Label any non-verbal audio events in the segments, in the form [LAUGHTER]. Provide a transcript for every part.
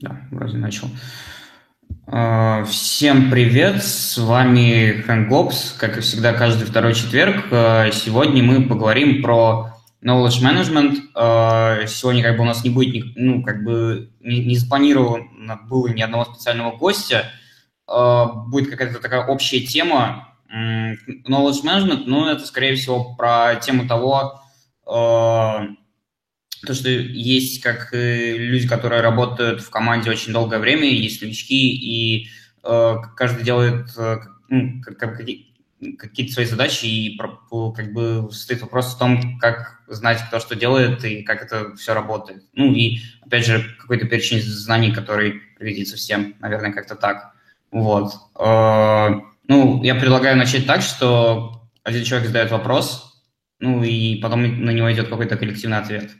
Да, вроде начал. А, всем привет, с вами Хэнк Глобс, как и всегда, каждый второй четверг. А, сегодня мы поговорим про knowledge management. А, сегодня как бы у нас не будет, ну, как бы не, запланировано было ни одного специального гостя. Будет какая-то такая общая тема. Knowledge management, ну, это, скорее всего, про тему того, то, что есть как люди, которые работают в команде очень долгое время, есть новички, и э, каждый делает э, ну, как, как, какие-то свои задачи, и как бы стоит вопрос в том, как знать, кто что делает и как это все работает. Ну и, опять же, какой-то перечень знаний, который пригодится всем, наверное, как-то так. Вот. Э, ну, я предлагаю начать так, что один человек задает вопрос, ну и потом на него идет какой-то коллективный ответ.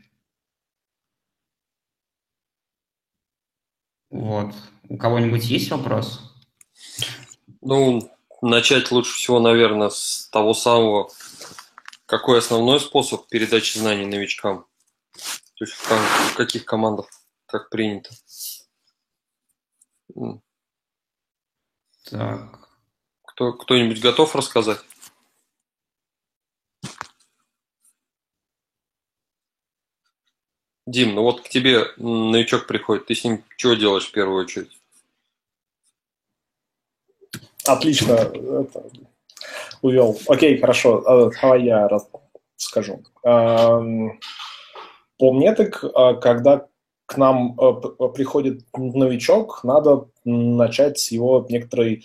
Вот. У кого-нибудь есть вопрос? Ну, начать лучше всего, наверное, с того самого, какой основной способ передачи знаний новичкам? То есть в, каких командах, как принято? Так. Кто, кто-нибудь готов рассказать? Дим, ну вот к тебе новичок приходит, ты с ним что делаешь в первую очередь? Отлично, это, увел. Окей, хорошо, а, давай я расскажу. По мне так, а, когда к нам а, приходит новичок, надо начать с его некоторой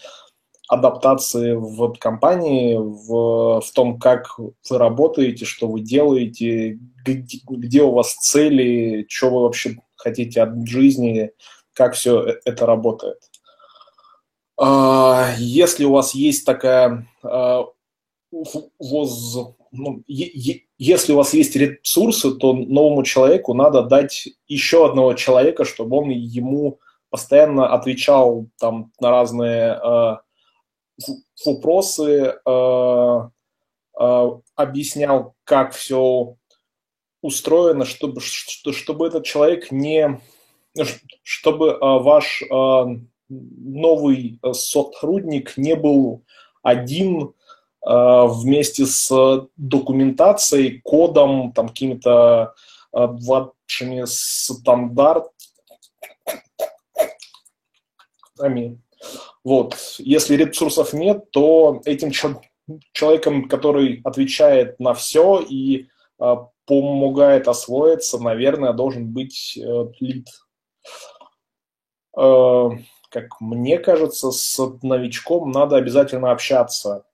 адаптации в компании, в, в том, как вы работаете, что вы делаете, где, где у вас цели, что вы вообще хотите от жизни, как все э, это работает. А, если у вас есть такая а, воз, ну, если у вас есть ресурсы, то новому человеку надо дать еще одного человека, чтобы он ему постоянно отвечал там на разные а, вопросы, э, э, объяснял, как все устроено, чтобы, чтобы этот человек не... чтобы э, ваш новый сотрудник не был один вместе с документацией, кодом, там, какими-то вашими стандартами, вот. Если ресурсов нет, то этим человеком, который отвечает на все и э, помогает освоиться, наверное, должен быть э, лид. Э, как мне кажется, с новичком надо обязательно общаться.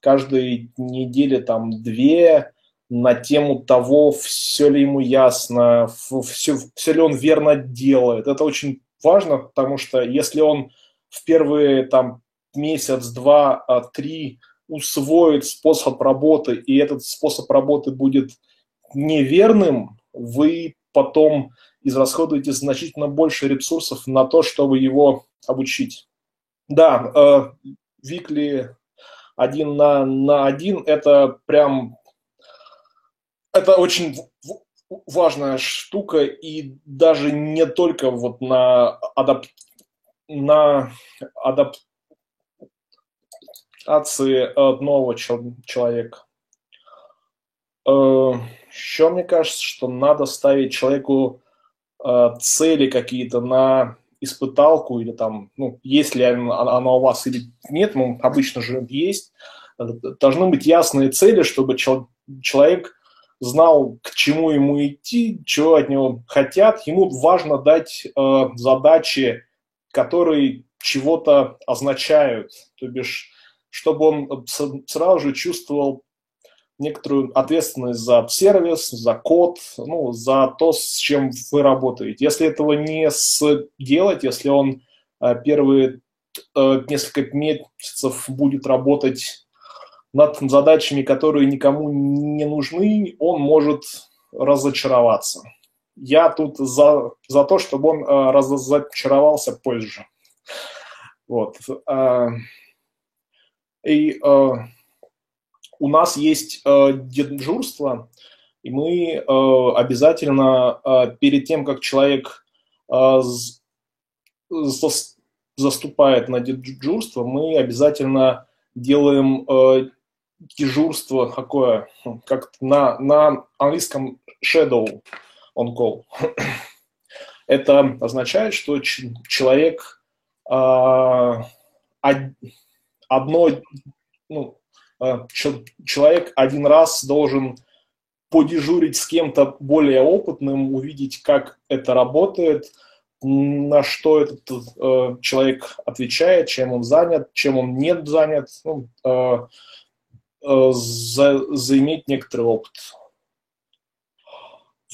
Каждой неделе там две на тему того, все ли ему ясно, все, все ли он верно делает. Это очень важно, потому что если он в первые там месяц, два, а, три усвоит способ работы, и этот способ работы будет неверным, вы потом израсходуете значительно больше ресурсов на то, чтобы его обучить. Да, э, Викли один на, на один – это прям это очень важная штука, и даже не только вот на адап на адаптации нового человека. Э, Еще мне кажется, что надо ставить человеку э, цели какие-то на испыталку или там, ну, если она у вас или нет, ну, обычно же есть, должны быть ясные цели, чтобы человек знал, к чему ему идти, чего от него хотят. Ему важно дать э, задачи которые чего-то означают, то бишь, чтобы он сразу же чувствовал некоторую ответственность за сервис, за код, ну, за то, с чем вы работаете. Если этого не сделать, если он э, первые э, несколько месяцев будет работать над задачами, которые никому не нужны, он может разочароваться я тут за, за то, чтобы он э, разочаровался позже. Вот. Э, и э, у нас есть э, дежурство, и мы э, обязательно э, перед тем, как человек э, заступает на дежурство, мы обязательно делаем э, дежурство какое, как на, на английском shadow on call. [CLEARS THROAT] Это означает, что человек э, одно, ну, э, человек один раз должен подежурить с кем-то более опытным, увидеть, как это работает, на что этот э, человек отвечает, чем он занят, чем он не занят, ну, э, э, за, заиметь некоторый опыт.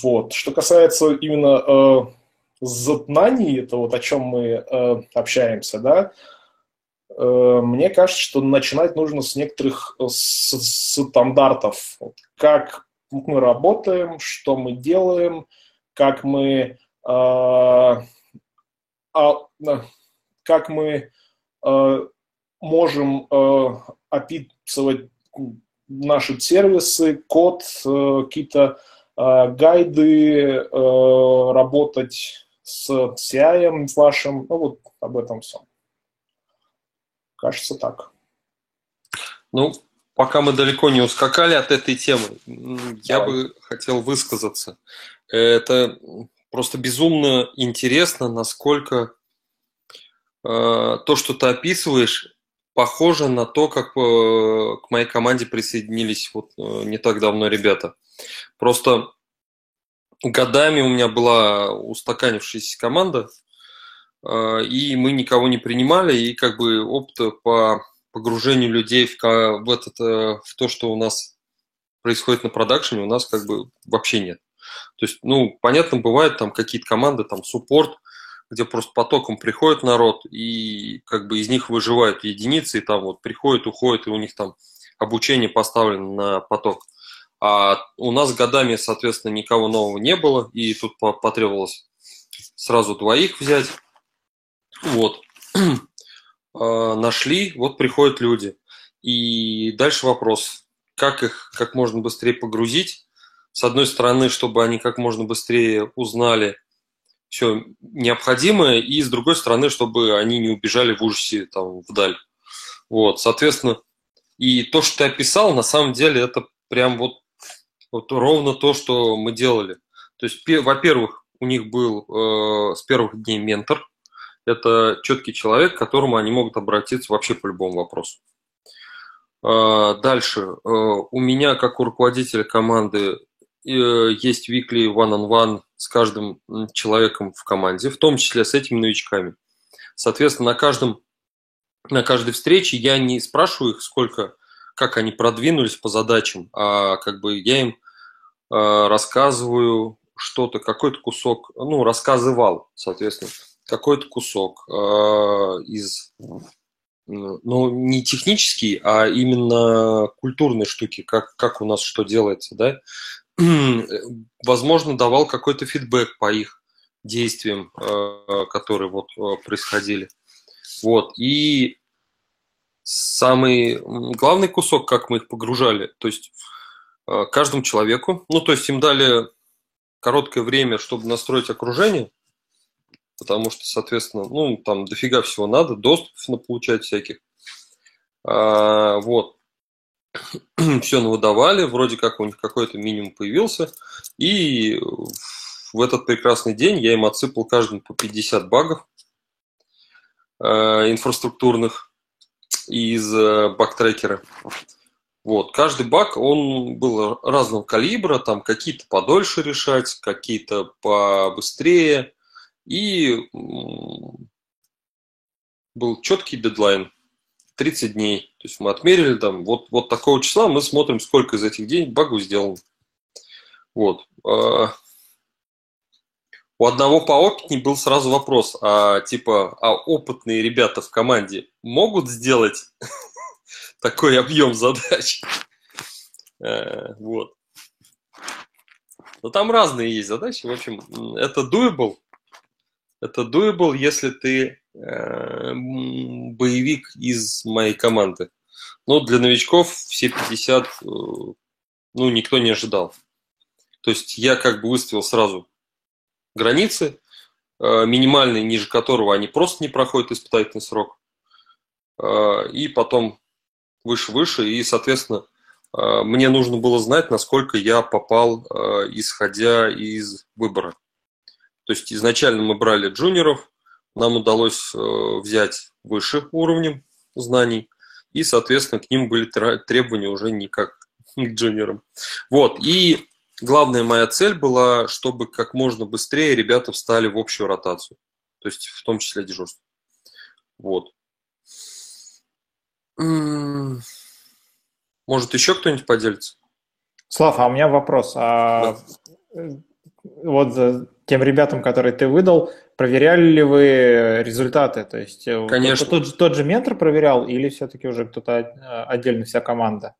Вот. Что касается именно э, знаний, это вот о чем мы э, общаемся, да, э, мне кажется, что начинать нужно с некоторых э, с, с стандартов. Вот, как мы работаем, что мы делаем, как мы, э, а, как мы э, можем э, описывать наши сервисы, код, э, какие-то э, гайды, э, работать с CI вашим, ну вот об этом все. Кажется так. Ну, пока мы далеко не ускакали от этой темы, я Давай. бы хотел высказаться. Это просто безумно интересно, насколько э, то, что ты описываешь, похоже на то, как э, к моей команде присоединились вот э, не так давно ребята. Просто годами у меня была устаканившаяся команда, э, и мы никого не принимали, и как бы опыта по погружению людей в, этот, в то, что у нас происходит на продакшене, у нас как бы вообще нет. То есть, ну, понятно, бывают там какие-то команды, там, суппорт, где просто потоком приходит народ, и как бы из них выживают единицы, и там вот приходят, уходят, и у них там обучение поставлено на поток. А у нас годами, соответственно, никого нового не было, и тут потребовалось сразу двоих взять. Вот. [CLEARS THROAT] А, нашли, вот приходят люди. И дальше вопрос, как их как можно быстрее погрузить. С одной стороны, чтобы они как можно быстрее узнали все необходимое, и с другой стороны, чтобы они не убежали в ужасе там вдаль. Вот, соответственно, и то, что ты описал, на самом деле это прям вот, вот ровно то, что мы делали. То есть, во-первых, у них был э, с первых дней ментор, это четкий человек, к которому они могут обратиться вообще по любому вопросу. А, дальше. Э, у меня, как у руководителя команды, э, есть weekly one-on-one с каждым человеком в команде, в том числе с этими новичками. Соответственно, на, каждом, на каждой встрече я не спрашиваю их, сколько, как они продвинулись по задачам, а как бы я им э, рассказываю что-то, какой-то кусок, ну, рассказывал, соответственно, какой-то кусок э, из, ну, не технический, а именно культурной штуки, как, как у нас что делается, да, [CLEARS THROAT] возможно, давал какой-то фидбэк по их действиям, э, которые вот э, происходили. Вот, и самый главный кусок, как мы их погружали, то есть э, каждому человеку, ну, то есть им дали короткое время, чтобы настроить окружение – потому что, соответственно, ну, там дофига всего надо, доступ получать всяких. А, вот. [COUGHS] Все выдавали, вроде как у них какой-то минимум появился, и в этот прекрасный день я им отсыпал каждому по 50 багов э, инфраструктурных из э, бактрекера. Вот, каждый баг, он был разного калибра, там какие-то подольше решать, какие-то побыстрее, и был четкий дедлайн 30 дней. То есть мы отмерили там, вот, вот такого числа мы смотрим, сколько из этих дней багов сделано. Вот. А, у одного поопытней был сразу вопрос, а типа, а опытные ребята в команде могут сделать [LAUGHS] такой объем задач? Э, вот. Но там разные есть задачи. В общем, это doable, это doable, если ты боевик из моей команды. Но для новичков все 50, э, ну, никто не ожидал. То есть я как бы выставил сразу границы, э, минимальный, ниже которого они просто не проходят испытательный срок, э, и потом выше-выше, и, соответственно, э, мне нужно было знать, насколько я попал, исходя из выбора. То есть изначально мы брали джуниоров, нам удалось взять выше уровнем знаний, и, соответственно, к ним были требования уже не как [LAUGHS] к джуниорам. Вот, и главная моя цель была, чтобы как можно быстрее ребята встали в общую ротацию, то есть в том числе дежурство. Вот. Может, еще кто-нибудь поделится? Слав, а у меня вопрос. А да. вот тем ребятам, которые ты выдал, проверяли ли вы результаты? То есть э, Конечно. Тот, тот же ментор проверял или все-таки уже кто-то э, отдельно, вся команда?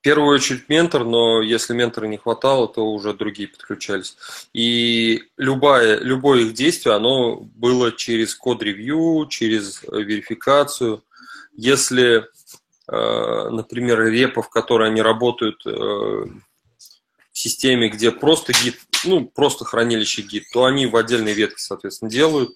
В первую очередь ментор, но если ментора не хватало, то уже другие подключались. И любое, любое их действие, оно было через code review, через верификацию. Если, э, например, репа, в которой они работают в системе, где просто Git, ну, просто хранилище Git, то они в отдельной ветке, соответственно, делают.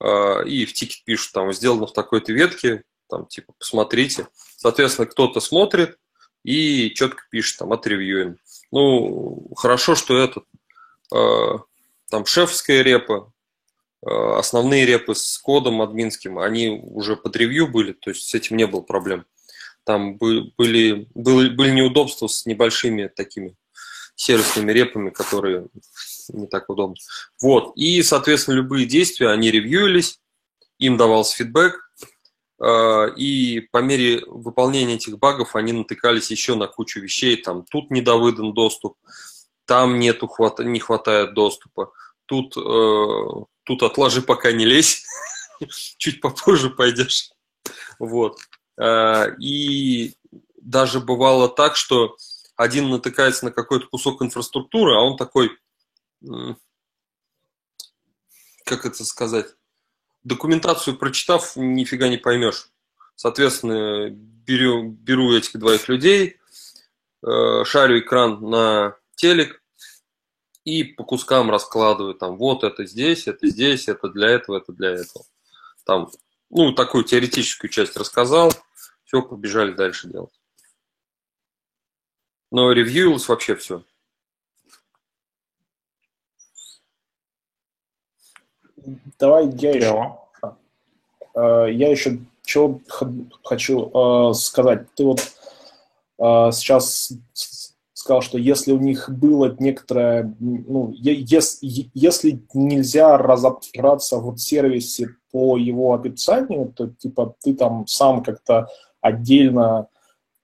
Э, и в ticket пишут, там, сделано в такой-то ветке, там, типа, посмотрите. Соответственно, кто-то смотрит, и четко пишет там отревьюем. Ну, хорошо, что этот, э, там шефская репа, э, основные репы с кодом админским, они уже под ревью были, то есть с этим не было проблем. Там были, были, были неудобства с небольшими такими сервисными репами, которые не так удобны. Вот. И, соответственно, любые действия, они ревьюились, им давался фидбэк, а, и по мере выполнения этих багов они натыкались еще на кучу вещей. Там тут недовыдан доступ, там нету, не хватает доступа, тут, э, тут отложи, пока не лезь, [LAUGHS] чуть попозже пойдешь. Вот. А, и даже бывало так, что один натыкается на какой-то кусок инфраструктуры, а он такой, как это сказать, документацию прочитав, нифига не поймешь. Соответственно, беру, беру этих двоих людей, э, шарю экран на телек и по кускам раскладываю. Там вот это здесь, это здесь, это для этого, это для этого. Там, ну, такую теоретическую часть рассказал, все, побежали дальше делать. Но ревьюилось вообще все. Давай я еще, а, я еще что хочу а, сказать. Ты вот а, сейчас сказал, что если у них было некоторое, ну, если, если нельзя разобраться в сервисе по его описанию, то типа ты там сам как-то отдельно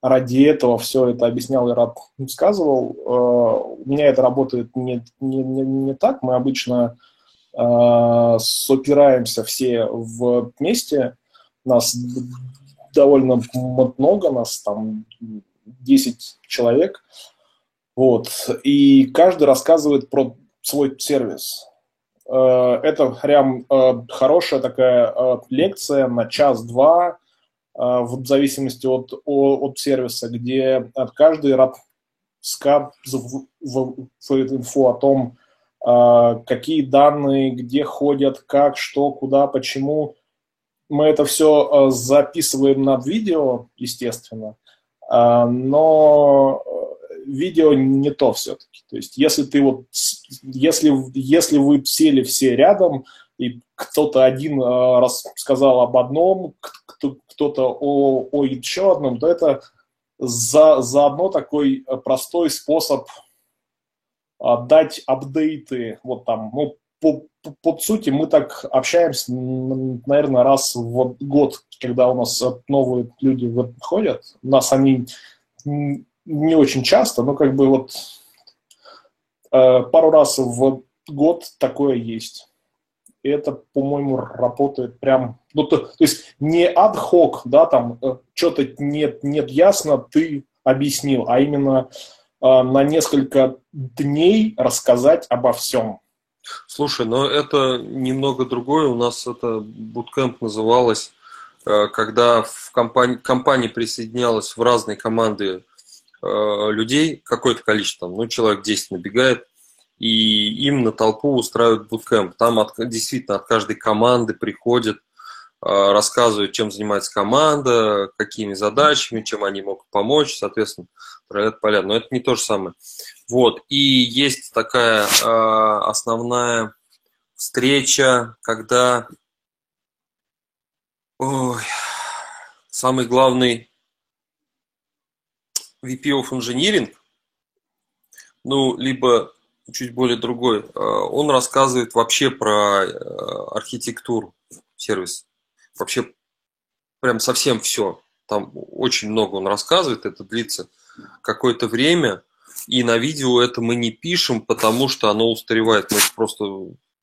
ради этого все это объяснял и рассказывал. У меня это работает не, не, не, не так. Мы обычно э, сопираемся все вместе, нас довольно много, нас там 10 человек, вот, и каждый рассказывает про свой сервис. Э, это прям э, хорошая такая э, лекция на час-два, в зависимости от, от сервиса, где каждый рассказывает инфу о том, а, какие данные, где ходят, как, что, куда, почему. Мы это все а, записываем над видео, естественно, а, но видео не то все-таки. То есть если ты вот, если, если вы сели все рядом, и кто-то один рассказал об одном, кто-то о, о еще одном, то это за, заодно такой простой способ дать апдейты, вот там, ну, по, по, по сути, мы так общаемся, наверное, раз в год, когда у нас новые люди выходят. У нас они не очень часто, но как бы вот э, пару раз в год такое есть. И это, по-моему, работает прям, ну, то, то есть не ад-хок, да, там, э, что-то нет, нет ясно, ты объяснил, а именно Э, на несколько дней рассказать обо всем. Слушай, но это немного другое. У нас это буткемп называлось, э, когда в компании, компании присоединялась в разные команды э, людей, какое-то количество, ну, человек 10 набегает, и им на толпу устраивают буткемп. Там от, действительно от каждой команды приходят, а, рассказывают, чем занимается команда, какими задачами, чем они могут помочь, соответственно, проект полят. Но это не то же самое. Вот. И есть такая э, основная встреча, когда ой, самый главный VP of Engineering, ну, либо чуть более другой, э, он рассказывает вообще про э, архитектуру сервиса. Вообще прям совсем все. Там очень много он рассказывает, это длится какое-то время. И на видео это мы не пишем, потому что оно устаревает. Мы просто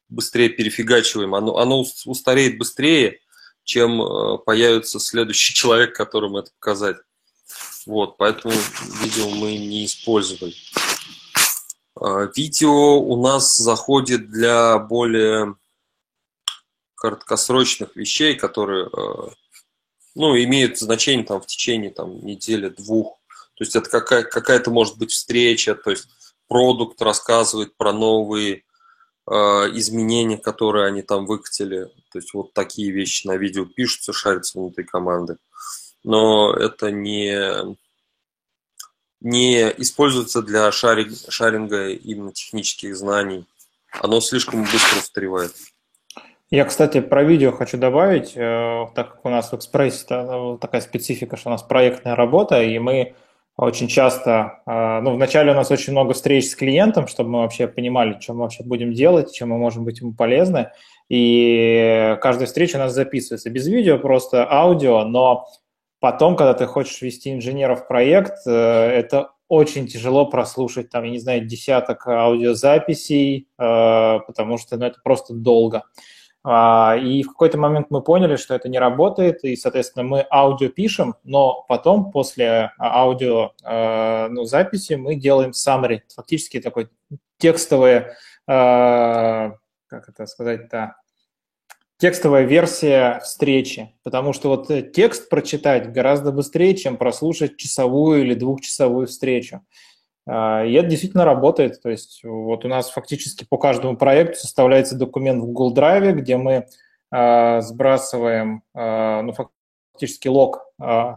быстрее перефигачиваем. Оно, оно устареет быстрее, чем э, появится следующий [LAUGHS] человек, которому это показать. Вот, поэтому видео мы не использовали. А, видео у нас заходит для более краткосрочных вещей, которые э, ну, имеют значение там, в течение там, недели, двух. То есть это какая- какая-то может быть встреча, то есть продукт рассказывает про новые э, изменения, которые они там выкатили. То есть вот такие вещи на видео пишутся, шарятся внутри команды. Но это не, не используется для шаринга, шаринга именно технических знаний. Оно слишком быстро устаревает. Я, кстати, про видео хочу добавить, э, так как у нас в экспрессе ну, такая специфика, что у нас проектная работа, и мы очень часто, э, ну, вначале у нас очень много встреч с клиентом, чтобы мы вообще понимали, что мы вообще будем делать, чем мы можем быть ему полезны, и каждая встреча у нас записывается без видео, просто аудио, но потом, когда ты хочешь вести инженеров в проект, э, это очень тяжело прослушать, там, я не знаю, десяток аудиозаписей, потому что ну, это просто долго. А, и в какой-то момент мы поняли, что это не работает, и, соответственно, мы аудио пишем, но потом, после а, аудио а, ну, записи, мы делаем summary, фактически такой текстовое, как это сказать-то, текстовая версия встречи, потому что вот текст прочитать гораздо быстрее, чем прослушать часовую или двухчасовую встречу. А, и это действительно работает. То есть вот у нас фактически по каждому проекту составляется документ в Google Drive, где мы а, сбрасываем а, ну, фактически лог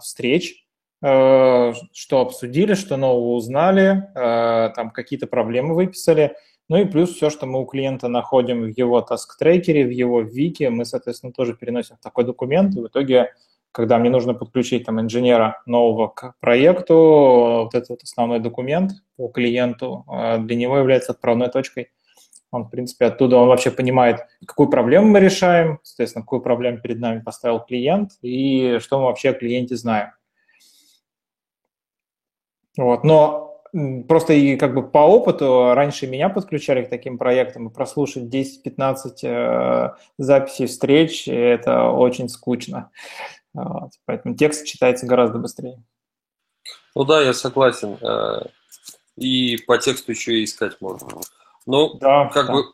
встреч, что обсудили, что нового узнали, там какие-то проблемы выписали. Ну и плюс все, что мы у клиента находим в его task tracker е, в его вики, мы, соответственно, тоже переносим в такой документ. И в итоге когда мне нужно подключить там инженера нового к проекту, вот этот вот основной документ по клиенту э, для него является отправной точкой. Он, в принципе, оттуда он вообще понимает, какую проблему мы решаем, соответственно, какую проблему перед нами поставил клиент и что мы вообще о клиенте знаем. Вот. Но просто и как бы по опыту раньше меня подключали к таким проектам, и прослушать 10-15 э, записей встреч – это очень скучно. Вот, поэтому текст читается гораздо быстрее. Ну да, я согласен. Э, и по тексту еще и искать можно. Ну, да, как да, бы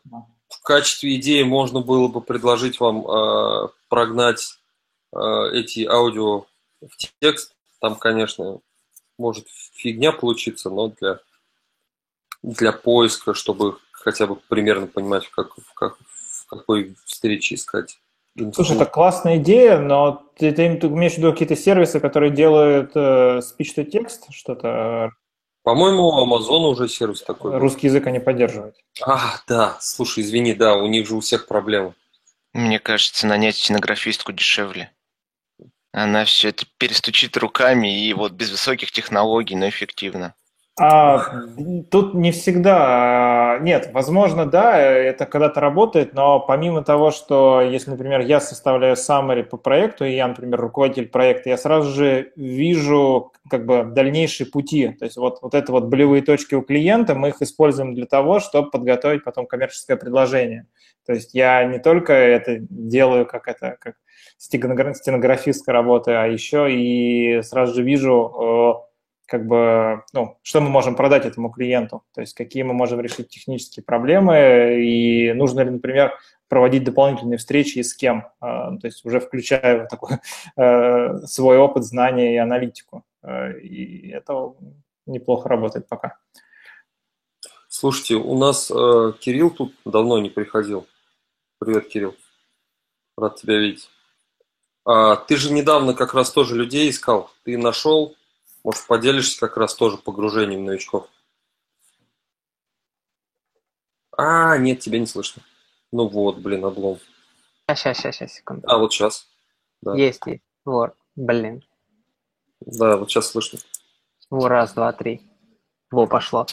в качестве идеи можно было бы предложить вам э, прогнать э, эти аудио в текст. Там, конечно, может фигня получиться, но для, для поиска, чтобы хотя бы примерно понимать, как, в, как, в какой встрече искать Слушай, это классная идея, но ты, ты, ты имеешь в виду какие-то сервисы, которые делают э, speech-to-text, что-то? По-моему, у Amazon уже сервис такой. Русский язык они поддерживают. А, да, слушай, извини, да, у них же у всех проблемы. Мне кажется, нанять стенографистку дешевле. Она все это перестучит руками и вот без высоких технологий, но эффективно. А, тут не всегда. Нет, возможно, да, это когда-то работает, но помимо того, что если, например, я составляю summary по проекту, и я, например, руководитель проекта, я сразу же вижу как бы дальнейшие пути. То есть вот, вот это вот болевые точки у клиента, мы их используем для того, чтобы подготовить потом коммерческое предложение. То есть я не только это делаю как это, как стенографистская работа, а еще и сразу же вижу как бы, ну, что мы можем продать этому клиенту, то есть какие мы можем решить технические проблемы, и нужно ли, например, проводить дополнительные встречи и с кем, а, то есть уже включая такой э, свой опыт, знания и аналитику. Э, и это неплохо работает пока. Слушайте, у нас э, Кирилл тут давно не приходил. Привет, Кирилл. Рад тебя видеть. А, ты же недавно как раз тоже людей искал. Ты нашел, может, поделишься как раз тоже погружением новичков? А, нет, тебя не слышно. Ну вот, блин, облом. Сейчас, сейчас, сейчас, секунду. А, вот сейчас. Да. Есть, есть. Вот, блин. Да, вот сейчас слышно. Во, раз, два, три. Во, пошло.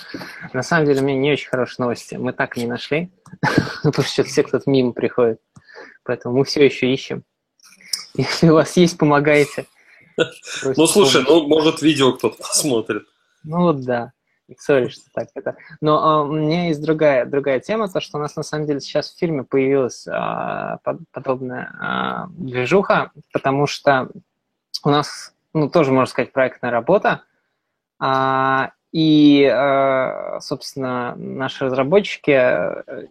На самом деле, у меня не очень хорошие новости. Мы так и не нашли, [LAUGHS] потому что все кто-то мимо приходит. Поэтому мы все еще ищем. Если у вас есть, помогайте. [LAUGHS] Ну, слушай, ну, может, видео кто-то посмотрит. Ну, да. Сори, что так это. Но а, у меня есть другая, другая тема, то, что у нас на самом деле сейчас в фильме появилась а, под, подобная а, движуха, потому что у нас, ну, тоже, можно сказать, проектная работа, а, и, а, собственно, наши разработчики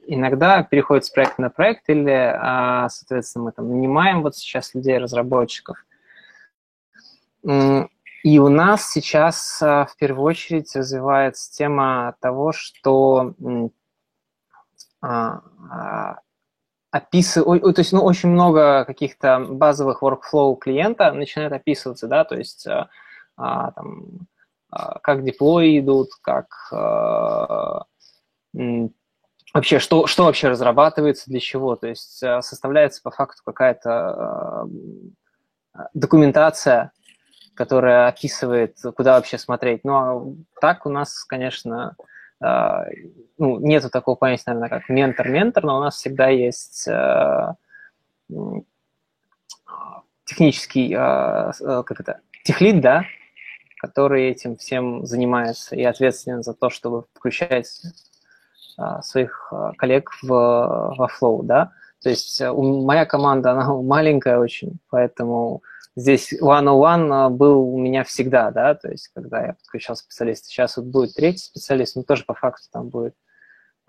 иногда переходят с проекта на проект, или, а, соответственно, мы там нанимаем вот сейчас людей-разработчиков. И у нас сейчас а, в первую очередь развивается тема того, что а, а, описывать, то есть ну, очень много каких-то базовых workflow клиента начинает описываться, да, то есть там, как деплои идут, как а, вообще, что, что вообще разрабатывается, для чего, то есть составляется по факту какая-то документация, которая описывает, куда вообще смотреть. Ну, а так у нас, конечно, э, ну, нету такого понятия, наверное, как ментор-ментор, но у нас всегда есть э, технический, э, как это, техлит, да, который этим всем занимается и ответственен за то, чтобы включать своих коллег в, во Flow, да. То есть моя команда, [LAUGHS] она маленькая очень, поэтому здесь one-on-one а, был у меня всегда, да, то есть когда я подключал специалиста. Сейчас вот будет третий специалист, но тоже по факту там будет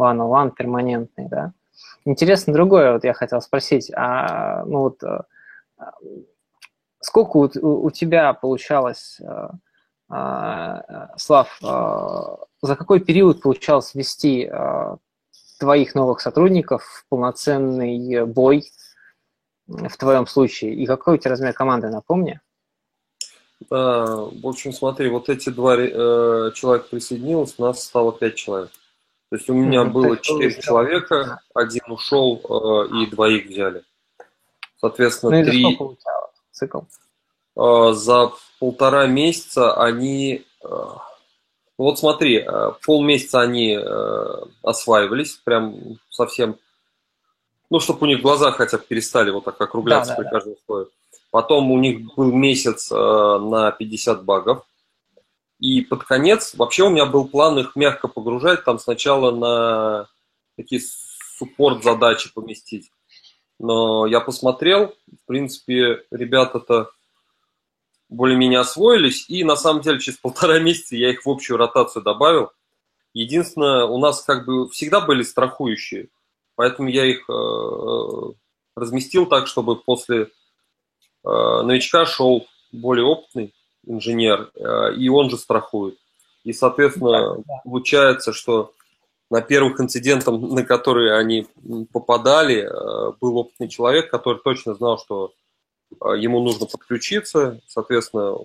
one-on-one перманентный, да. Интересно другое, вот я хотел спросить, а, ну вот, а, сколько у, у тебя получалось, а, а, Слав, а, за какой период получалось вести а, твоих новых сотрудников в полноценный бой в твоем случае? И какой у тебя размер команды, напомни? В общем, смотри, вот эти два э, человека присоединилось, у нас стало пять человек. То есть у меня mm-hmm. было четыре человека, один ушел э, и двоих взяли. Соответственно, ну, три... цикл? Э, за полтора месяца они... Э, вот смотри, э, полмесяца они осваивались, прям совсем ну, чтобы у них глаза хотя бы перестали вот так округляться да, при да, каждом да. слое. Потом у них был месяц на 50 багов. И под конец, вообще у меня был план их мягко погружать, там сначала на такие суппорт-задачи поместить. Но я посмотрел, в принципе, ребята-то более-менее освоились, и на самом деле через полтора [LAUGHS] месяца я их в общую ротацию добавил. Единственное, у нас как бы всегда были страхующие. Поэтому я их э, разместил так, чтобы после э, новичка шел более опытный инженер, э, и он же страхует. И, соответственно, получается, что на первых инцидентах, на которые они попадали, был опытный человек, который точно знал, что ему нужно подключиться. Соответственно,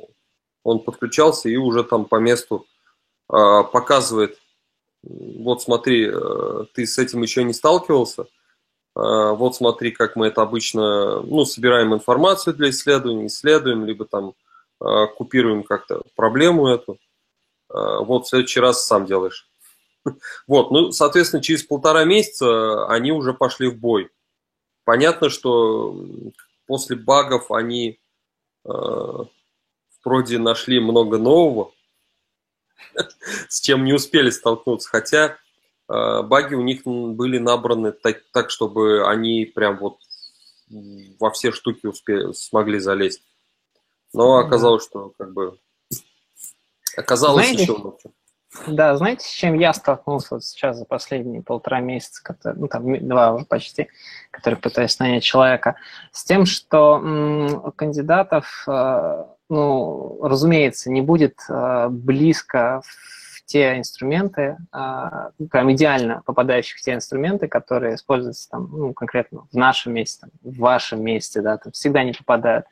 он подключался и уже там по месту показывает вот смотри, э, ты с этим еще не сталкивался, э, вот смотри, как мы это обычно, ну, собираем информацию для исследования, исследуем, либо там купируем как-то проблему эту, вот в следующий раз сам делаешь. [LAUGHS] Вот, ну, соответственно, через полтора месяца они уже пошли в бой. Понятно, что после багов они в проде нашли много нового, с чем не успели столкнуться. Хотя э, баги у них были набраны так, так, чтобы они прям вот во все штуки успели, смогли залезть. Но оказалось, что как бы оказалось Знаете, еще лучше. Да, знаете, с чем я столкнулся вот сейчас за последние полтора месяца, который, ну там два уже почти, который пытаюсь нанять человека, с тем, что м, кандидатов э, ну, разумеется, не будет э, близко в те инструменты, а, прям идеально попадающих в те инструменты, которые используются там, ну, конкретно в нашем месте, там, в вашем месте, да, там всегда не попадают.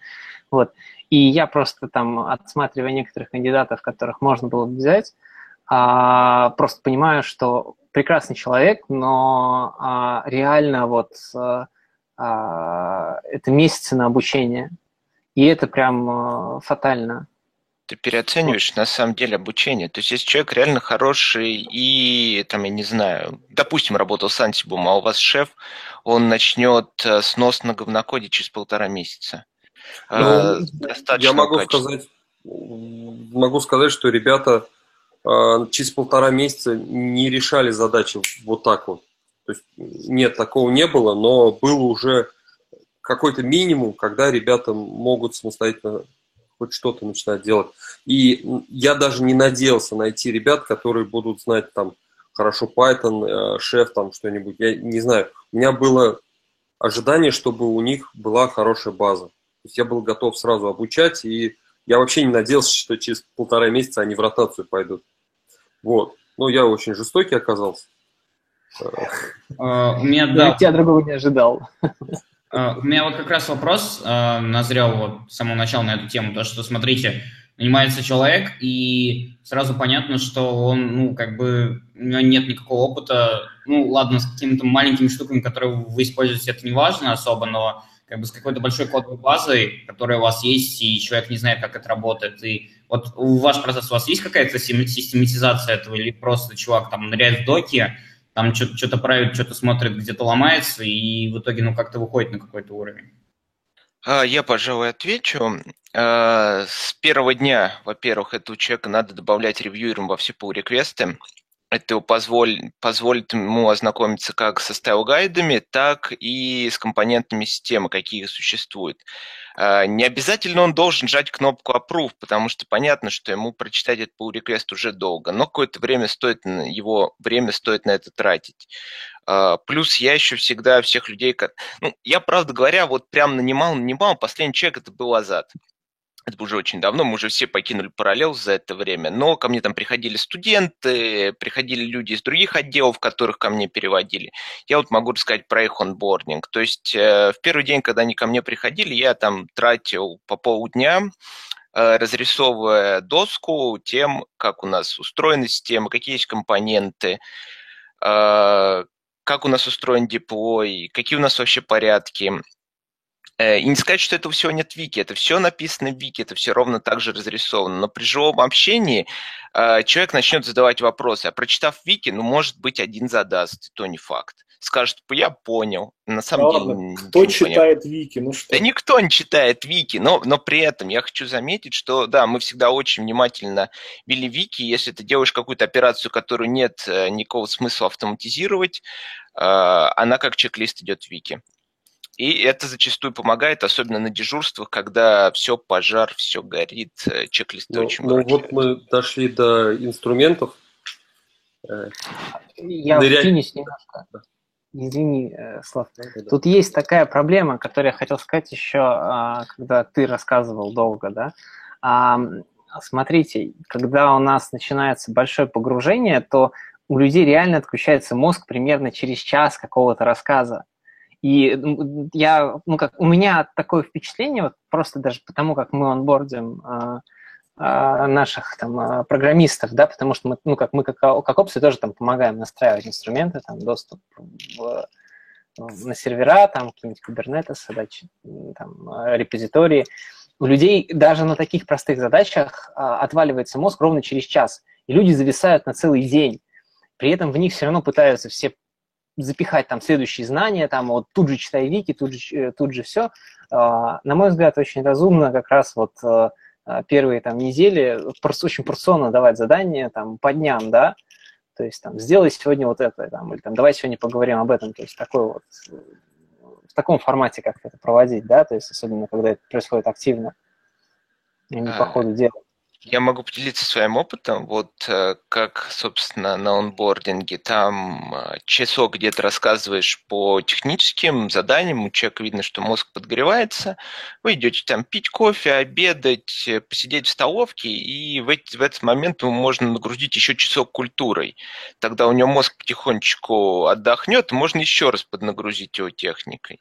Вот. И я просто там, отсматривая некоторых кандидатов, которых можно было бы взять, а, просто понимаю, что прекрасный человек, но а, реально вот а, а, это месяцы на обучение. И это прям а, фатально. Ты переоцениваешь на самом деле обучение. То есть, если человек реально хороший и, там, я не знаю, допустим, работал с Антибум, а у вас шеф, он начнет э, снос на говнокоде через полтора месяца. Ну, я могу сказать, могу сказать, что ребята а, через полтора месяца не решали задачи вот так вот. То есть нет, такого не было, но был уже какой-то минимум, когда ребята могут самостоятельно хоть что-то начинать делать. И я даже не надеялся найти ребят, которые будут знать там хорошо Python, шеф э, там что-нибудь. Я не знаю. У меня было ожидание, чтобы у них была хорошая база. То есть я был готов сразу обучать, и я вообще не надеялся, что через полтора месяца они в ротацию пойдут. Вот. Но я очень жестокий оказался. А, у меня, да. Я другого не ожидал. А, у меня вот как раз вопрос а, назрел вот с самого начала на эту тему, то, что, смотрите, нанимается человек, и сразу понятно, что он, ну, как бы, у него нет никакого опыта, ну, ладно, с какими-то маленькими штуками, которые вы используете, это не важно особо, но как бы с какой-то большой кодовой базой, которая у вас есть, и человек не знает, как это работает. И вот у ваш процесс, у вас есть какая-то систематизация этого, или просто чувак там ныряет в доки, там что-то правит, что-то смотрит, где-то ломается, и в итоге, ну, как-то выходит на какой-то уровень? А, я, пожалуй, отвечу. А, с первого дня, во-первых, этого человека надо добавлять reviewer ом во все pull request ы это позволит, позволит ему ознакомиться как со style guide ами, так и с компонентами системы, какие существуют. А, не обязательно он должен жать кнопку Approve, потому что понятно, что ему прочитать этот pull request уже долго, но какое-то время стоит, его время стоит на это тратить. А, плюс я еще всегда всех людей, ну, я, правда говоря, вот прям нанимал, нанимал, последний человек это был Азат это уже очень давно, мы уже все покинули параллел за это время, но ко мне там приходили студенты, приходили люди из других отделов, которых ко мне переводили. Я вот могу рассказать про их онбординг. То есть э, в первый день, когда они ко мне приходили, я там тратил по полдня, э, разрисовывая доску тем, как у нас устроена система, какие есть компоненты, э, как у нас устроен деплой, какие у нас вообще порядки – и не сказать, что этого всего нет в Вики, это все написано в Вики, это все ровно так же разрисовано. Но при живом общении э, человек начнет задавать вопросы, а прочитав Вики, ну, может быть, один задаст, то не факт. Скажет, я понял. На самом Ладно, деле... Кто читает понял. Вики? Ну что? Да никто не читает Вики, но, но при этом я хочу заметить, что, да, мы всегда очень внимательно вели Вики. Если ты делаешь какую-то операцию, которую нет э, никакого смысла автоматизировать, она как чек-лист идет в Вики. И это зачастую помогает, особенно на дежурствах, когда все пожар, все горит, э, чек-листы ну, очень Ну вот мы дошли до инструментов. Э, я Нырять... вклинюсь немножко. Извини, э, Слав. Да, да. Тут есть такая проблема, которую я хотел сказать еще, а, когда ты рассказывал долго, да. Смотрите, когда у нас начинается большое погружение, то у людей реально отключается мозг примерно через час какого-то рассказа. И я, ну как, у меня такое впечатление, вот просто даже потому, как мы онбордим а, а, наших там а, программистов, да, потому что мы, ну как мы как, как опции тоже там помогаем настраивать инструменты, там доступ в, на сервера, там какие-нибудь Kubernetes, задачи, там репозитории. У людей даже на таких простых задачах отваливается мозг ровно через час, и люди зависают на целый день. При этом в них все равно пытаются все запихать там следующие знания, там вот тут же читай вики, тут же, э, тут же все. А, на мой взгляд, очень разумно как раз вот э, а, первые там недели очень порционно давать задания там по дням, да, то есть там сделай сегодня вот это, там, или там давай сегодня поговорим об этом, то есть такой вот э, в таком формате как-то это проводить, да, то есть особенно когда это происходит активно, а не по ходу дела. Я могу поделиться своим опытом. Вот э, как, собственно, на онбординге, там э, часок где-то рассказываешь по техническим заданиям, у человека видно, что мозг подогревается, вы идете там пить кофе, обедать, э, посидеть в столовке, и в, эти, в этот момент ему можно нагрузить еще часок культурой. Тогда у него мозг потихонечку отдохнет, можно еще раз поднагрузить его техникой.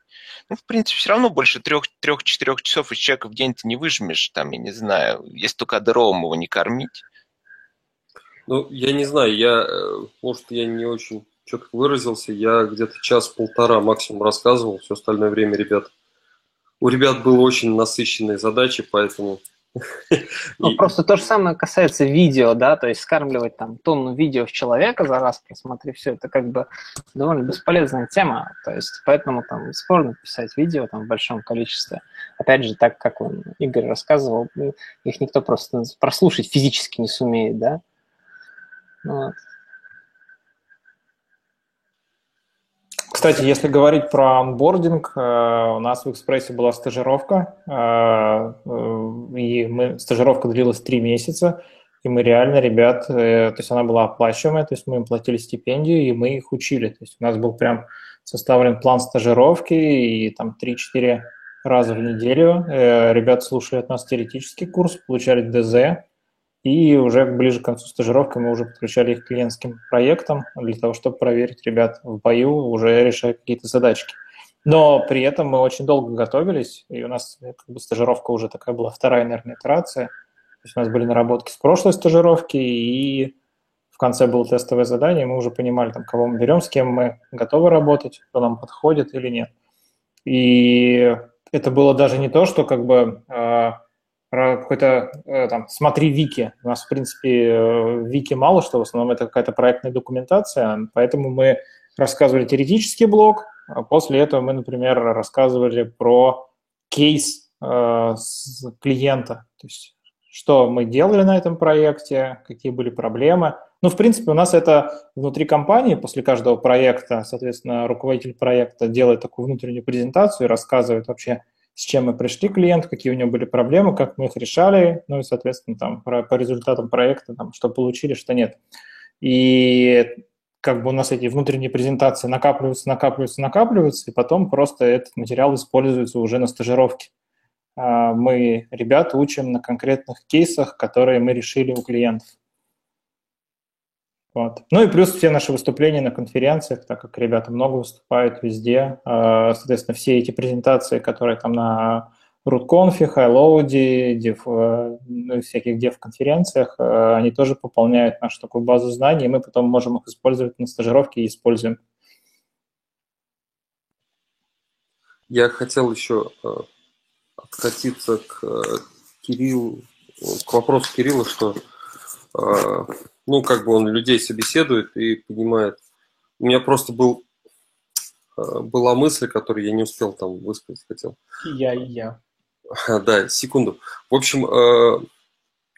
Ну, в принципе, все равно больше трех-четырех часов из человека в день ты не выжмешь, там, я не знаю, если только здоровым его не кормить. Ну, я не знаю, я, э, может, я не очень четко выразился, я где-то час-полтора максимум рассказывал, все остальное время ребят. У ребят было очень насыщенные задачи, поэтому ну, просто то же самое касается видео, да, то есть скармливать там тонну видео в человека за раз, просмотри все, это как бы довольно бесполезная тема, то есть поэтому там сложно писать видео там в большом количестве. Опять же, так как он, Игорь рассказывал, их никто просто прослушать физически не сумеет, да. Вот. Кстати, если говорить про онбординг, э, у нас в Экспрессе была стажировка, э, э, и мы, стажировка длилась три месяца, и мы реально ребят, то есть она была оплачиваемая, то есть мы им платили стипендию, и мы их учили. То есть у нас был прям составлен план стажировки, и там 3-4 раза в неделю ребят слушали от нас теоретический курс, получали ДЗ, и уже ближе к концу стажировки мы уже подключали их к клиентским проектам для того, чтобы проверить ребят в бою, уже решая какие-то задачки. Но при этом мы очень долго готовились, и у нас как бы, стажировка уже такая была вторая, наверное, итерация. То есть у нас были наработки с прошлой стажировки, и в конце было тестовое задание, мы уже понимали, там, кого мы берем, с кем мы готовы работать, кто нам подходит или нет. И это было даже не то, что как бы а, какой-то э, там «смотри вики». У нас, в принципе, э, вики мало что, в основном это какая-то проектная документация, поэтому мы рассказывали теоретический блок, а после этого мы, например, рассказывали про кейс э, клиента, то есть что мы делали на этом проекте, какие были проблемы. Ну, в принципе, у нас это внутри компании, после каждого проекта, соответственно, руководитель проекта делает такую внутреннюю презентацию и рассказывает вообще, с чем мы пришли к клиенту, какие у него были проблемы, как мы их решали, ну и, соответственно, там по, по результатам проекта, там, что получили, что нет. И как бы у нас эти внутренние презентации накапливаются, накапливаются, накапливаются, и потом просто этот материал используется уже на стажировке. А, мы ребят учим на конкретных кейсах, которые мы решили у клиентов. Вот. Ну и плюс все наши выступления на конференциях, так как ребята много выступают везде. А, соответственно, все эти презентации, которые там на RootConf, HighLoad, Dev, э, ну всяких дев-конференциях, э, они тоже пополняют нашу такую базу знаний, и мы потом можем их использовать на стажировке и используем. Я хотел еще э, откатиться к Кириллу, к вопросу Кирилла, что ну, как бы он людей собеседует и понимает. У меня просто был, э, была мысль, которую я не успел там высказать, хотел. И я, и я. Да, секунду. В общем, э,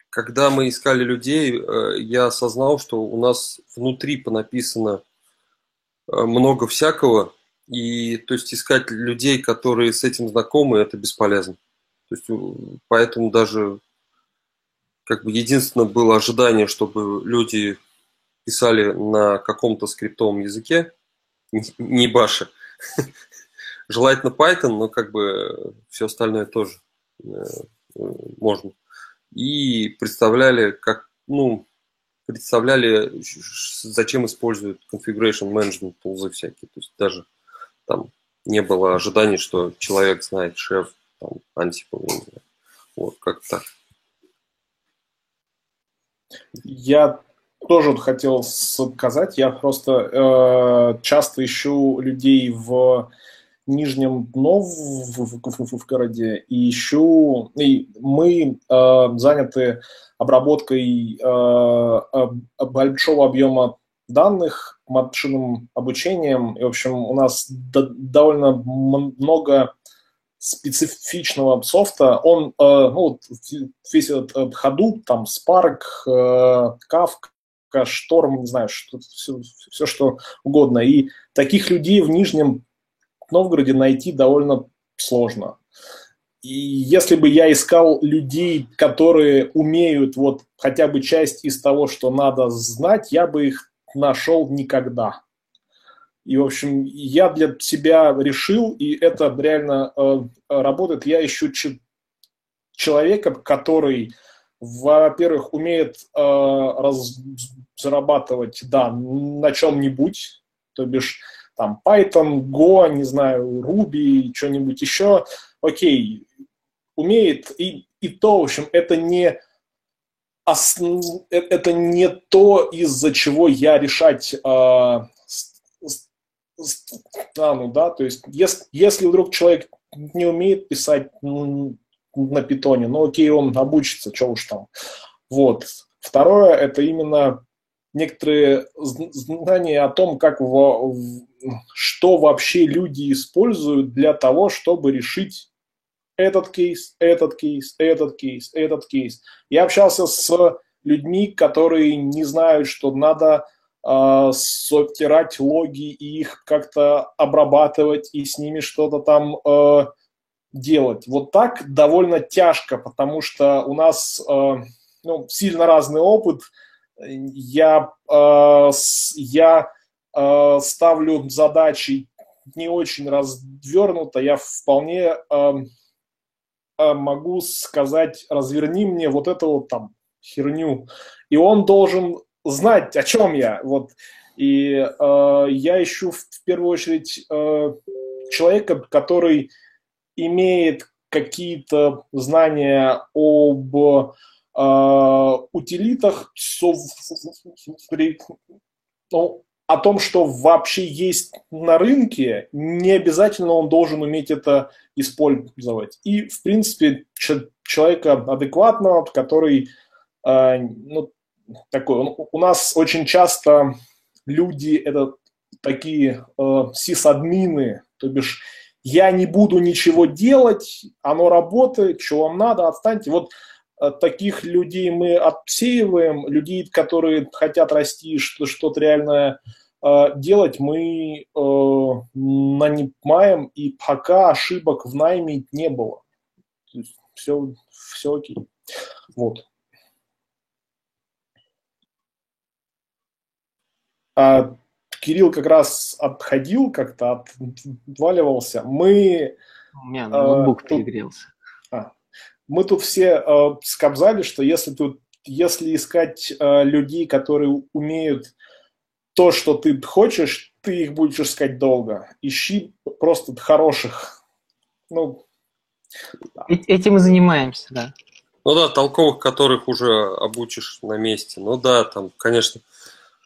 когда мы искали людей, э, я осознал, что у нас внутри понаписано много всякого, и то есть искать людей, которые с этим знакомы, это бесполезно. То есть поэтому даже как бы единственное было ожидание, чтобы люди писали на каком-то скриптовом языке, не баша. [LAUGHS] Желательно Python, но как бы все остальное тоже э, можно. И представляли, как, ну, представляли, зачем используют configuration management тулзы всякие. То есть даже там не было ожиданий, что человек знает шеф, там, Ansible, вот, как так. Я тоже хотел сказать, я просто э, часто ищу людей в Нижнем Новгороде и ищу, и мы э, заняты обработкой э, большого объема данных, машинным обучением, и, в общем, у нас довольно много специфичного софта, он, э, ну, весь этот Hadoop, там, Spark, э, Kafka, Storm, не знаю, что, все, все что угодно. И таких людей в Нижнем Новгороде найти довольно сложно. и если бы я искал людей, которые умеют вот хотя бы часть из того, что надо знать, я бы их нашел никогда. И, в общем, я для себя решил, и это реально э, работает, я ищу человека, который, во-первых, умеет э, раз, зарабатывать, да, на чем-нибудь, то бишь там Python, Go, не знаю, Ruby, что-нибудь еще, окей, умеет, и, и то, в общем, это не. Э, это не то, из-за чего я решать э, стану, да, то есть если, если вдруг человек не умеет писать на питоне, ну окей, он обучится, что уж там. Вот. Второе, это именно некоторые знания о том, как в, что вообще люди используют для того, чтобы решить этот кейс, этот кейс, этот кейс, этот кейс. Я общался с людьми, которые не знают, что надо э, сортировать логи и их как-то обрабатывать и с ними что-то там э, делать. Вот так довольно тяжко, потому что у нас э, ну, сильно разный опыт. Я, э, я э, ставлю задачи не очень развернуто, я вполне э, могу сказать, разверни мне вот эту вот там херню. И он должен знать, о чем я. Вот. И э, я ищу в, первую очередь э, человека, который имеет какие-то знания об э, утилитах, ну, о том, что вообще есть на рынке, не обязательно он должен уметь это использовать. И, в принципе, человека адекватного, который, э, ну, такой, у нас очень часто люди это такие э, сисадмины, то бишь я не буду ничего делать, оно работает, что вам надо, отстаньте. Вот э, таких людей мы отсеиваем, людей, которые хотят расти, что-то реальное э, делать, мы э, нанимаем, и пока ошибок в найме не было. Все, все окей. Вот. А Кирилл как раз отходил как-то, отваливался. Мы... У меня ноутбук э, перегрелся. А, мы тут все э, сказали, что если тут если искать э, людей, которые умеют то, что ты хочешь, ты их будешь искать долго. Ищи просто хороших. Ну, да. Этим и занимаемся, да. Ну да, толковых, которых уже обучишь на месте. Ну да, там, конечно,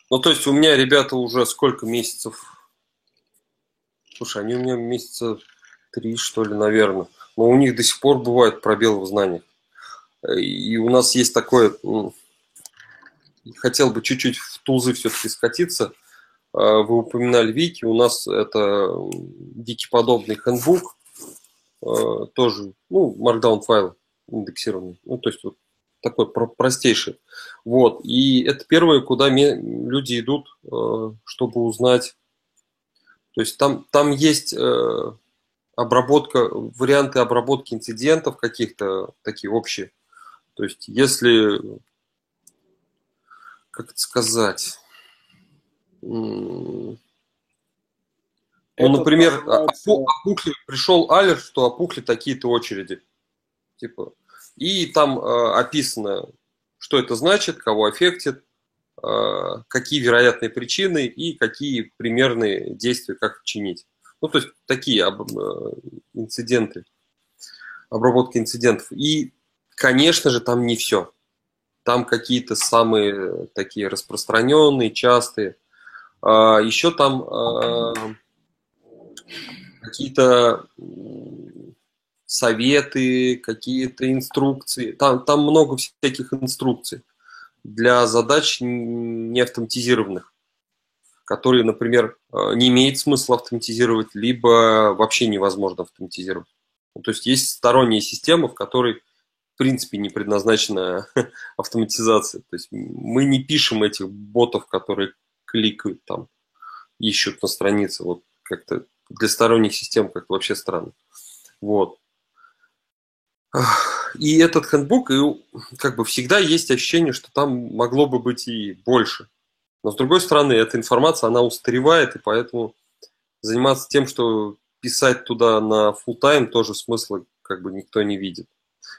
ну, то есть у меня ребята уже сколько месяцев? Слушай, они у меня месяца три, что ли, наверное. Но у них до сих пор бывает пробел в знаниях. И у нас есть такое... Хотел бы чуть-чуть в тулзы все-таки скатиться. А, вы упоминали Вики. У нас это Вики-подобный хэндбук. А, тоже, ну, markdown файл индексированный. Ну, то есть вот такой простейший. Вот. И это первое, куда люди идут, э, чтобы узнать. То есть там, там есть э, обработка, варианты обработки инцидентов каких-то такие общие. То есть если, как это сказать, ну, например, опухли, пришел алерт, что опухли такие-то очереди. Типа, и там э, описано, что это значит, кого аффектит, э, какие вероятные причины и какие примерные действия, как чинить. Ну, то есть такие об, э, инциденты, обработка инцидентов. И, конечно же, там не все. Там какие-то самые такие распространенные, частые. А, еще там а, какие-то советы, какие-то инструкции. Там, там много всяких инструкций для задач не автоматизированных, которые, например, э, не имеет смысла автоматизировать, либо вообще невозможно автоматизировать. Ну, то есть есть сторонние системы, в которой в принципе не предназначена [LAUGHS] автоматизация. То есть мы не пишем этих ботов, которые кликают там, ищут на странице. Вот как-то для сторонних систем как-то вообще странно. Вот. И этот хендбук, и как бы всегда есть ощущение, что там могло бы быть и больше. Но с другой стороны, эта информация, она устаревает, и поэтому заниматься тем, что писать туда на full time тоже смысла как бы никто не видит.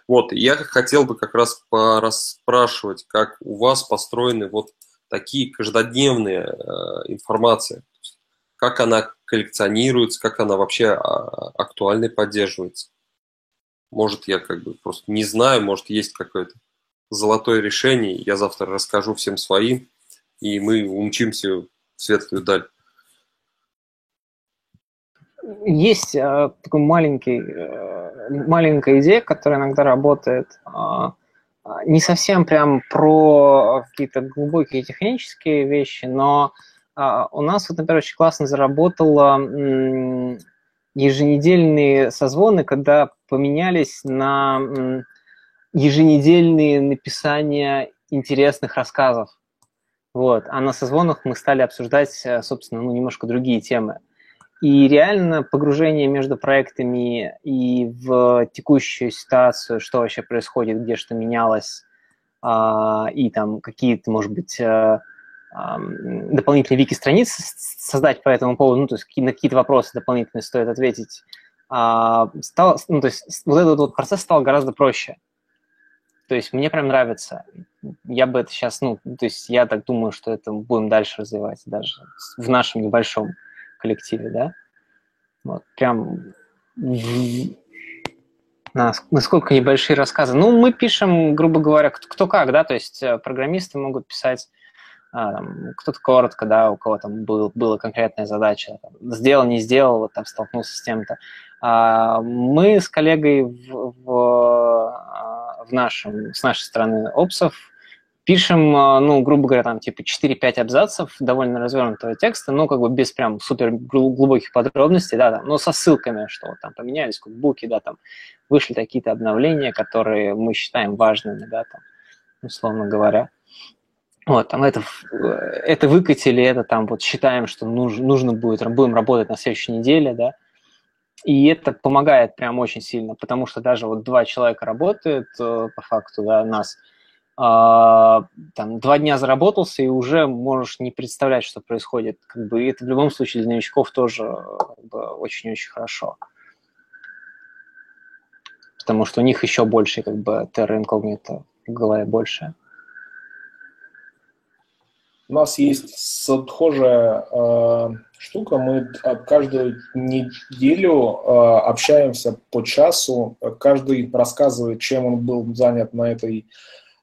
Вот, я хотел бы как раз порасспрашивать, как у вас построены вот такие каждодневные э, информации. Как она коллекционируется, как она вообще а, актуальной поддерживается. Может, я как бы просто не знаю, может, есть какое-то золотое решение, я завтра расскажу всем своим, и мы умчимся в светлую даль. Есть э, такой маленький, э, маленькая идея, которая иногда работает. Э, не совсем прям про какие-то глубокие технические вещи, но э, у нас, вот, например, очень классно заработало э, еженедельные созвоны, когда поменялись на э, еженедельные написания интересных рассказов. Вот. А на созвонах мы стали обсуждать, э, собственно, ну, немножко другие темы. И реально погружение между проектами и в текущую ситуацию, что вообще происходит, где что менялось, а, и там какие-то, может быть, а, дополнительные вики-страницы создать по этому поводу, ну, то есть на какие-то вопросы дополнительные стоит ответить, а, стал, ну, то есть вот этот вот процесс стал гораздо проще. То есть мне прям нравится. Я бы это сейчас, ну, то есть я так думаю, что это будем дальше развивать даже в нашем небольшом коллективе, да. Вот, прям насколько небольшие рассказы. Ну, мы пишем, грубо говоря, кто, как, да, то есть э, программисты могут писать кто-то коротко, да, у кого там был, была конкретная задача, там, сделал, не сделал, вот там столкнулся с тем-то. А, мы с коллегой в, в, а, в нашем, с нашей стороны опсов пишем, а, ну, грубо говоря, там, типа 4-5 абзацев довольно развернутого текста, ну, как бы без прям супер глубоких подробностей, да, там, но со ссылками, что вот там поменялись кукбуки, да, там, вышли какие-то обновления, которые мы считаем важными, да, там, условно говоря. Вот, там это, это выкатили, это там вот считаем, что нужно, нужно будет, будем работать на следующей неделе, да, и это помогает прям очень сильно, потому что даже вот два человека работают э, по факту, да, нас, а, там, два дня заработался, и уже можешь не представлять, что происходит. Как бы, и это в любом случае для новичков тоже очень-очень хорошо. Потому что у них еще больше, как бы, terra incognito в голове больше. У нас есть схожая э, штука. Мы каждую неделю э, общаемся по часу. Каждый рассказывает, чем он был занят на этой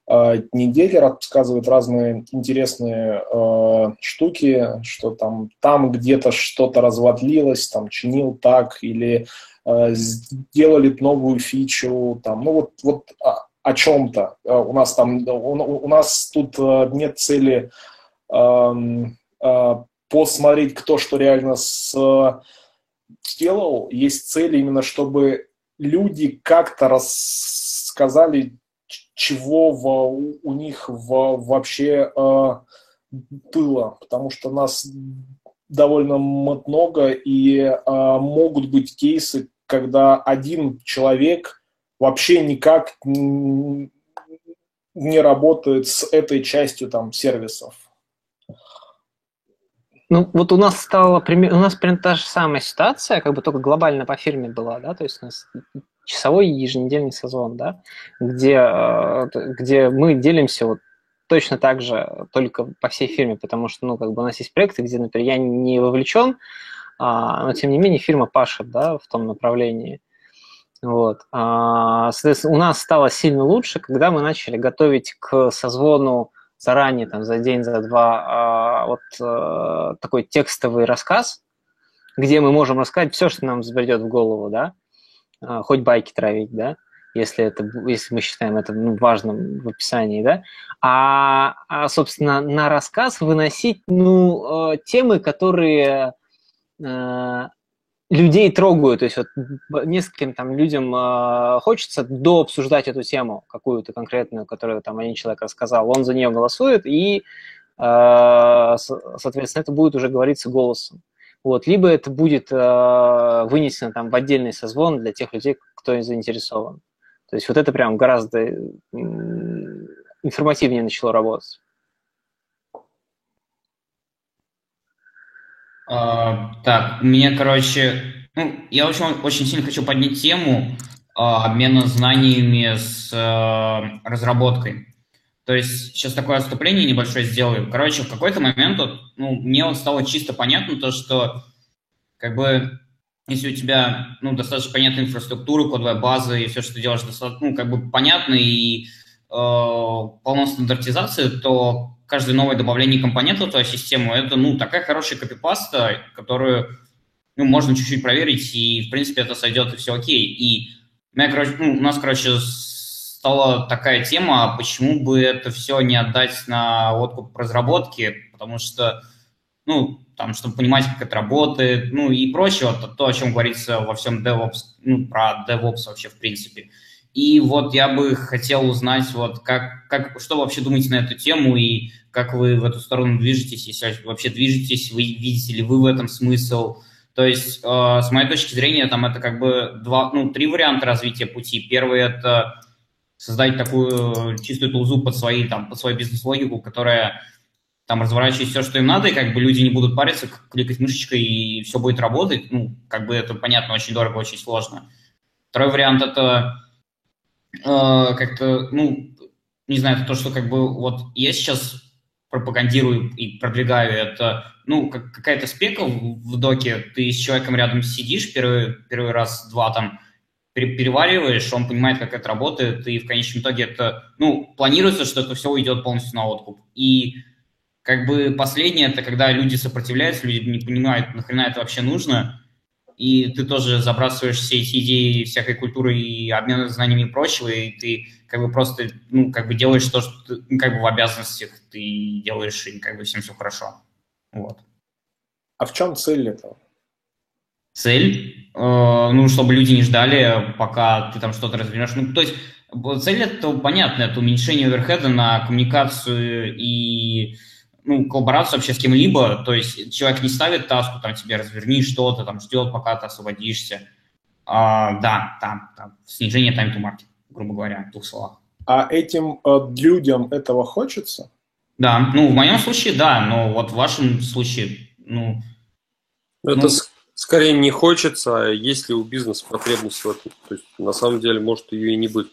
а, недели рассказывают разные интересные э, штуки, что там, там где-то что-то разводлилось, там чинил так, или э, сделали новую фичу, там, ну вот, вот о, чем-то. Э, у нас там, у, у нас тут э, нет цели э, э, посмотреть, кто что реально сделал, есть цель именно, чтобы люди как-то рассказали чего в, у них в, вообще э, было, потому что нас довольно много, и э, могут быть кейсы, когда один человек вообще никак не работает с этой частью там сервисов. Ну, вот у нас стала, у нас примерно та же самая ситуация, как бы только глобально по фирме была, да, то есть у нас часовой еженедельный сезон, да, где, э, где мы делимся вот точно так же, только по всей фирме, потому что, ну, как бы у нас есть проекты, где, например, я не вовлечен, а, но, тем не менее, фирма пашет, да, в том направлении. Вот. А, соответственно, у нас стало сильно лучше, когда мы начали готовить к созвону заранее, там, за день, за два, а, вот а, такой текстовый рассказ, где мы можем рассказать все, что нам взбредет в голову, да, а, хоть байки травить, да, если, это, если мы считаем это ну, важным в описании, да, а, а, собственно, на рассказ выносить, ну, э, темы, которые э, людей трогают, то есть вот нескольким там людям э, хочется дообсуждать эту тему какую-то конкретную, которую там один человек рассказал, он за нее голосует, и, э, соответственно, это будет уже говориться голосом. Вот, либо это будет э, вынесено там в отдельный созвон для тех людей, кто заинтересован. То есть вот это прям гораздо информативнее начало работать. Uh, так, мне, короче, ну, я очень, очень сильно хочу поднять тему uh, обмена знаниями с uh, разработкой. То есть сейчас такое отступление небольшое сделаю. Короче, в какой-то момент вот, ну, мне вот стало чисто понятно то, что как бы если у тебя ну, достаточно понятная инфраструктура, кодовая база и все, что ты делаешь, достаточно, ну, как бы понятно и э, полно стандартизации, то каждое новое добавление компонента в твою систему – это ну, такая хорошая копипаста, которую ну, можно чуть-чуть проверить, и, в принципе, это сойдет, и все окей. И у, меня, короче, ну, у нас, короче, стала такая тема, почему бы это все не отдать на откуп разработки, потому что, ну, там, чтобы понимать, как это работает, ну и прочее, то, о чем говорится во всем DevOps, ну, про DevOps вообще в принципе. И вот я бы хотел узнать, вот как, как, что вы вообще думаете на эту тему и как вы в эту сторону движетесь, если вообще движетесь, вы видите ли вы в этом смысл. То есть, э, с моей точки зрения, там это как бы два, ну, три варианта развития пути. Первый – это создать такую чистую тулзу под свои, там, под свою бизнес-логику, которая там разворачивать все, что им надо, и как бы люди не будут париться, кликать мышечкой, и все будет работать. Ну, как бы это, понятно, очень дорого, очень сложно. Второй вариант – это как-то, ну, не знаю, то, что как бы вот я сейчас пропагандирую и продвигаю, это, ну, как, какая-то спека в, в доке, ты с человеком рядом сидишь первый, первый раз, два там, перевариваешь, он понимает, как это работает, и в конечном итоге это, ну, планируется, что это все уйдет полностью на откуп. И как бы последнее, это когда люди сопротивляются, люди не понимают, нахрена это вообще нужно, и ты тоже забрасываешь все эти идеи всякой культуры и обмена знаниями и прочего, и ты как бы просто, ну, как бы делаешь то, что ты, ну, как бы в обязанностях ты делаешь, и как бы всем все хорошо. Вот. А в чем цель этого? Цель? Э, ну, чтобы люди не ждали, пока ты там что-то развернешь. Ну, то есть цель это понятно, это уменьшение оверхеда на коммуникацию и ну, коллаборацию вообще с кем-либо, то есть человек не ставит таску, там, тебе разверни что-то, там, ждет, пока ты освободишься. А, да, там, там, снижение time to market, грубо говоря, в двух словах. А этим э, людям этого хочется? Да, ну, в моем случае, да, но вот в вашем случае, ну... Это ну, скорее не хочется, а есть ли у бизнеса потребность в этом. То есть, на самом деле, может ее и не быть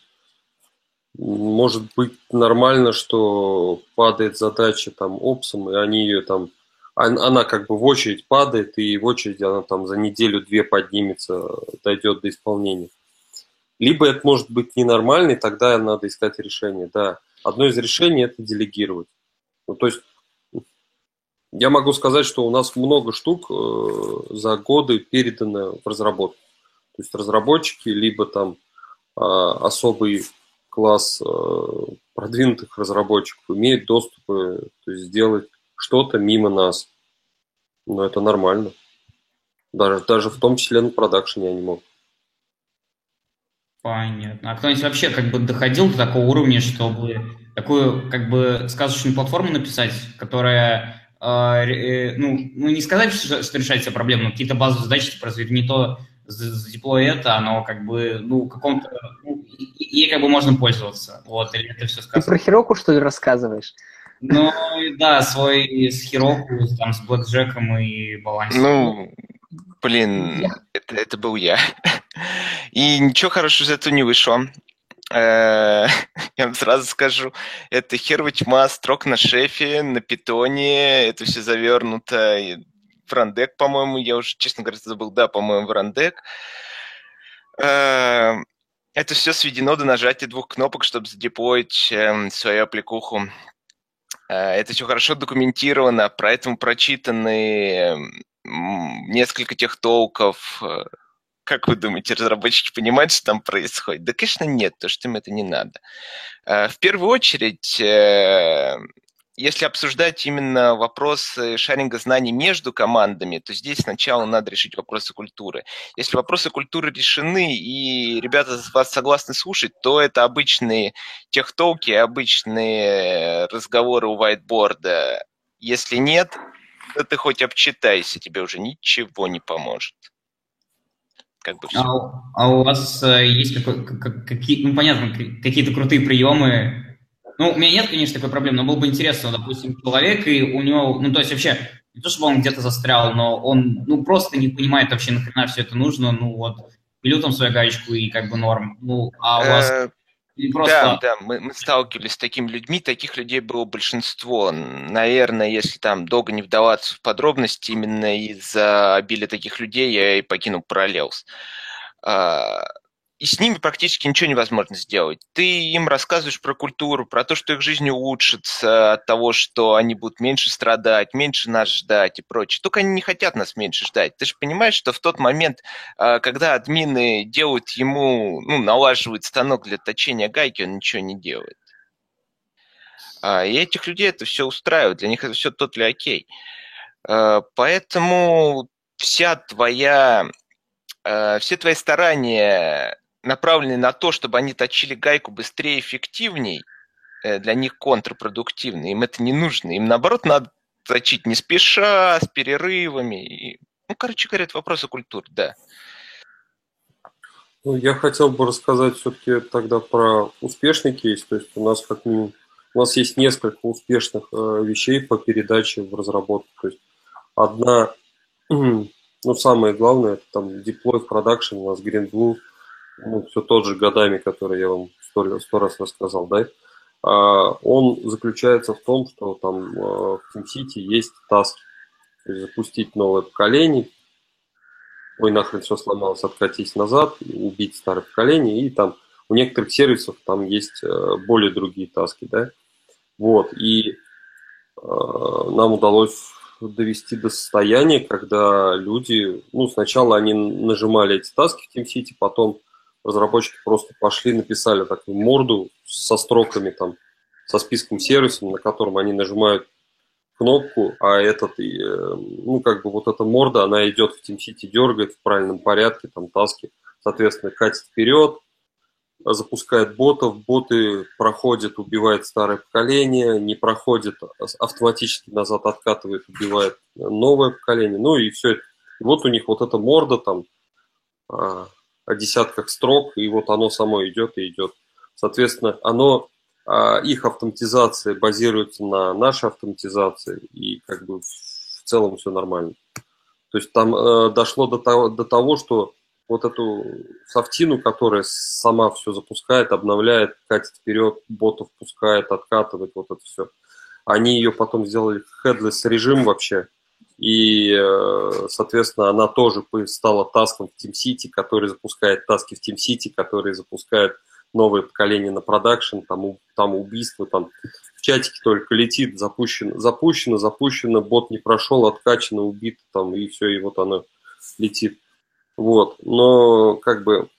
может быть нормально, что падает задача там опсом, и они ее там, она как бы в очередь падает, и в очереди она там за неделю-две поднимется, дойдет до исполнения. Либо это может быть ненормально, и тогда надо искать решение. Да, одно из решений – это делегировать. Ну, то есть я могу сказать, что у нас много штук э, за годы передано в разработку. То есть разработчики либо там э, особый класс э, продвинутых разработчиков имеет доступ, то есть сделать что-то мимо нас. Но это нормально. Даже, даже в том числе на продакшене они могут. Понятно. А кто-нибудь вообще как бы доходил до такого уровня, чтобы такую как бы сказочную платформу написать, которая, э, э, ну, ну, не сказать, что, что решает все проблемы, но какие-то базовые задачи, типа разверни то, это, оно как бы, ну, каком-то, ну, ей как бы можно пользоваться, вот, или это все сказано. Ты про Хироку, что ли, рассказываешь? Ну, да, свой с Хироку, там, с Блэкджеком и балансом. Ну, блин, это, это был я. И ничего хорошего из этого не вышло. Э, [LAUGHS] я вам сразу скажу, это херва тьма, строк на шефе, на питоне, это все завернуто Врандек, по-моему, я уже, честно говоря, забыл, да, по-моему, Врандек. Э, это все сведено до нажатия двух кнопок, чтобы задеплоить эм, свою аппликуху. Э, это все хорошо документировано, поэтому прочитаны эм, несколько тех толков. Э, как вы думаете, разработчики понимают, что там происходит? Да, конечно, нет, то что им это не надо. В первую очередь, если обсуждать именно вопросы шаринга знаний между командами, то здесь сначала надо решить вопросы культуры. Если вопросы культуры решены, и ребята вас согласны слушать, то это обычные техтолки, обычные разговоры у whiteboard. Если нет, то ты хоть обчитайся, тебе уже ничего не поможет. как бы. А, а у вас э, есть какой, какие, ну понятно, какие-то крутые приемы? Ну, у меня нет, конечно, такой проблемы, но было бы интересно, допустим, человек, и у него, ну, то есть вообще, не то, чтобы он где-то застрял, но он, ну, просто не понимает вообще, нахрена все это нужно, ну, вот, пилю там свою гаечку и как бы норм. Ну, а у вас э, просто... Да, да, мы, мы сталкивались с такими людьми, таких людей было большинство. Наверное, если там долго не вдаваться в подробности, именно из-за обилия таких людей я и покинул Parallels. И с ними практически ничего невозможно сделать. Ты им рассказываешь про культуру, про то, что их жизнь улучшится от того, что они будут меньше страдать, меньше нас ждать и прочее. Только они не хотят нас меньше ждать. Ты же понимаешь, что в тот момент, а, когда админы делают ему, ну, налаживают станок для точения гайки, он ничего не делает. А, и этих людей это все устраивает, для них это все тот ли окей. А, поэтому вся твоя, все твои старания направлены на то, чтобы они точили гайку быстрее и эффективней, э, для них контрпродуктивны. Им это не нужно. Им, наоборот, надо точить не спеша, с перерывами. Ну, короче говоря, это вопросы культуры, да. Ну, я хотел бы рассказать все-таки тогда про успешный кейс. То есть у нас как минимум, у нас есть несколько успешных э, вещей по передаче в разработку. То есть одна, [CLEARS THROAT] ну, самое главное, это там deploy в production, у нас Green Blue – ну, все тот же годами, который я вам сто, сто раз рассказал, да, а, он заключается в том, что там а, в TeamCity есть есть запустить новое поколение, ой, нахрен все сломалось, откатись назад, убить старое поколение, и там у некоторых сервисов там есть э, более другие таски, да. Вот, и э, нам удалось довести до состояния, когда люди, ну, сначала они нажимали эти таски в TeamCity, потом разработчики просто пошли, написали такую морду со строками там, со списком сервисов, на котором они нажимают кнопку, а этот, э, ну, как бы вот эта морда, она идет в TeamCity, дергает в правильном порядке, там, таски, соответственно, катит вперед, запускает ботов, боты проходят, убивает старое поколение, не проходит, автоматически назад откатывает, убивает новое поколение, ну и все. И вот у них вот эта морда там, а, о десятках строк, и вот оно само идет и идет. Соответственно, оно, а, их автоматизация базируется на нашей автоматизации, и как бы в целом все нормально. То есть там э, дошло до того, до того, что вот эту софтину, которая сама все запускает, обновляет, катит вперед, ботов пускает, откатывает, вот это все. Они ее потом сделали headless режим вообще, и, э, соответственно, она тоже стала таском в TeamCity, который запускает таски в TeamCity, который запускает новое поколение на продакшн, там, там убийство, там в чатике только летит, запущено, запущено, запущено, бот не прошел, откачано, убито, там, и все, и вот оно летит. Вот, но как бы,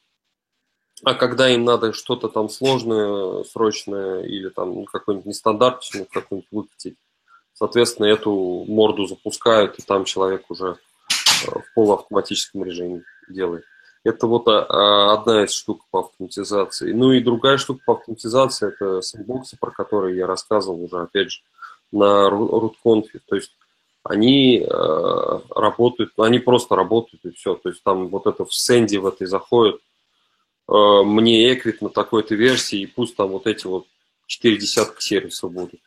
а когда им надо что-то там сложное, срочное, или там ну, какой-нибудь нестандартный, какой-нибудь выкатить, Соответственно, эту морду запускают, и там человек уже э, в полуавтоматическом режиме делает. Это вот а, а, одна из штук по автоматизации. Ну и другая штука по автоматизации – это сэндбоксы, про которые я рассказывал уже, опять же, на RootConf. То есть они э, работают, ну, они просто работают и все. То есть там вот это в сенде в этой заходит, э, мне эквит на такой-то версии, и пусть там вот эти вот четыре десятка сервисов будут.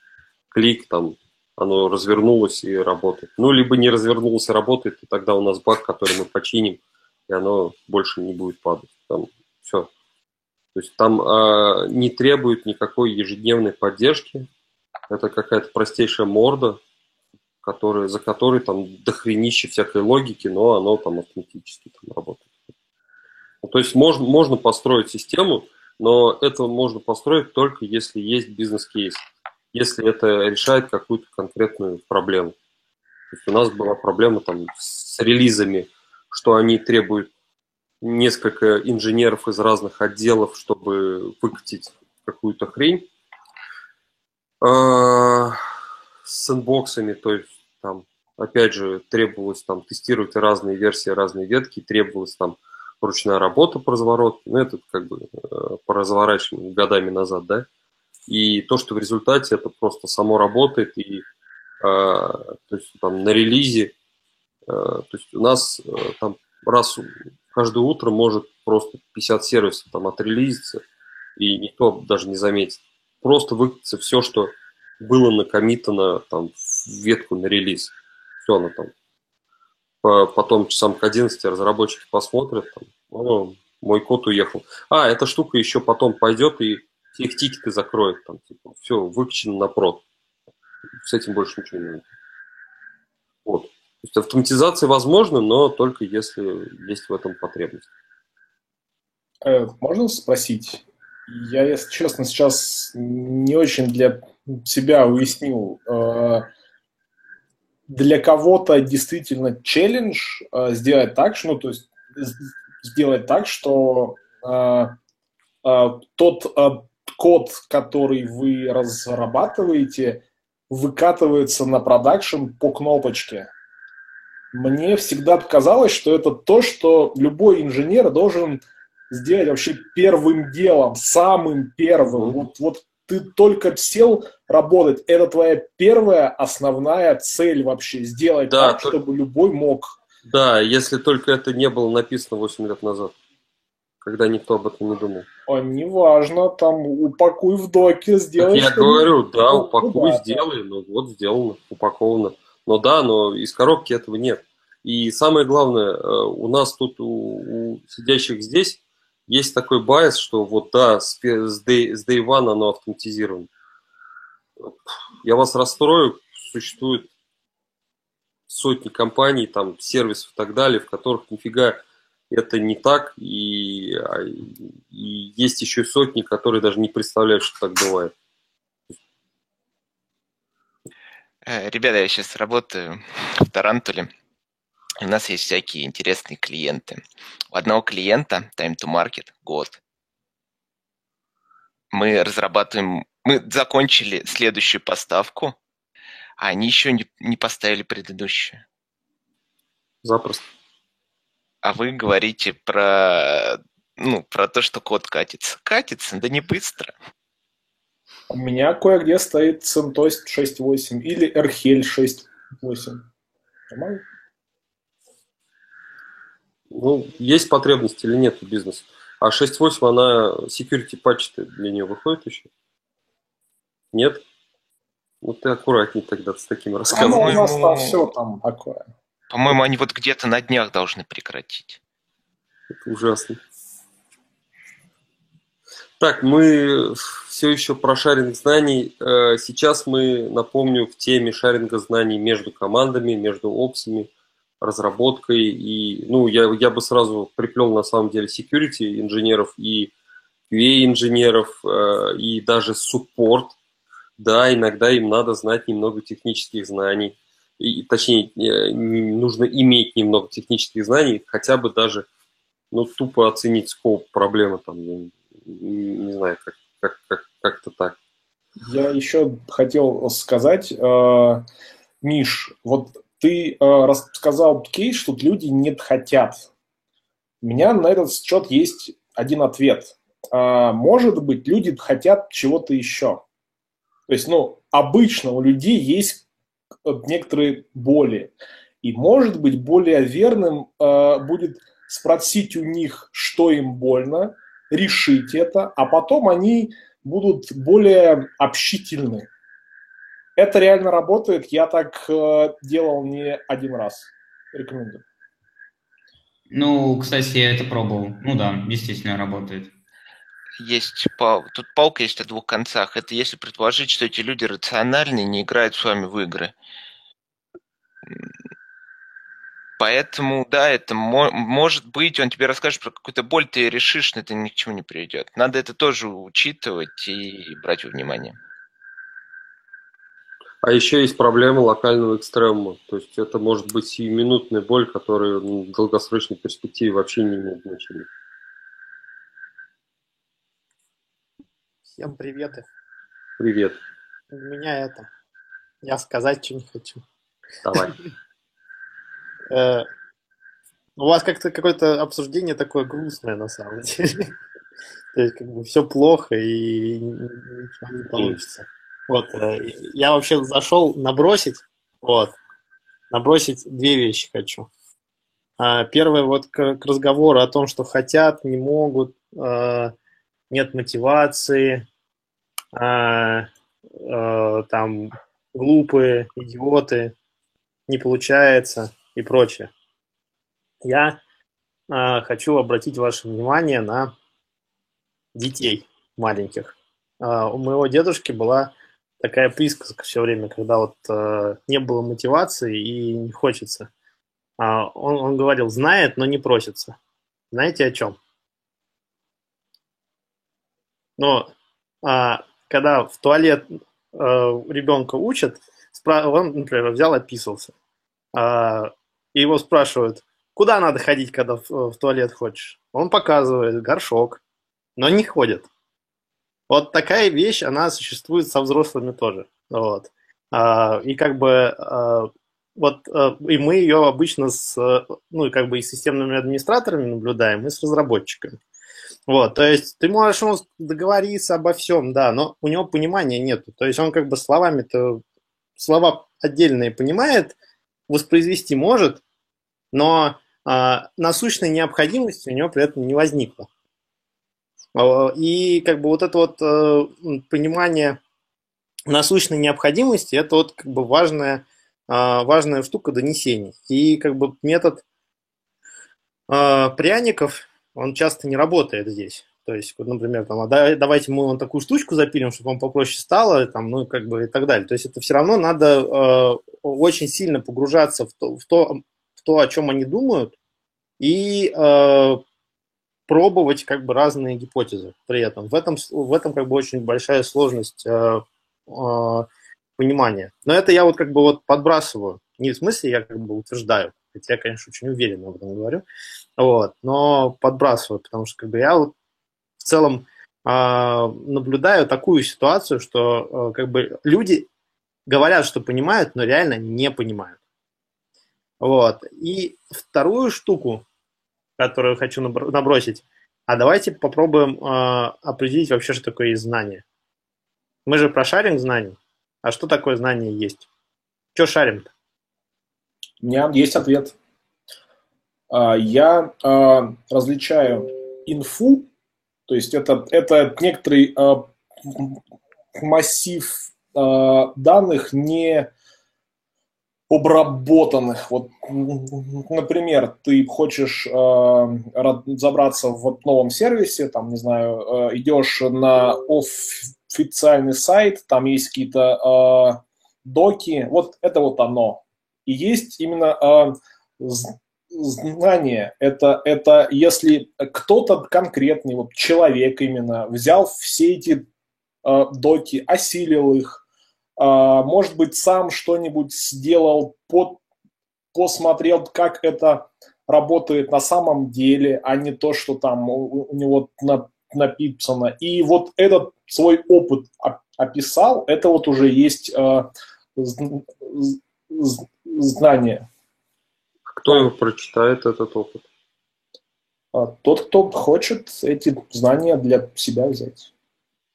Клик там, оно развернулось и работает. Ну, либо не развернулось и работает, и тогда у нас баг, который мы починим, и оно больше не будет падать. Там все. То есть там э, не требует никакой ежедневной поддержки. Это какая-то простейшая морда, которая, за которой там дохренище всякой логики, но оно там автоматически там работает. Ну, то есть можно, можно построить систему, но это можно построить только если есть бизнес-кейс если это решает какую-то конкретную проблему. То есть у нас была проблема там с релизами, что они требуют несколько инженеров из разных отделов, чтобы выкатить какую-то хрень. А, с сэндбоксами, то есть там, опять же, требовалось там тестировать разные версии, разные ветки, требовалась там ручная работа по разворотке, ну, это как бы э, по разворачиванию годами назад, да. И то, что в результате это просто само работает, и э, то есть там на релизе, э, то есть у нас э, там раз каждое утро может просто 50 сервисов там отрелизиться, и никто даже не заметит. Просто выкатится все, что было накомитано там в ветку на релиз. Все оно там. Потом часам к 11 разработчики посмотрят, там, о, мой код уехал. А, эта штука еще потом пойдет и все их тикеты закроет. Там, типа, все, выкачено на прод. С этим больше ничего не надо. Вот. То есть автоматизация возможна, но только если есть в этом потребность. Э, можно спросить? Я, если честно, сейчас не очень для себя уяснил. Э, для кого-то действительно челлендж э, сделать так, что, ну, то есть сделать так, что тот код, который вы разрабатываете, выкатывается на продакшн по кнопочке. Мне всегда казалось, что это то, что любой инженер должен сделать вообще первым делом, самым первым. Вот, вот ты только сел работать, это твоя первая основная цель вообще, сделать да, так, только... чтобы любой мог. Да, если только это не было написано 8 лет назад, когда никто об этом не думал. А неважно, там упакуй в доке, сделай. Так я говорю, да, ну, упакуй, да, сделай, ну вот сделано, упаковано. Но да, но из коробки этого нет. И самое главное, э, у нас тут, у, у сидящих здесь, есть такой байс, что вот да, с, с, day, с day one оно автоматизировано. Я вас расстрою, существует сотни компаний, там, сервисов и так далее, в которых нифига это не так, и, а, и есть еще сотни, которые даже не представляют, что так бывает. Э, ребята, я сейчас работаю в Тарантуле. У нас есть всякие интересные клиенты. У одного клиента time to market год. Мы разрабатываем, мы закончили следующую поставку, а они еще не, не поставили предыдущую. Запросто. А вы говорите про, ну, про то, что код катится. Катится, да не быстро. У меня кое-где стоит CentOS 6.8 или Erhel 6.8. Нормально? Ну, есть потребность или нет у бизнеса. А 6.8, она, security patch для нее выходит еще? Нет? Ну, ты аккуратней тогда с таким рассказом. А, ну, у нас там все там такое. По-моему, они вот где-то на днях должны прекратить. Это ужасно. Так, мы все еще про шаринг знаний. Э, сейчас мы, напомню, в теме шаринга знаний между командами, между опсами – разработкой. И, ну, я, я бы сразу приплел на самом деле security инженеров и QA инженеров, э, и даже support. Да, иногда им надо знать немного технических знаний. И, точнее, э, нужно иметь немного технических знаний, хотя бы даже ну, тупо оценить скоп проблемы, там, не, не знаю, как, как, как, как-то так. Я еще хотел сказать, э, Миш, вот ты э, рассказал кейс, что люди не хотят. У меня на этот счет есть один ответ. Э, может быть, люди хотят чего-то еще. То есть, ну, обычно у людей есть некоторые боли. И, может быть, более верным э, будет спросить у них, что им больно, решить это, а потом они будут более общительны. Это реально работает. Я так э, делал не один раз. Рекомендую. Ну, кстати, я это пробовал. Ну да, естественно, работает. Есть пал... Тут палка есть о двух концах. Это если предположить, что эти люди рациональные, не играют с вами в игры. Поэтому, да, это мо- может быть, он тебе расскажет про какую-то боль, ты решишь, но это ни к чему не приведет. Надо это тоже учитывать и брать во внимание. А еще есть проблема локального экстремума. То есть это может быть сиюминутная боль, которая в долгосрочной перспективе вообще не имеет значения. Всем привет. Привет. У меня это... Я сказать что не хочу. Давай. [LAUGHS] Э, у вас как-то какое-то обсуждение такое грустное на самом деле. [LAUGHS] То есть как бы все плохо и ничего не получится. Вот, э, я вообще зашел набросить, вот, набросить две вещи хочу. А, первое вот к, разговору о том, что хотят, не могут, э, нет мотивации, э, э, там глупые, идиоты, не получается и прочее. Я э, хочу обратить ваше внимание на детей маленьких. Э, у моего дедушки была такая присказка все время, когда вот э, не было мотивации и не хочется. А он, он говорил, знает, но не просится. Знаете о чем? Но а, когда в туалет а, ребенка учат, он, например, взял, описывался. А, и его спрашивают, куда надо ходить, когда в, в туалет хочешь? Он показывает горшок, но не ходит. Вот такая вещь, она существует со взрослыми тоже. Вот. А, и как бы а, вот а, и мы ее обычно с, ну, как бы и с системными администраторами наблюдаем, и с разработчиками. Вот, то есть ты можешь ему договориться обо всем, да, но у него понимания нету. То есть он как бы словами-то слова отдельные понимает, воспроизвести может, но а, насущной необходимости у него при этом не возникло. А, и как бы вот это вот э, понимание насущной необходимости, это вот как бы важная, а, важная штука донесений. И как бы метод а, пряников, он часто не работает здесь. То есть, например, там, а давайте мы вам такую штучку запилим, чтобы вам попроще стало, там, ну, как бы и так далее. То есть это все равно надо э, очень сильно погружаться в то, в то, в то, о чем они думают, и э, пробовать как бы разные гипотезы при этом. В этом, в этом как бы очень большая сложность э, э, понимания. Но это я вот как бы вот подбрасываю. Не в смысле я как бы утверждаю, хотя я, конечно, очень уверенно об этом говорю, вот, но подбрасываю, потому что как бы я вот в целом э, наблюдаю такую ситуацию, что э, как бы люди говорят, что понимают, но реально не понимают. Вот. И вторую штуку, которую хочу набросить. А давайте попробуем э, определить вообще, что такое знание. Мы же про шаринг знаний. А что такое знание есть? Что шарим-то? У меня есть ответ. А, я а, различаю инфу, то есть это, это некоторый а, массив данных, не обработанных. Вот, например, ты хочешь э, разобраться в новом сервисе, там, не знаю, э, идешь на официальный сайт, там есть какие-то э, доки, вот это вот оно. И есть именно э, знание, это, это если кто-то конкретный, вот человек именно, взял все эти э, доки, осилил их, а, может быть, сам что-нибудь сделал, под, посмотрел, как это работает на самом деле, а не то, что там у, у него на, написано. И вот этот свой опыт описал, это вот уже есть э, знание. Кто его прочитает, этот опыт? А, тот, кто хочет эти знания для себя взять.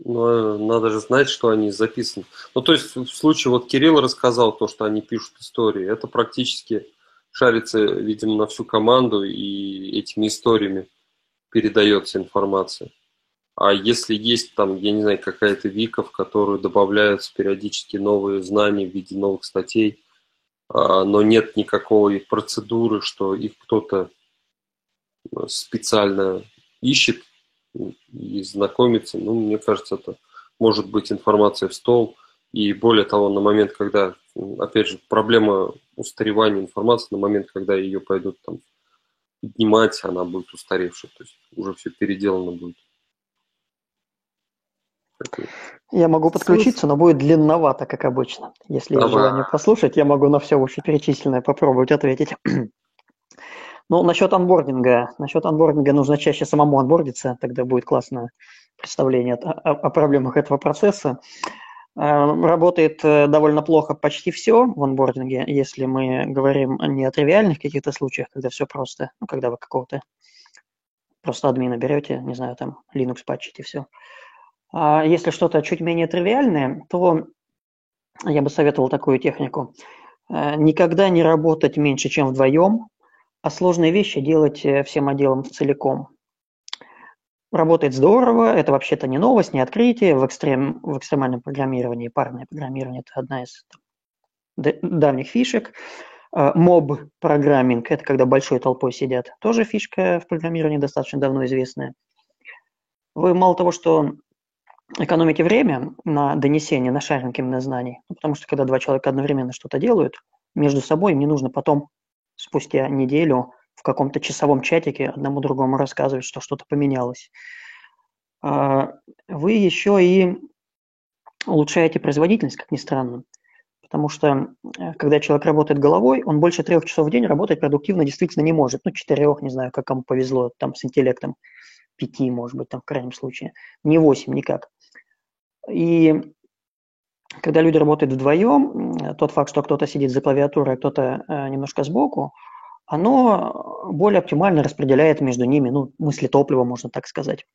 Но надо же знать, что они записаны. Ну, то есть, в случае, вот Кирилл рассказал то, что они пишут истории, это практически шарится, видимо, на всю команду, и этими историями передается информация. А если есть там, я не знаю, какая-то вика, в которую добавляются периодически новые знания в виде новых статей, а, но нет никакой процедуры, что их кто-то специально ищет, и знакомиться. Ну, мне кажется, это может быть информация в стол. И более того, на момент, когда, опять же, проблема устаревания информации, на момент, когда ее пойдут там поднимать, она будет устаревшей. То есть уже все переделано будет. Я могу подключиться, но будет длинновато, как обычно. Если есть желание послушать, я могу на все вышеперечисленное попробовать ответить. [CLEARS THROAT] Ну, насчет анбординга. Насчет анбординга нужно чаще самому анбордиться, тогда будет классное представление о, о проблемах этого процесса. Э, работает э, довольно плохо почти все в анбординге, если мы говорим не о тривиальных каких-то случаях, когда все просто, ну, когда вы какого-то просто админа берете, не знаю, там Linux патчите, все. А если что-то чуть менее тривиальное, то я бы советовал такую технику. Э, никогда не работать меньше, чем вдвоем, а сложные вещи делать э, всем отделом целиком. Работает здорово, это вообще-то не новость, не открытие. В, экстрем, в экстремальном программировании, парное программирование – это одна из давних фишек. Моб-программинг – это когда большой толпой сидят. Тоже фишка в программировании достаточно давно известная. Вы мало того, что экономите время на донесение, на шаринг именно знаний, ну, потому что когда два человека одновременно что-то делают, между собой им не нужно потом, спустя неделю, в каком-то часовом чатике одному другому рассказывать, что что-то поменялось. А, вы еще и улучшаете производительность, как ни странно. Потому что э, когда человек работает головой, он больше трех часов в день работать продуктивно действительно не может. Ну, четырех, не знаю, как кому повезло, там с интеллектом, пяти, может быть, там в крайнем случае. Не восемь никак. И когда люди работают вдвоем, тот факт, что кто-то сидит за клавиатурой, а кто-то э, немножко сбоку, оно более оптимально распределяет между ними, ну, мысли топлива, можно так сказать.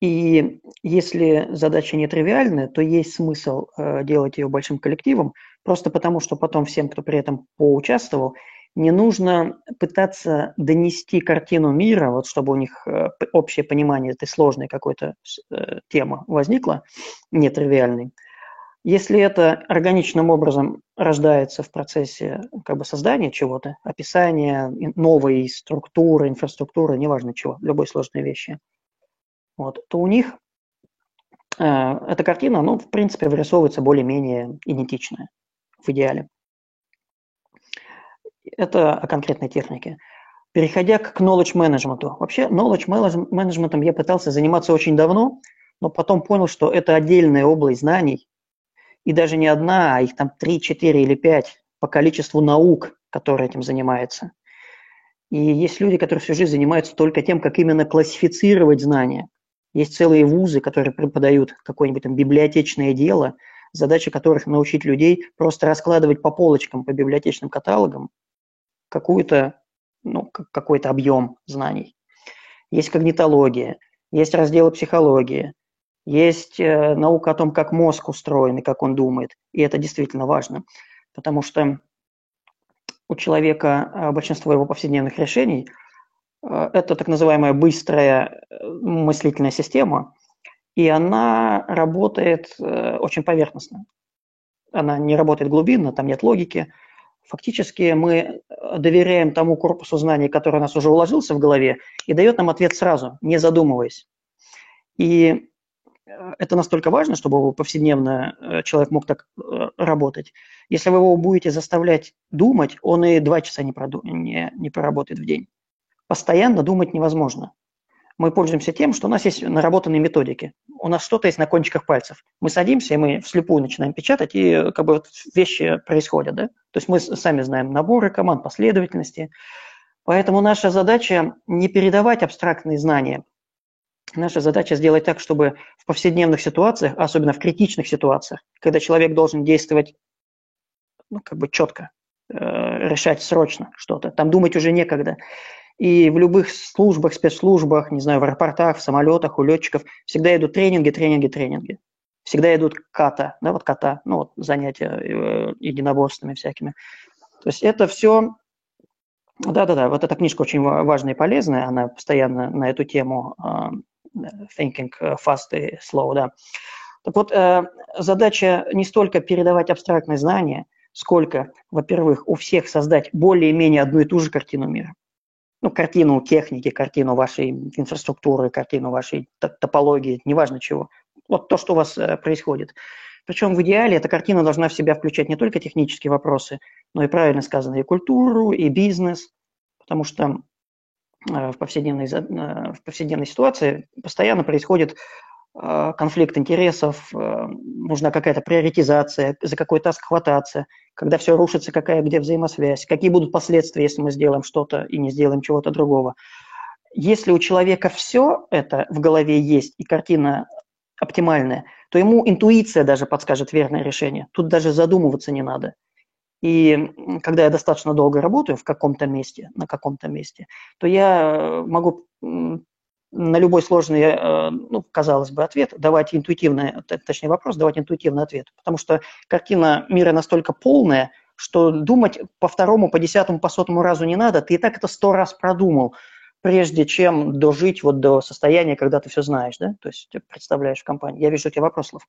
И если задача нетривиальная, то есть смысл э, делать ее большим коллективом, просто потому что потом всем, кто при этом поучаствовал, не нужно пытаться донести картину мира, вот чтобы у них э, общее понимание этой сложной какой-то э, темы возникло, нетривиальной. Если это органичным образом рождается в процессе как бы, создания чего-то, описания новой структуры, инфраструктуры, неважно чего, любой сложной вещи, вот, то у них э, эта картина, ну, в принципе, вырисовывается более-менее идентичная в идеале. Это о конкретной технике. Переходя к knowledge management. Вообще, knowledge management я пытался заниматься очень давно, но потом понял, что это отдельная область знаний, и даже не одна, а их там 3, 4 или 5 по количеству наук, которые этим занимаются. И есть люди, которые всю жизнь занимаются только тем, как именно классифицировать знания. Есть целые вузы, которые преподают какое-нибудь там библиотечное дело, задача которых научить людей просто раскладывать по полочкам, по библиотечным каталогам какую-то, ну, какой-то объем знаний. Есть когнитология, есть разделы психологии, есть э, наука о том, как мозг устроен и как он думает. И это действительно важно, потому что у человека э, большинство его повседневных решений э, – это так называемая быстрая мыслительная система, и она работает очень поверхностно. Она не работает глубинно, там нет логики – Фактически мы э, доверяем тому корпусу знаний, который у нас уже уложился в голове, и дает нам ответ сразу, не задумываясь. И э, это настолько важно, чтобы повседневно э, человек мог так работать. Если вы его будете заставлять думать, он и два часа не, проду- не, не проработает в день. Постоянно думать невозможно мы пользуемся тем, что у нас есть наработанные методики. У нас что-то есть на кончиках пальцев. Мы садимся, и мы вслепую начинаем печатать, и как бы вот вещи происходят. Да? То есть мы сами знаем наборы команд, последовательности. Поэтому наша задача не передавать абстрактные знания. Наша задача сделать так, чтобы в повседневных ситуациях, особенно в критичных ситуациях, когда человек должен действовать ну, как бы четко, э, решать срочно что-то, там думать уже некогда, и в любых службах, спецслужбах, не знаю, в аэропортах, в самолетах, у летчиков всегда идут тренинги, тренинги, тренинги. Всегда идут ката, да, вот ката, ну вот занятия э, единоборствами всякими. То есть это все, да-да-да, вот эта книжка очень важная и полезная, она постоянно на эту тему uh, thinking fast и slow, да. Так вот, uh, задача не столько передавать абстрактные знания, сколько, во-первых, у всех создать более-менее одну и ту же картину мира ну, картину техники, картину вашей инфраструктуры, картину вашей топологии, неважно чего. Вот то, что у вас э, происходит. Причем в идеале эта картина должна в себя включать не только технические вопросы, но и правильно сказано, и культуру, и бизнес, потому что э, в повседневной, э, в повседневной ситуации постоянно происходит конфликт интересов, э, нужна какая-то приоритизация, за какой таск хвататься, когда все рушится, какая где взаимосвязь, какие будут последствия, если мы сделаем что-то и не сделаем чего-то другого. Если у человека все это в голове есть и картина оптимальная, то ему интуиция даже подскажет верное решение. Тут даже задумываться не надо. И когда я достаточно долго работаю в каком-то месте, на каком-то месте, то я э, могу на любой сложный, э, ну, казалось бы, ответ давать интуитивный, точнее вопрос, давать интуитивный ответ. Потому что картина мира настолько полная, что думать по второму, по десятому, по сотому разу не надо, ты и так это сто раз продумал, прежде чем дожить вот до состояния, когда ты все знаешь, да, то есть представляешь в. Я вижу у тебя вопрос, Слав.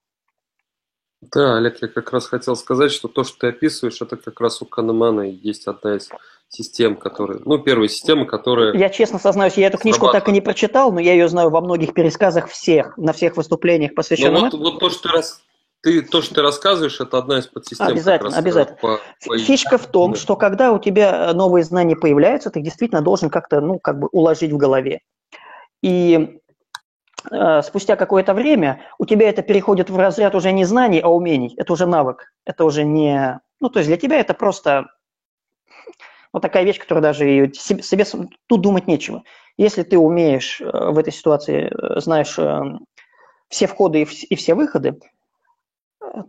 Да, Олег, я как раз хотел сказать, что то, что ты описываешь, это как раз у Канемана есть одна из систем, которые... Ну, первая система, которая... Я честно сознаюсь, я эту книжку так и не прочитал, но я ее знаю во многих пересказах всех, на всех выступлениях, посвященных... Ну, вот, вот то, что ты, рас... ты, то, что ты рассказываешь, это одна из подсистем. Обязательно, раз, обязательно. По, по... Фишка в том, да. что когда у тебя новые знания появляются, ты действительно должен как-то, ну, как бы уложить в голове. И э, спустя какое-то время у тебя это переходит в разряд уже не знаний, а умений. Это уже навык. Это уже не... Ну, то есть для тебя это просто вот такая вещь, которая даже себе, себе тут думать нечего. Если ты умеешь э, в этой ситуации, э, знаешь э, все входы и все выходы,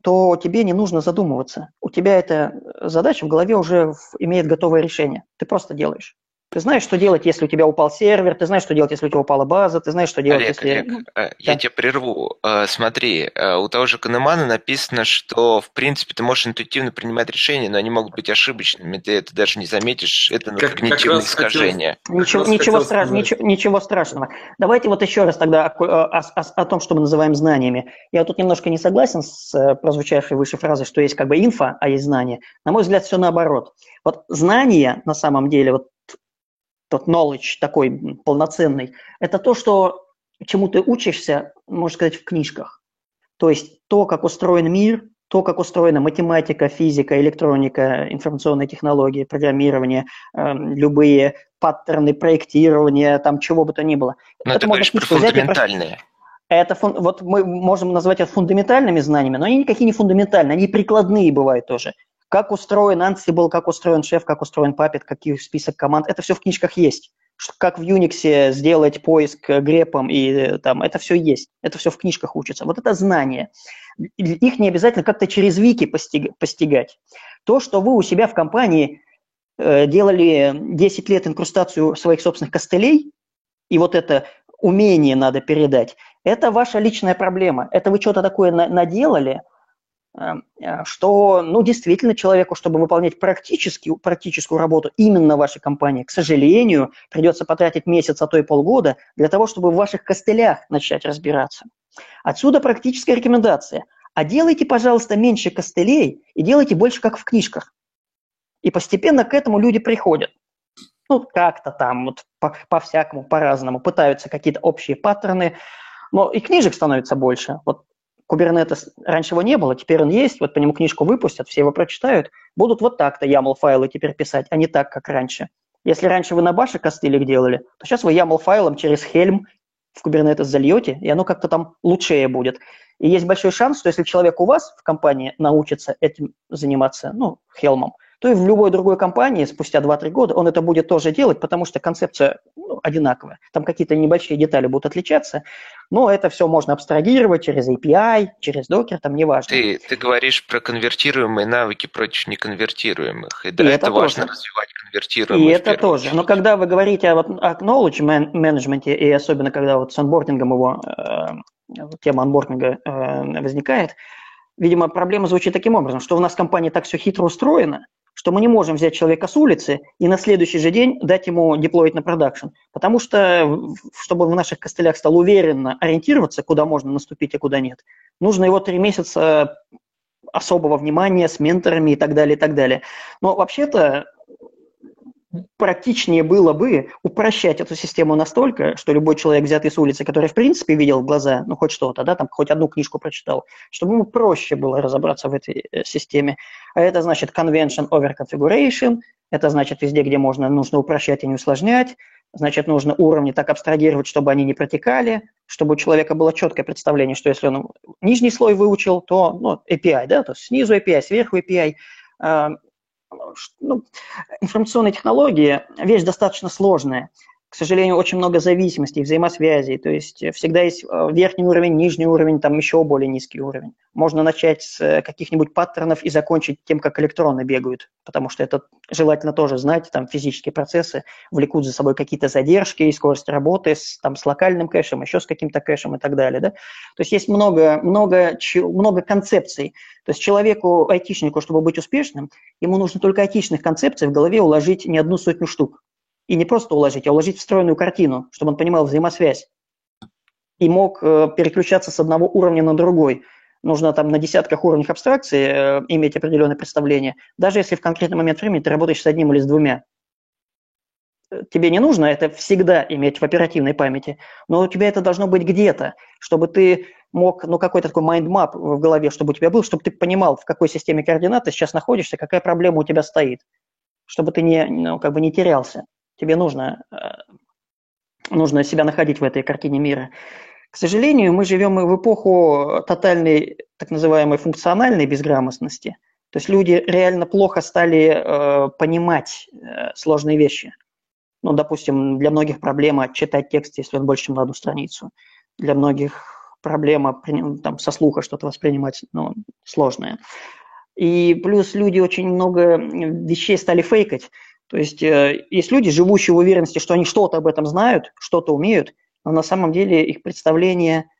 то тебе не нужно задумываться. У тебя эта задача в голове уже имеет готовое решение. Ты просто делаешь. Ты знаешь, что делать, если у тебя упал сервер, ты знаешь, что делать, если у тебя упала база, ты знаешь, что делать, Олег, если... Олег, э, я да. тебя прерву. Э, смотри, э, у того же Канемана написано, что, в принципе, ты можешь интуитивно принимать решения, но они могут быть ошибочными, ты это даже не заметишь, это как, когнитивное как искажение. Хотел, ничего, ничего, страш, ничего, ничего страшного. Давайте вот еще раз тогда о, о, о, о том, что мы называем знаниями. Я тут немножко не согласен с прозвучавшей выше фразой, что есть как бы инфа, а есть знания. На мой взгляд, все наоборот. Вот знания, на самом деле, вот тот knowledge такой полноценный, это то, что чему ты учишься, можно сказать, в книжках. То есть то, как устроен мир, то, как устроена математика, физика, электроника, информационные технологии, программирование, э, любые паттерны проектирования, там чего бы то ни было. Но это ты говоришь про фундаментальные. Это фун... вот мы можем назвать это фундаментальными знаниями, но они никакие не фундаментальные, они прикладные бывают тоже. Как устроен Ansible, как устроен шеф, как устроен Puppet, какие список команд, это все в книжках есть. Как в Unix сделать поиск грепом, и э, там, это все есть. Это все в книжках учится. Вот это знание. Их не обязательно как-то через вики постигать. То, что вы у себя в компании э, делали 10 лет инкрустацию своих собственных костылей, и вот это умение надо передать, это ваша личная проблема. Это вы что-то такое наделали – что, ну, действительно, человеку, чтобы выполнять практически, практическую работу именно в вашей компании, к сожалению, придется потратить месяц, а то и полгода для того, чтобы в ваших костылях начать разбираться. Отсюда практическая рекомендация. А делайте, пожалуйста, меньше костылей и делайте больше, как в книжках. И постепенно к этому люди приходят. Ну, как-то там, вот по-всякому, по по-разному, пытаются какие-то общие паттерны, но и книжек становится больше. Вот Kubernetes раньше его не было, теперь он есть, вот по нему книжку выпустят, все его прочитают, будут вот так-то YAML-файлы теперь писать, а не так, как раньше. Если раньше вы на баше костылик делали, то сейчас вы YAML-файлом через Helm в Kubernetes зальете, и оно как-то там лучшее будет. И есть большой шанс, что если человек у вас в компании научится этим заниматься, ну, Helm, то и в любой другой компании спустя 2-3 года он это будет тоже делать, потому что концепция ну, одинаковая. Там какие-то небольшие детали будут отличаться, но это все можно абстрагировать через API, через Docker, там неважно. Ты, ты говоришь про конвертируемые навыки против неконвертируемых, и, и да, это, это важно тоже. развивать конвертируемые. И это тоже. Очередь. Но когда вы говорите о, о knowledge management, и особенно когда вот с анбордингом его, э, тема анбординга э, возникает, видимо, проблема звучит таким образом, что у нас компания так все хитро устроена, что мы не можем взять человека с улицы и на следующий же день дать ему деплоить на продакшн. Потому что, чтобы в наших костылях стал уверенно ориентироваться, куда можно наступить, а куда нет, нужно его три месяца особого внимания с менторами и так далее, и так далее. Но вообще-то практичнее было бы упрощать эту систему настолько, что любой человек, взятый с улицы, который в принципе видел в глаза, ну хоть что-то, да, там хоть одну книжку прочитал, чтобы ему проще было разобраться в этой э, системе. Это значит convention over configuration, это значит везде, где можно, нужно упрощать и не усложнять, значит, нужно уровни так абстрагировать, чтобы они не протекали, чтобы у человека было четкое представление, что если он нижний слой выучил, то ну, API, да, то снизу API, сверху API, ну, информационные технологии – вещь достаточно сложная. К сожалению, очень много зависимостей, взаимосвязей. То есть э, всегда есть э, верхний уровень, нижний уровень, там еще более низкий уровень. Можно начать с э, каких-нибудь паттернов и закончить тем, как электроны бегают, потому что это желательно тоже знать, там физические процессы влекут за собой какие-то задержки и скорость работы с, там, с локальным кэшем, еще с каким-то кэшем и так далее. Да? То есть есть много, много, много концепций. То есть человеку, айтишнику, чтобы быть успешным, ему нужно только айтичных концепций в голове уложить не одну сотню штук и не просто уложить, а уложить встроенную картину, чтобы он понимал взаимосвязь и мог э, переключаться с одного уровня на другой. Нужно там на десятках уровнях абстракции э, иметь определенное представление, даже если в конкретный момент времени ты работаешь с одним или с двумя. Тебе не нужно это всегда иметь в оперативной памяти, но у тебя это должно быть где-то, чтобы ты мог, ну, какой-то такой mind map в голове, чтобы у тебя был, чтобы ты понимал, в какой системе координат ты сейчас находишься, какая проблема у тебя стоит, чтобы ты не, ну, как бы не терялся тебе нужно, э, нужно себя находить в этой картине мира. К сожалению, мы живем в эпоху тотальной, так называемой, функциональной безграмотности. То есть люди реально плохо стали э, понимать э, сложные вещи. Ну, допустим, для многих проблема читать текст, если он больше, чем на одну страницу. Для многих проблема там, со слуха что-то воспринимать ну, сложное. И плюс люди очень много вещей стали фейкать. То есть э, есть люди, живущие в уверенности, что они что-то об этом знают, что-то умеют, но на самом деле их представление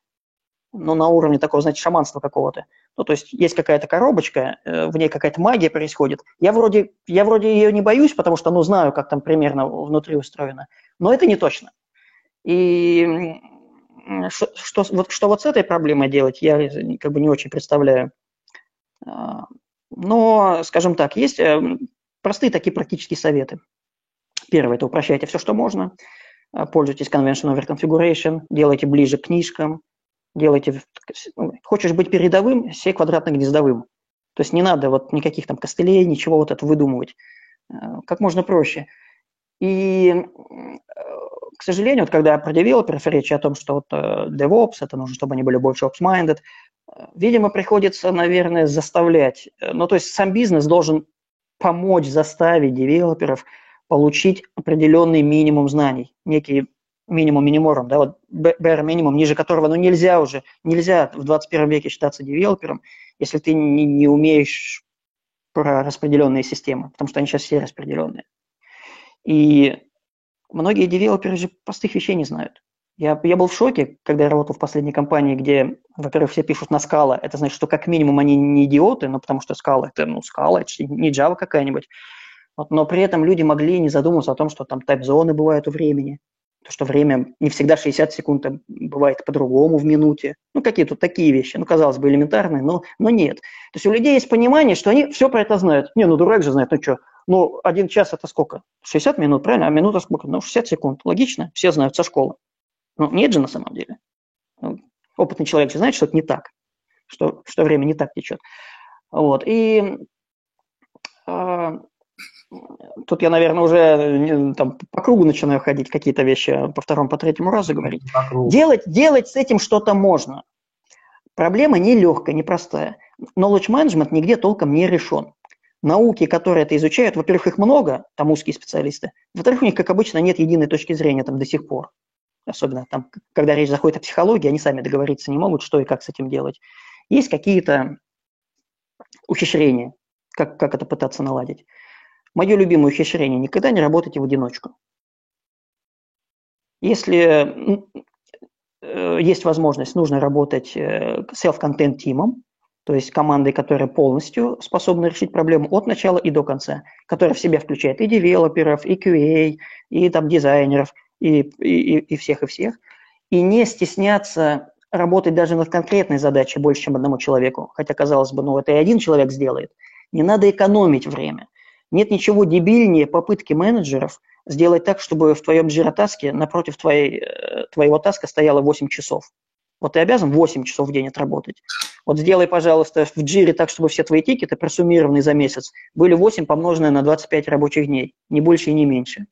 ну, на уровне такого, знаете, шаманства какого-то. Ну, то есть есть какая-то коробочка, э, в ней какая-то магия происходит. Я вроде, я вроде ее не боюсь, потому что, ну, знаю, как там примерно внутри устроено. Но это не точно. И что, что, вот, что вот с этой проблемой делать, я как бы не очень представляю. А, но, скажем так, есть э, Простые такие практические советы. Первое – это упрощайте все, что можно. А, пользуйтесь Convention Over Configuration, делайте ближе к книжкам, делайте... Ну, хочешь быть передовым, сей квадратно-гнездовым. То есть не надо вот никаких там костылей, ничего вот это выдумывать. А, как можно проще. И, к сожалению, вот когда про девелоперов речь о том, что вот э, DevOps, это нужно, чтобы они были больше ops-minded, э, видимо, приходится, наверное, заставлять. Ну, то есть сам бизнес должен помочь заставить девелоперов получить определенный минимум знаний, некий минимум миниморум, да, вот bare минимум, ниже которого, ну, нельзя уже, нельзя в 21 веке считаться девелопером, если ты не, не умеешь про распределенные системы, потому что они сейчас все распределенные. И многие девелоперы же простых вещей не знают. Я, я был в шоке, когда я работал в последней компании, где, во-первых, все пишут на скала. Это значит, что как минимум они не идиоты, но потому что скала – это, ну, скала, это не Java какая-нибудь. Вот, но при этом люди могли не задумываться о том, что там тайп-зоны бывают у времени, то, что время не всегда 60 секунд, а бывает по-другому в минуте. Ну, какие-то такие вещи. Ну, казалось бы, элементарные, но, но нет. То есть у людей есть понимание, что они все про это знают. Не, ну, дурак же знает, ну что, ну, один час – это сколько? 60 минут, правильно? А минута сколько? Ну, 60 секунд. Логично, все знают со школы. Ну, нет же на самом деле. Ну, опытный человек же знает, что это не так, что, что время не так течет. Вот. И э, тут я, наверное, уже там, по кругу начинаю ходить, какие-то вещи по второму, по третьему разу говорить. Делать, делать с этим что-то можно. Проблема нелегкая, непростая. Knowledge management нигде толком не решен. Науки, которые это изучают, во-первых, их много, там узкие специалисты, во-вторых, у них, как обычно, нет единой точки зрения там до сих пор особенно там, когда речь заходит о психологии, они сами договориться не могут, что и как с этим делать. Есть какие-то ухищрения, как, как это пытаться наладить. Мое любимое ухищрение – никогда не работайте в одиночку. Если э, есть возможность, нужно работать э, self-content тимом, то есть командой, которая полностью способна решить проблему от начала и до конца, которая в себя включает и девелоперов, и QA, и там дизайнеров – и, и, и всех, и всех, и не стесняться работать даже над конкретной задачей больше, чем одному человеку. Хотя, казалось бы, ну это и один человек сделает. Не надо экономить время. Нет ничего дебильнее попытки менеджеров сделать так, чтобы в твоем джиротаске напротив твоей, э, твоего таска стояло 8 часов. Вот ты обязан 8 часов в день отработать. Вот сделай, пожалуйста, в джире так, чтобы все твои тикеты, просуммированные за месяц, были 8 помноженные на 25 рабочих дней. Не больше и не меньше.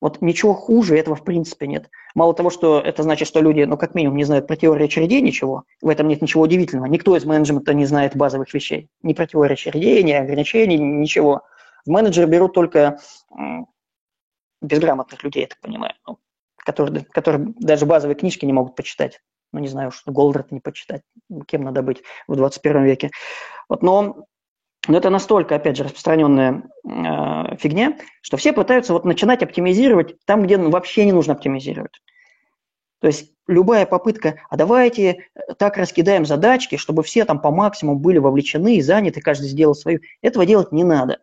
Вот ничего хуже этого в принципе нет. Мало того, что это значит, что люди, ну, как минимум, не знают про теорию очередей ничего, в этом нет ничего удивительного. Никто из менеджмента не знает базовых вещей. Ни про теорию очередей, ни ограничений, ничего. В менеджеры берут только безграмотных людей, я так понимаю, ну, которые, которые даже базовые книжки не могут почитать. Ну, не знаю, что Голдрат не почитать, кем надо быть в 21 веке. Вот, но, но это настолько, опять же, распространенная э, фигня, что все пытаются вот начинать оптимизировать там, где вообще не нужно оптимизировать. То есть любая попытка, а давайте э, так раскидаем задачки, чтобы все там по максимуму были вовлечены и заняты, каждый сделал свою. Этого делать не надо.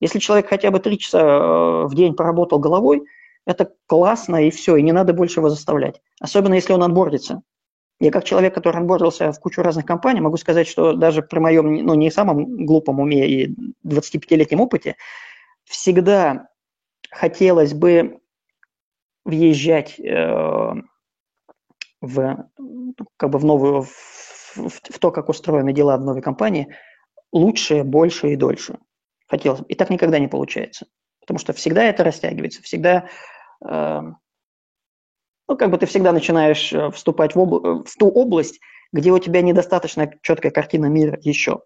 Если человек хотя бы три часа э, в день поработал головой, это классно и все, и не надо больше его заставлять. Особенно если он отбордится. Я как человек, который отбордился в кучу разных компаний, могу сказать, что даже при моем, ну, не самом глупом уме и 25-летнем опыте, всегда хотелось бы въезжать э, в, как бы в новую, в, в, в то, как устроены дела в новой компании, лучше, больше и дольше. Хотелось бы. И так никогда не получается. Потому что всегда это растягивается, всегда, э, ну, как бы ты всегда начинаешь э, вступать в, обла- в ту область, где у тебя недостаточно четкая картина мира еще.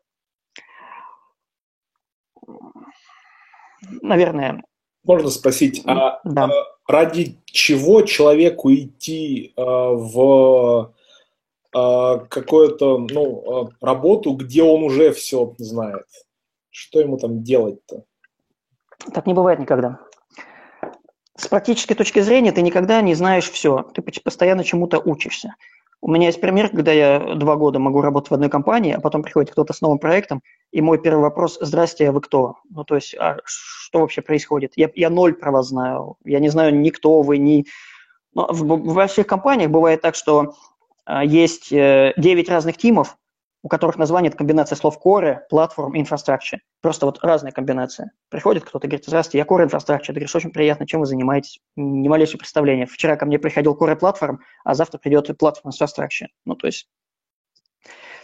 Наверное. Можно спросить, а да. А ради чего человеку идти э, в э, какую-то ну, э, работу, где он уже все знает? Что ему там делать-то? Так не бывает никогда. С практической точки зрения ты никогда не знаешь все. Ты постоянно чему-то учишься. У меня есть пример, когда я два года могу работать в одной компании, а потом приходит кто-то с новым проектом, и мой первый вопрос «Здрасте, а вы кто?» Ну, то есть, а что вообще происходит? Я, я ноль про вас знаю. Я не знаю ни кто вы, ни... Но в, в больших компаниях бывает так, что а, есть э, 9 разных тимов, у которых название – это комбинация слов core, platform, infrastructure. Просто вот разные комбинации. Приходит кто-то и говорит, здравствуйте, я core infrastructure. Ты говоришь, очень приятно, чем вы занимаетесь? Ни малейшего представления. Вчера ко мне приходил core platform, а завтра придет platform infrastructure. Ну, то есть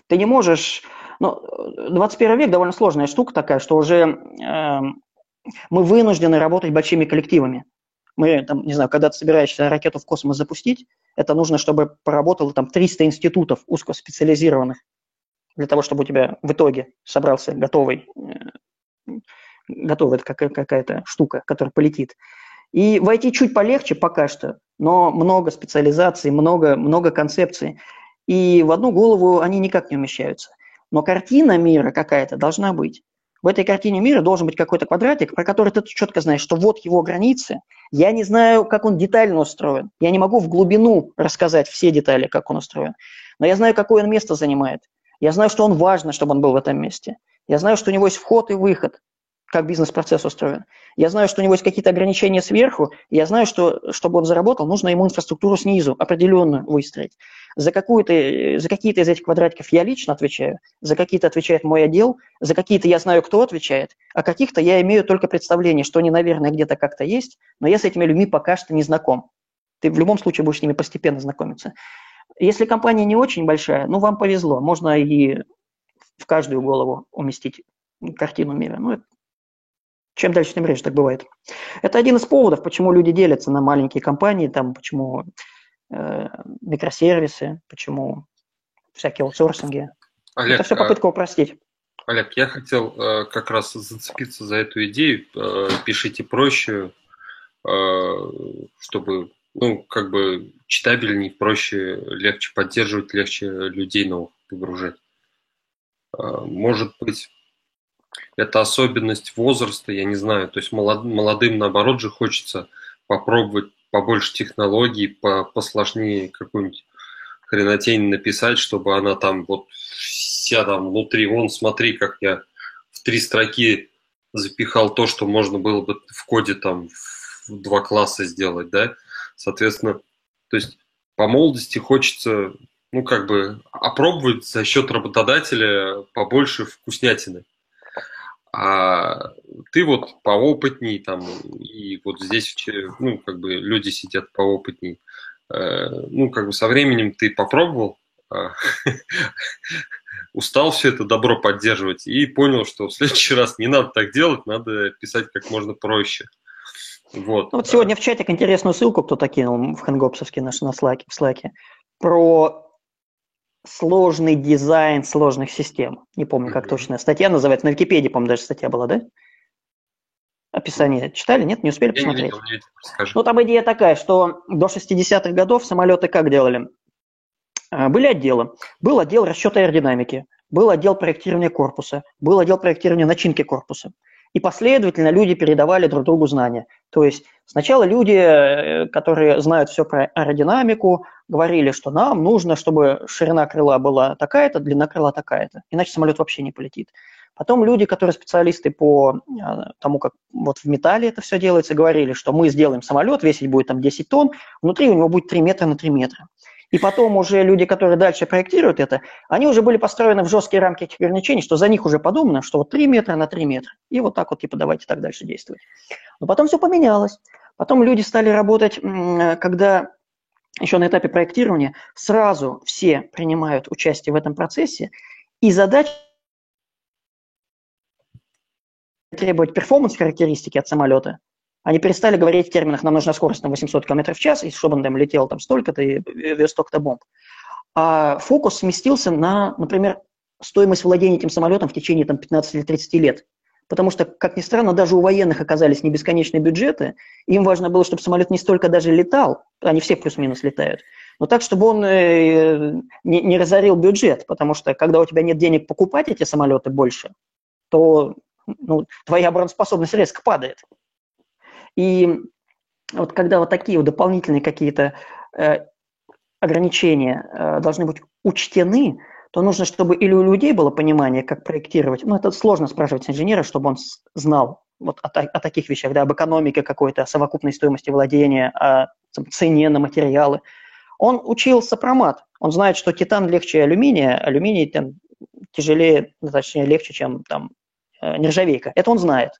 ты не можешь... Ну, 21 век довольно сложная штука такая, что уже э, мы вынуждены работать большими коллективами. Мы, там, не знаю, когда ты собираешься ракету в космос запустить, это нужно, чтобы поработало там 300 институтов узкоспециализированных для того, чтобы у тебя в итоге собрался готовый, э, готовая какая-то штука, которая полетит. И войти чуть полегче пока что, но много специализаций, много, много концепций. И в одну голову они никак не умещаются. Но картина мира какая-то должна быть. В этой картине мира должен быть какой-то квадратик, про который ты четко знаешь, что вот его границы. Я не знаю, как он детально устроен. Я не могу в глубину рассказать все детали, как он устроен. Но я знаю, какое он место занимает. Я знаю, что он важно, чтобы он был в этом месте. Я знаю, что у него есть вход и выход, как бизнес-процесс устроен. Я знаю, что у него есть какие-то ограничения сверху. Я знаю, что чтобы он заработал, нужно ему инфраструктуру снизу определенную выстроить. За, какую-то, за какие-то из этих квадратиков я лично отвечаю, за какие-то отвечает мой отдел, за какие-то я знаю, кто отвечает, а каких-то я имею только представление, что они, наверное, где-то как-то есть, но я с этими людьми пока что не знаком. Ты в любом случае будешь с ними постепенно знакомиться. Если компания не очень большая, ну, вам повезло, можно и в каждую голову уместить картину мира. Ну, чем дальше, тем реже так бывает. Это один из поводов, почему люди делятся на маленькие компании, там, почему э, микросервисы, почему всякие аутсорсинги. Олег, Это все попытка упростить. Олег, я хотел э, как раз зацепиться за эту идею. Э, пишите проще, э, чтобы ну, как бы читабельней, проще, легче поддерживать, легче людей новых погружать. А, может быть, это особенность возраста, я не знаю. То есть молод, молодым, наоборот же, хочется попробовать побольше технологий, по, посложнее какую-нибудь хренотень написать, чтобы она там вот вся там внутри, вон смотри, как я в три строки запихал то, что можно было бы в коде там в два класса сделать, да, Соответственно, то есть по молодости хочется, ну, как бы опробовать за счет работодателя побольше вкуснятины. А ты вот поопытней, там, и вот здесь, ну, как бы люди сидят поопытней. Э, ну, как бы со временем ты попробовал, а, [LAUGHS] устал все это добро поддерживать и понял, что в следующий раз не надо так делать, надо писать как можно проще. Вот. Ну, вот сегодня в чатик интересную ссылку кто-то кинул в хэнгопсовский наш на слайке, в слайке про сложный дизайн сложных систем. Не помню, как точно. Статья называется. На Википедии, по-моему, даже статья была, да? Описание читали? Нет, не успели Я посмотреть? Не видел, не видел, ну, там идея такая, что до 60-х годов самолеты как делали? А, были отделы. Был отдел расчета аэродинамики, был отдел проектирования корпуса, был отдел проектирования начинки корпуса. И последовательно люди передавали друг другу знания. То есть сначала люди, э, которые знают все про аэродинамику, говорили, что нам нужно, чтобы ширина крыла была такая-то, длина крыла такая-то, иначе самолет вообще не полетит. Потом люди, которые специалисты по а, тому, как вот в металле это все делается, говорили, что мы сделаем самолет, весить будет там 10 тонн, внутри у него будет 3 метра на 3 метра. И потом уже люди, которые дальше проектируют это, они уже были построены в жесткие рамки этих ограничений, что за них уже подумано, что вот 3 метра на 3 метра. И вот так вот, типа, давайте так дальше действовать. Но потом все поменялось. Потом люди стали работать, когда еще на этапе проектирования сразу все принимают участие в этом процессе, и задача требовать перформанс-характеристики от самолета, они перестали говорить в терминах, нам нужна скорость на 800 км в час, и чтобы он там летел там столько-то и вес столько-то бомб. А фокус сместился на, например, стоимость владения этим самолетом в течение там, 15 или 30 лет. Потому что, как ни странно, даже у военных оказались не бесконечные бюджеты. Им важно было, чтобы самолет не столько даже летал, они все плюс-минус летают, но так, чтобы он э, не, не разорил бюджет. Потому что, когда у тебя нет денег покупать эти самолеты больше, то ну, твоя обороноспособность резко падает. И вот когда вот такие вот дополнительные какие-то э, ограничения э, должны быть учтены, то нужно, чтобы или у людей было понимание, как проектировать. Ну, это сложно спрашивать инженера, чтобы он знал вот о, о таких вещах, да, об экономике какой-то, о совокупной стоимости владения, о цене на материалы. Он учил сопромат. Он знает, что титан легче алюминия, алюминий там, тяжелее, точнее, легче, чем там Э, нержавейка. Это он знает.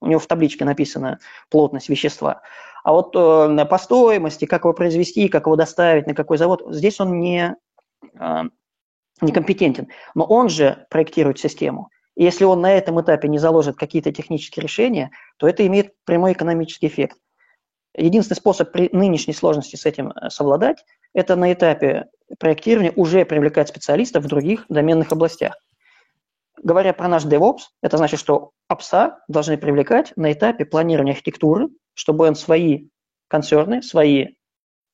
У него в табличке написана плотность вещества. А вот э, по стоимости, как его произвести, как его доставить, на какой завод, здесь он не, э, некомпетентен. Но он же проектирует систему. И если он на этом этапе не заложит какие-то технические решения, то это имеет прямой экономический эффект. Единственный способ при нынешней сложности с этим э, совладать, это на этапе проектирования уже привлекать специалистов в других доменных областях говоря про наш DevOps, это значит, что опса должны привлекать на этапе планирования архитектуры, чтобы он свои концерны, свои,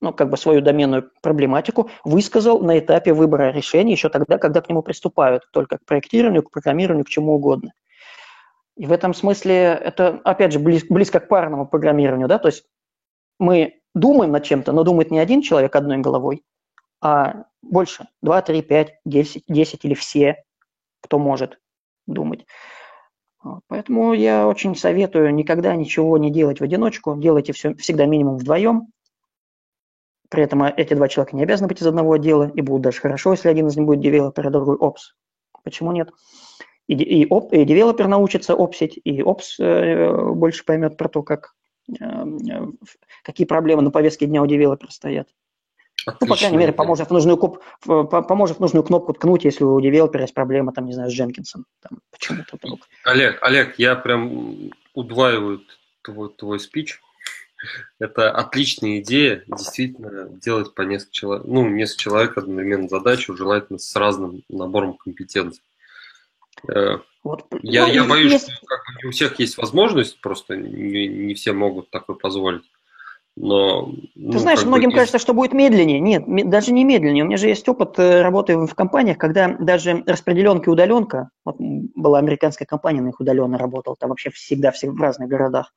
ну, как бы свою доменную проблематику высказал на этапе выбора решений еще тогда, когда к нему приступают, только к проектированию, к программированию, к чему угодно. И в этом смысле это, опять же, близ, близко к парному программированию, да, то есть мы думаем над чем-то, но думает не один человек одной головой, а больше, 2, 3, 5, 10, 10 или все кто может думать. Поэтому я очень советую никогда ничего не делать в одиночку, делайте все всегда минимум вдвоем. При этом эти два человека не обязаны быть из одного отдела, и будут даже хорошо, если один из них будет девелопер, а другой опс. Почему нет? И, и, оп, и девелопер научится опсить, и опс э, больше поймет про то, как, э, э какие проблемы на повестке дня у девелопера стоят. Отлично. Ну, по крайней мере, поможет в, нужную куп, поможет в нужную кнопку ткнуть, если у девелопера есть проблема, там, не знаю, с Дженкинсом. Там, почему-то вдруг. Олег, Олег, я прям удваиваю твой, твой спич. Это отличная идея, действительно, делать по несколько человек, ну, несколько человек одновременно задачу, желательно с разным набором компетенций. Э, вот. Я, ну, я боюсь, есть... что как бы, не у всех есть возможность, просто не, не все могут такое позволить. Но, ну, Ты знаешь, многим бы... кажется, что будет медленнее. Нет, даже не медленнее. У меня же есть опыт э, работы в компаниях, когда даже распределенка и удаленка, вот была американская компания, на них удаленно работал, там вообще всегда, всегда в разных городах.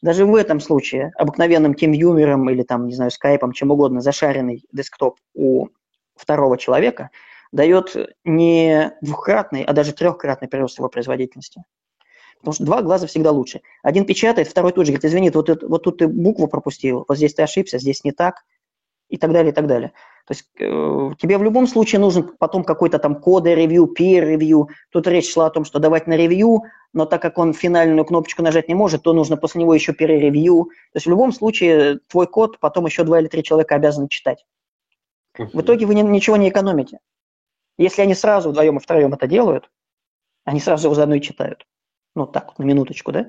Даже в этом случае обыкновенным TeamViewer или там, не знаю, скайпом, чем угодно, зашаренный десктоп у второго человека дает не двухкратный, а даже трехкратный прирост его производительности. Потому что два глаза всегда лучше. Один печатает, второй тут же говорит, извини, вот, это, вот тут ты букву пропустил, вот здесь ты ошибся, здесь не так, и так далее, и так далее. То есть э, тебе в любом случае нужен потом какой-то там коды ревью, peer ревью. Тут речь шла о том, что давать на ревью, но так как он финальную кнопочку нажать не может, то нужно после него еще peer ревью. То есть в любом случае твой код потом еще два или три человека обязаны читать. В итоге вы ничего не экономите. Если они сразу вдвоем и втроем это делают, они сразу его заодно и читают. Ну, так, на минуточку, да?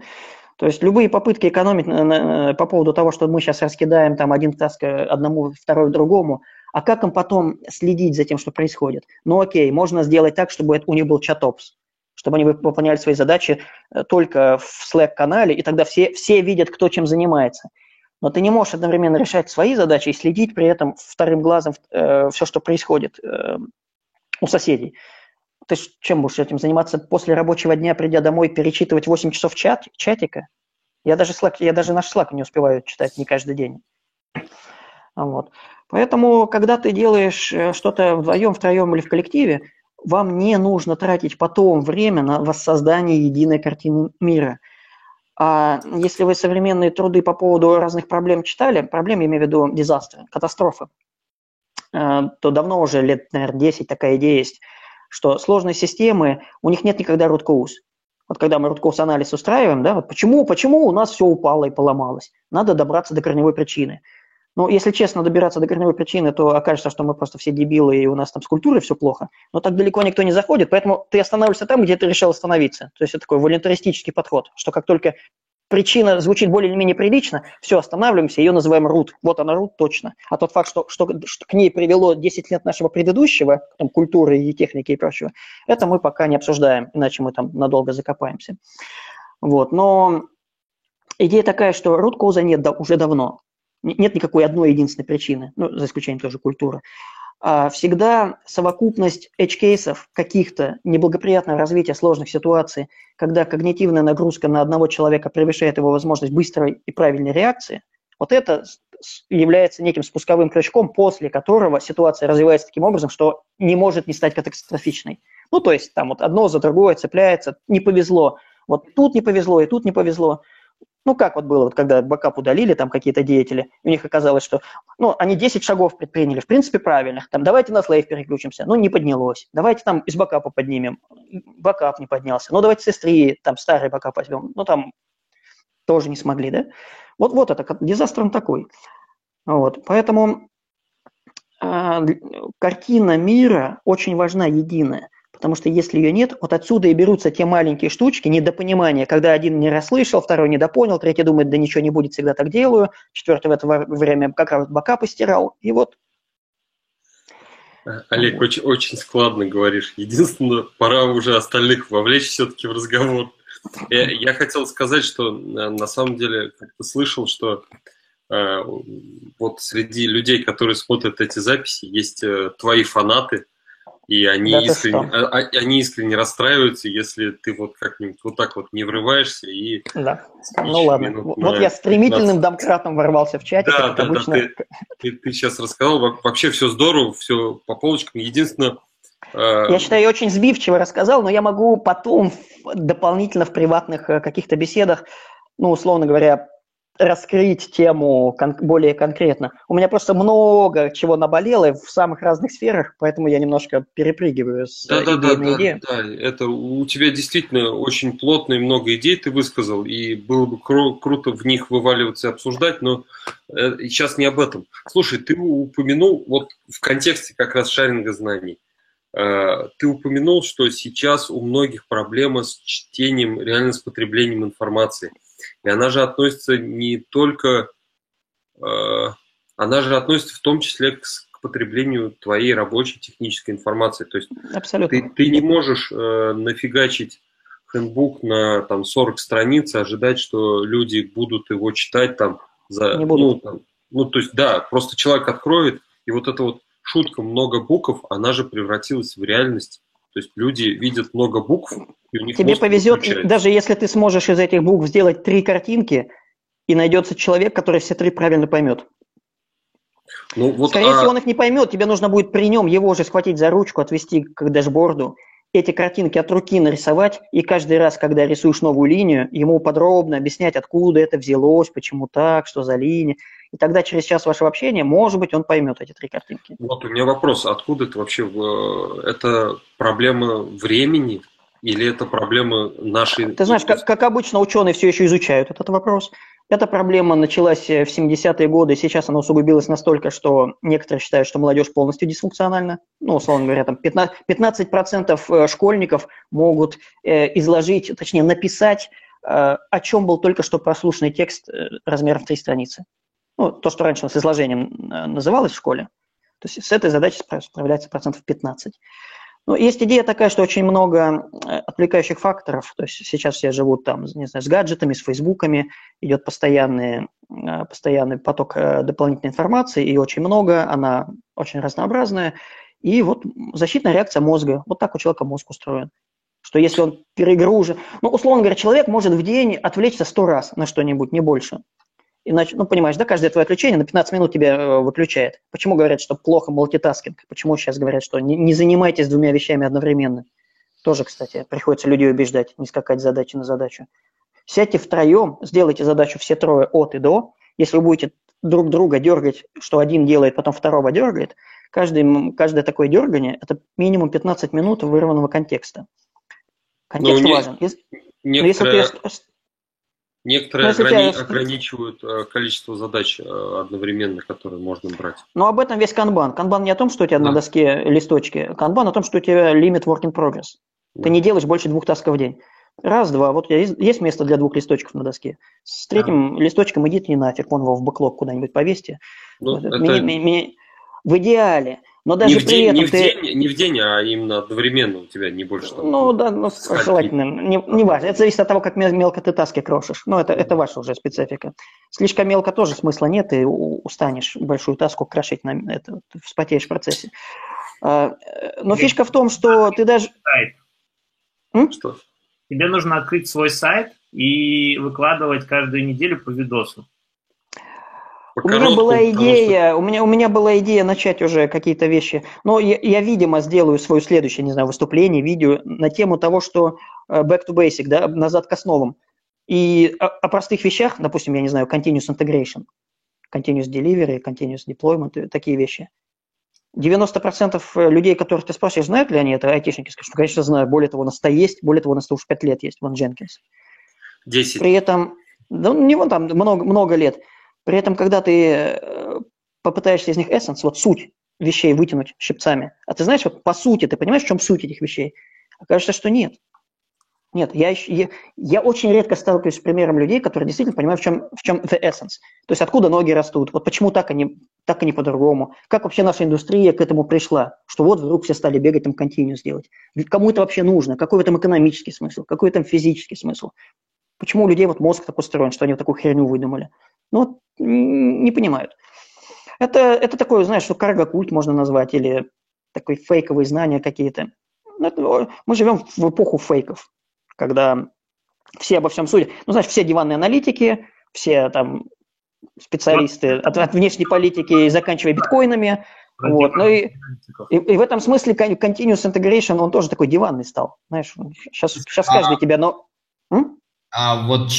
То есть любые попытки экономить на, на, по поводу того, что мы сейчас раскидаем там один таск одному, второй другому, а как им потом следить за тем, что происходит? Ну окей, можно сделать так, чтобы это, у них был чат-опс. чтобы они выполняли свои задачи э, только в Slack-канале, и тогда все, все видят, кто чем занимается. Но ты не можешь одновременно решать свои задачи и следить при этом вторым глазом э, все, что происходит э, у соседей. Ты чем будешь этим заниматься после рабочего дня, придя домой, перечитывать 8 часов чат, чатика? Я даже, Slack, я даже наш Slack не успеваю читать не каждый день. Вот. Поэтому, когда ты делаешь э, что-то вдвоем, втроем или в коллективе, вам не нужно тратить потом время на воссоздание единой картины мира. А если вы современные труды по поводу разных проблем читали, проблем, я имею в виду дизастры, катастрофы, э, то давно уже, лет, наверное, 10 такая идея есть, что сложные системы, у них нет никогда root cause. Вот когда мы root cause анализ устраиваем, да, вот почему, почему у нас все упало и поломалось? Надо добраться до корневой причины. Ну, если честно, добираться до корневой причины, то окажется, что мы просто все дебилы, и у нас там с культурой все плохо. Но так далеко никто не заходит, поэтому ты останавливаешься там, где ты решил остановиться. То есть это такой волонтаристический подход, что как только причина звучит более или менее прилично, все, останавливаемся, ее называем рут. Вот она рут точно. А тот факт, что, что, что к ней привело 10 лет нашего предыдущего, там, культуры и техники и прочего, это мы пока не обсуждаем, иначе мы там надолго закопаемся. Вот, но идея такая, что рут коза нет да, уже давно. Нет никакой одной единственной причины, ну, за исключением тоже культуры. А всегда совокупность edge-кейсов, каких-то неблагоприятного развития сложных ситуаций, когда когнитивная нагрузка на одного человека превышает его возможность быстрой и правильной реакции, вот это является неким спусковым крючком, после которого ситуация развивается таким образом, что не может не стать катастрофичной. Ну, то есть там вот одно за другое цепляется, не повезло. Вот тут не повезло, и тут не повезло. Ну, как вот было, вот когда бэкап удалили там какие-то деятели, у них оказалось, что ну, они 10 шагов предприняли, в принципе, правильных. Там, давайте на slave переключимся. Ну, не поднялось. Давайте там из бэкапа поднимем. Бэкап не поднялся. Ну, давайте с S3 там старый бэкап возьмем. Ну, там тоже не смогли, да? Вот, вот это, disaster он такой. Вот, поэтому э, картина мира очень важна, единая. Потому что если ее нет, вот отсюда и берутся те маленькие штучки, недопонимания, когда один не расслышал, второй недопонял, третий думает, да ничего не будет, всегда так делаю, четвертый в это время как раз бакапы стирал, и вот. Олег, вот. очень, очень складно говоришь. Единственное, пора уже остальных вовлечь все-таки в разговор. Я, я хотел сказать, что на самом деле, как ты слышал, что э, вот среди людей, которые смотрят эти записи, есть э, твои фанаты, и они, да искренне, а, а, они искренне расстраиваются, если ты вот как-нибудь вот так вот не врываешься и... Да, ну ладно. Вот я стремительным 15... домкратом ворвался в чатик. Да, да, обычно... да, ты, ты, ты сейчас рассказал, вообще все здорово, все по полочкам. Единственное... Э... Я считаю, я очень сбивчиво рассказал, но я могу потом дополнительно в приватных э, каких-то беседах, ну, условно говоря, раскрыть тему кон- более конкретно. У меня просто много чего наболело в самых разных сферах, поэтому я немножко перепрыгиваю с да, да, да, на идею. Да, да, это у тебя действительно очень плотно и много идей ты высказал, и было бы кру- круто в них вываливаться и обсуждать, но э, сейчас не об этом. Слушай, ты упомянул вот в контексте как раз шаринга знаний, э, ты упомянул, что сейчас у многих проблема с чтением, реально с потреблением информации – и она же относится не только, э, она же относится в том числе к, к потреблению твоей рабочей технической информации. То есть Абсолютно. Ты, ты не можешь э, нафигачить хендбук на там 40 страниц, ожидать, что люди будут его читать там за... Не буду. Ну, там, ну, то есть, да, просто человек откроет, и вот эта вот шутка «много букв», она же превратилась в реальность. То есть люди видят много букв, и у них Тебе повезет, включается. даже если ты сможешь из этих букв сделать три картинки, и найдется человек, который все три правильно поймет. Ну, вот, Скорее а... всего, он их не поймет. Тебе нужно будет при нем его же схватить за ручку, отвести к дэшборду, эти картинки от руки нарисовать, и каждый раз, когда рисуешь новую линию, ему подробно объяснять, откуда это взялось, почему так, что за линия. И тогда через час вашего общения, может быть, он поймет эти три картинки. Вот у меня вопрос, откуда это вообще? Это проблема времени или это проблема нашей... Ты знаешь, как, как обычно ученые все еще изучают этот вопрос. Эта проблема началась в 70-е годы, сейчас она усугубилась настолько, что некоторые считают, что молодежь полностью дисфункциональна. Ну, условно говоря, там 15%, 15% э, школьников могут э, изложить, точнее, написать, э, о чем был только что прослушанный текст э, размером в три страницы ну, то, что раньше с изложением э, называлось в школе, то есть с этой задачей справляется процентов 15. Ну, есть идея такая, что очень много э, отвлекающих факторов. То есть сейчас все живут там, не знаю, с гаджетами, с фейсбуками, идет постоянный, э, постоянный поток дополнительной информации, и очень много, она очень разнообразная. И вот защитная реакция мозга. Вот так у человека мозг устроен. Что если он перегружен... Ну, условно говоря, человек может в день отвлечься сто раз на что-нибудь, не больше. Иначе, ну, понимаешь, да, каждое твое отключение на 15 минут тебя э, выключает. Почему говорят, что плохо мультитаскинг? Почему сейчас говорят, что не, не занимайтесь двумя вещами одновременно? Тоже, кстати, приходится людей убеждать, не скакать с задачи на задачу. Сядьте втроем, сделайте задачу все трое от и до. Если вы будете друг друга дергать, что один делает, потом второго дергает, каждый, каждое такое дергание – это минимум 15 минут вырванного контекста. Контекст Ну, важен. Если, но если Некоторые, ты некоторые ограни- тебя- ограничивают э, количество задач э, одновременно, которые можно брать. Но об этом весь канбан. Канбан не о том, что у тебя Да. на доске листочки. Канбан о том, что у тебя лимит work in progress. Да. Ты не делаешь больше двух тасков в день. Раз, два. Вот есть, есть место для двух листочков на доске. С третьим листочком идите не нафиг, вон его в бэклог куда-нибудь повесьте. Ну, Вот это мне- мне- в идеале. Но даже не, в при день, этом не, в ты... день, не в день, а именно одновременно у тебя не больше. там, Ну да, ну желательно, не, не важно. Это зависит от того, как мел- мелко ты таски крошишь. Ну это, это ваша уже специфика. Слишком мелко тоже смысла нет, и устанешь большую таску крошить, на это, ты вспотеешь в процессе. А, э, Но фишка в том, что ты даже... сайт. Что? Тебе нужно открыть свой сайт и выкладывать каждую неделю по видосу. По У меня была потому что- идея, у меня, у меня была идея начать уже какие-то вещи, но я, я, видимо, сделаю свое следующее, не знаю, выступление, видео на тему того, что э, back to basic, да, назад к основам. И о, о простых вещах, допустим, я не знаю, continuous integration, continuous delivery, continuous deployment, и такие вещи. 90% людей, которых ты спрашиваешь, знают ли они это, айтишники, скажут, что, конечно, знаю. Более того, у нас-то есть, более того, у нас уже 5 лет есть, вон Jenkins. 10. При этом, да, у него там много, много лет. При этом, когда ты э, попытаешься из них essence, вот суть вещей вытянуть щипцами, а ты знаешь, вот по сути, ты понимаешь, в чем суть этих вещей? Окажется, что нет. Нет, я, я, я очень редко сталкиваюсь с примером людей, которые действительно понимают, в чем, в чем the essence. То есть откуда ноги растут, вот почему так они, так и не по-другому. Как вообще наша индустрия к этому пришла, что вот вдруг все стали бегать, там, continuous делать. Кому это вообще нужно? Какой в этом экономический смысл? Какой там физический смысл? Почему у людей вот мозг так устроен, что они вот такую херню выдумали? Ну, вот, не понимают. Это, это такое, знаешь, что карго-культ можно назвать, или такой фейковые знания какие-то. Ну, мы живем в эпоху фейков, когда все обо всем судят. Ну, знаешь, все диванные аналитики, все там специалисты от, от внешней политики и заканчивая биткоинами. Вот, ну и, и, и в этом смысле continuous integration, он тоже такой диванный стал. Знаешь, сейчас, сейчас каждый тебя, но... М? А вот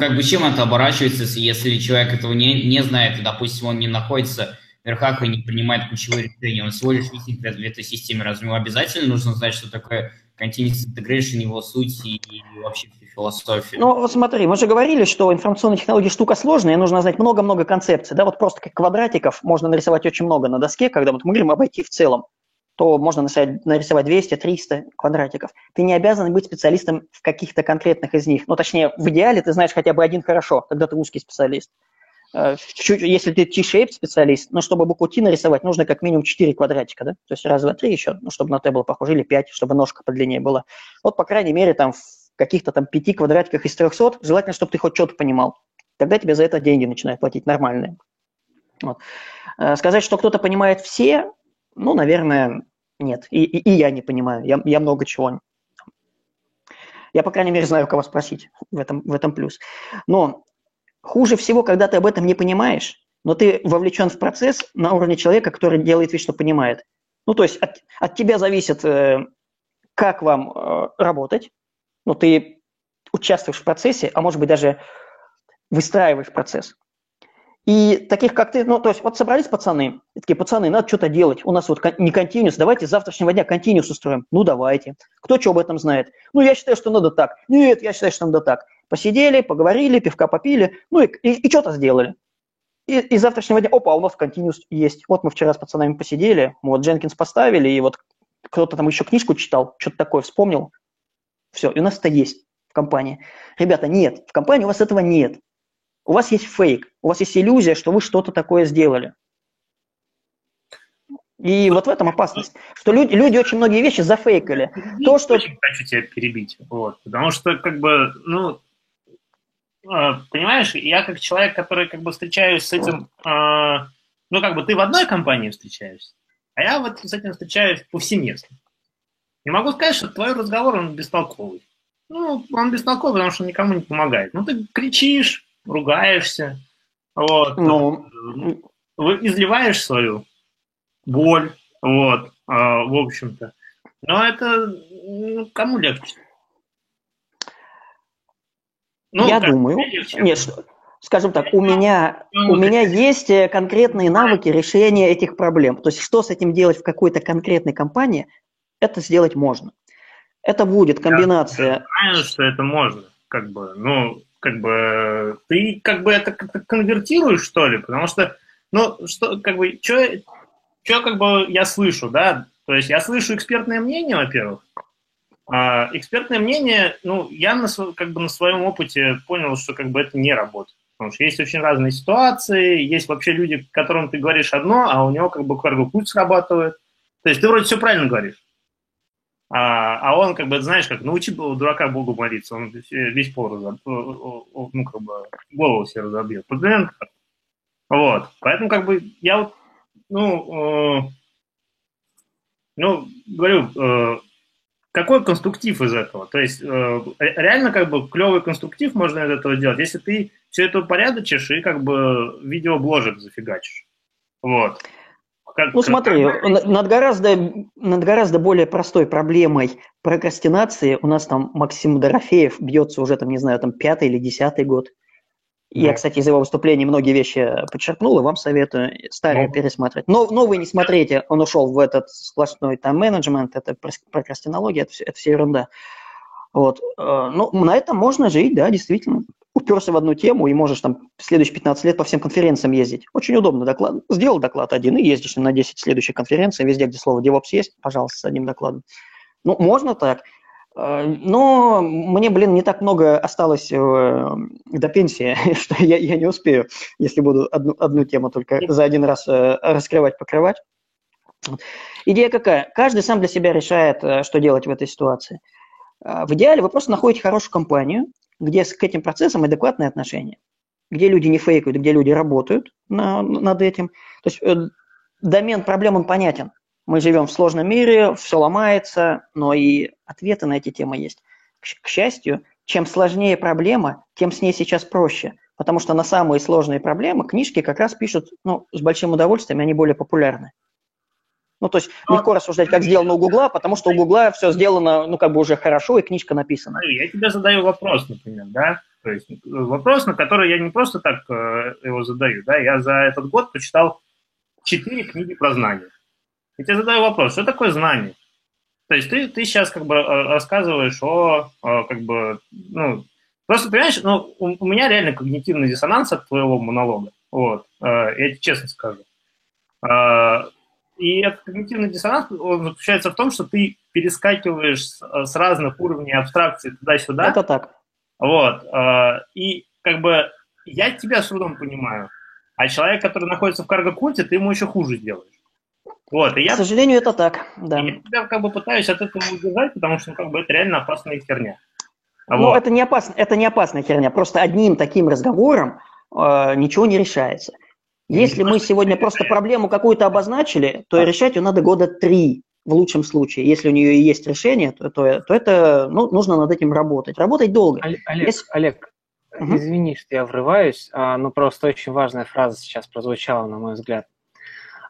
как бы чем это оборачивается, если- человек этого не, не знает, и, допустим, он не находится в верхах и не принимает ключевые решения, он всего лишь висит в этой системе. Разве ему обязательно нужно знать, что такое continuous integration, его суть и, и вообще всю философию? Ну, вот смотри, мы же говорили, что информационные технологии штука сложная, нужно знать много-много концепций. Да, вот просто как квадратиков можно нарисовать очень много на доске, когда вот мы говорим обойти в целом, то можно нарисовать, нарисовать 200-300 квадратиков. Ты не обязан быть специалистом в каких-то конкретных из них. Ну, точнее, в идеале ты знаешь хотя бы один хорошо, когда ты узкий специалист. Э, чуть- Если ты T-shape специалист, но чтобы букву T нарисовать, нужно как минимум 4 квадратика, да? То есть раз, два, три еще, ну, чтобы на Т было похоже, или 5, чтобы ножка подлиннее была. Вот, по крайней мере, там в каких-то там 5 квадратиках из 300, желательно, чтобы ты хоть что-то понимал. Тогда тебе за это деньги начинают платить нормальные. Вот. Э, Сказать, что кто-то понимает все, ну, наверное, нет. И, и- и я не понимаю. Я, я много чего. Я, по крайней мере, знаю, кого спросить. В этом, в этом плюс. Но хуже всего, когда ты об этом не понимаешь, но ты вовлечен в процесс на уровне человека, который делает вид, что понимает. Ну, то есть от, от тебя зависит, э, как вам э, работать. Ну, ты участвуешь в процессе, а может быть даже выстраиваешь процесс. И таких, как ты, ну, то есть вот собрались пацаны, и такие, пацаны, надо что-то делать, у нас вот не континус, давайте с завтрашнего дня континус устроим. Ну, давайте. Кто что об этом знает? Ну, я считаю, что надо так. Нет, я считаю, что надо так. Посидели, поговорили, пивка попили, ну и, и, и что-то сделали. И, и завтрашнего дня, опа, у нас континус есть. Вот мы вчера с пацанами посидели, мы вот Дженкинс поставили, и вот кто-то там еще книжку читал, что-то такое вспомнил. Все, и у нас это есть в компании. Ребята, нет, в компании у вас этого нет. У вас есть фейк, у вас есть иллюзия, что вы что-то такое сделали. И вот в этом опасность, что люди, люди очень многие вещи зафейкали. То, что... Очень хочу тебя перебить, вот, потому что, как бы, ну, а, понимаешь, я как человек, который, как бы, встречаюсь с этим, а, ну, как бы, ты в одной компании встречаешься, а я вот с этим встречаюсь повсеместно. Не могу сказать, что твой разговор, он бестолковый. Ну, он бестолковый, потому что он никому не помогает. Ну, ты кричишь, ругаешься, вот, ну, изливаешь свою боль, вот, а, в общем-то. Но это ну, кому легче? Ну, Я думаю, легче? нет, скажем так, у меня, у меня есть э, конкретные навыки решения этих проблем. То есть, что с этим делать в какой-то конкретной компании, это сделать можно. Это будет комбинация. Я знаю, что это можно, как бы, ну, как бы, ты как бы это конвертируешь, что ли, потому что, ну, что, как бы, что что как бы я слышу, да, то есть я слышу экспертное мнение, во-первых. А экспертное мнение, ну, я на, как бы на своем опыте понял, что как бы это не работает. Потому что есть очень разные ситуации, есть вообще люди, которым ты говоришь одно, а у него как бы путь срабатывает. То есть ты вроде все правильно говоришь. А, а он, как бы, знаешь, как научи дурака Богу молиться, он весь пол разоб... ну, как бы, голову себе разобьет. Вот. Поэтому, как бы, я вот ну, э, ну, говорю, э, какой конструктив из этого? То есть э, реально как бы клевый конструктив можно из этого делать, если ты все это упорядочишь и как бы видеобложек зафигачишь. Вот. Как, ну смотри, как... над, гораздо, над гораздо более простой проблемой прокрастинации у нас там Максим Дорофеев бьется уже там, не знаю, там пятый или десятый год. Я, кстати, из его выступлений многие вещи подчеркнул, и вам советую старые ну. пересматривать. Но новые не смотрите, он ушел в этот сплошной тайм-менеджмент, это прокрастинология, это все, это все ерунда. Вот. Э, ну, на этом можно жить, да, действительно. Уперся в одну тему и можешь там следующие 15 лет по всем конференциям ездить. Очень удобно доклад. Сделал доклад один и ездишь на 10 следующих конференций, везде, где слово DevOps есть, пожалуйста, с одним докладом. Ну, можно так. Э, но мне, блин, не так много осталось э, до пенсии, [LAUGHS] что я, я не успею, если буду одну, одну тему только за один раз э, раскрывать, покрывать. Идея какая? Каждый сам для себя решает, что делать в этой ситуации. В идеале вы просто находите хорошую компанию, где к этим процессам адекватные отношения, где люди не фейкают, где люди работают на, над этим. То есть домен проблем, он понятен. Мы живем в сложном мире, все ломается, но и ответы на эти темы есть. К, счастью, чем сложнее проблема, тем с ней сейчас проще. Потому что на самые сложные проблемы книжки как раз пишут ну, с большим удовольствием, они более популярны. Ну, то есть легко рассуждать, как сделано у Гугла, потому что у Гугла все сделано, ну, как бы уже хорошо, и книжка написана. Я тебе задаю вопрос, например, да? То есть э, вопрос, на который я не просто так э, его задаю, да? Я за этот год прочитал четыре книги про знания. Я тебе задаю вопрос, что такое знание? То есть ты, ты сейчас как бы э, рассказываешь о, о как бы, ну, просто, понимаешь, ну, у, у меня реально когнитивный диссонанс от твоего монолога, вот, я тебе честно скажу. Э, и этот когнитивный диссонанс он заключается в том, что ты перескакиваешь с, с разных уровней абстракции туда-сюда. Это так. Вот, э, и как бы я тебя с трудом понимаю, а человек, который находится в карго-культе, ты ему еще хуже сделаешь. Вот, и я, К сожалению, это так, да. Я тебя как бы пытаюсь от этого удержать, потому что как бы это реально опасная херня. Ну, вот. это не, опасно, это не опасная херня, просто одним таким разговором э, ничего не решается. Если мы сегодня просто проблему какую-то обозначили, то решать ее надо года три в лучшем случае. Если у нее и есть решение, то, то, то это ну, нужно над этим работать. Работать долго. Олег, Если... Олег угу. извини, что я врываюсь, а, но просто очень важная фраза сейчас прозвучала, на мой взгляд.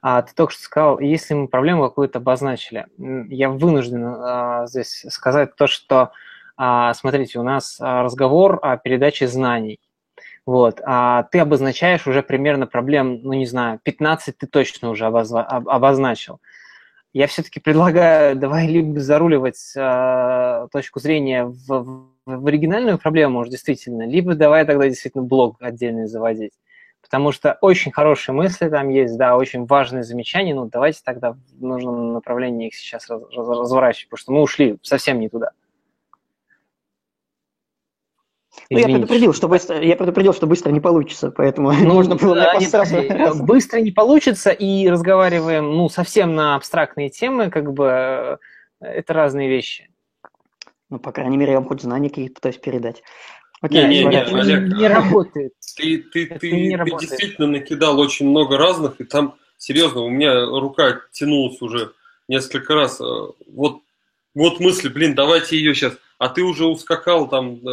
А ты только что сказал, если мы проблему какую-то обозначили, я вынужден а, здесь сказать то, что, а, смотрите, у нас а, разговор о передаче знаний. Вот, а ты обозначаешь уже примерно проблем, ну не знаю, 15 ты точно уже обозва- обозначил. Я все-таки предлагаю, [LAUGHS] давай либо заруливать э, точку зрения в, в оригинальную проблему, может, действительно, либо давай тогда действительно блог отдельный заводить потому что очень хорошие мысли там есть, да, очень важные замечания, ну давайте тогда в нужном направлении их сейчас раз, раз, разворачивать, потому что мы ушли совсем не туда. Ну, я предупредил, что быстро, я предупредил, что быстро не получится, поэтому [LAUGHS] Ну, нужно было да, мне нет, сразу... быстро не получится, и разговариваем, ну, совсем на абстрактные темы, как бы, э, это разные вещи. Ну, по крайней мере, я вам хоть знания какие-то пытаюсь передать. Окей, Не, не, не, Это Олег, не работает. Ты, ты, Это ты, не ты работает. действительно накидал очень много разных, и там, серьезно, у меня рука тянулась уже несколько раз. Э, Вот, вот мысли, блин, давайте ее сейчас. А ты уже ускакал там. э,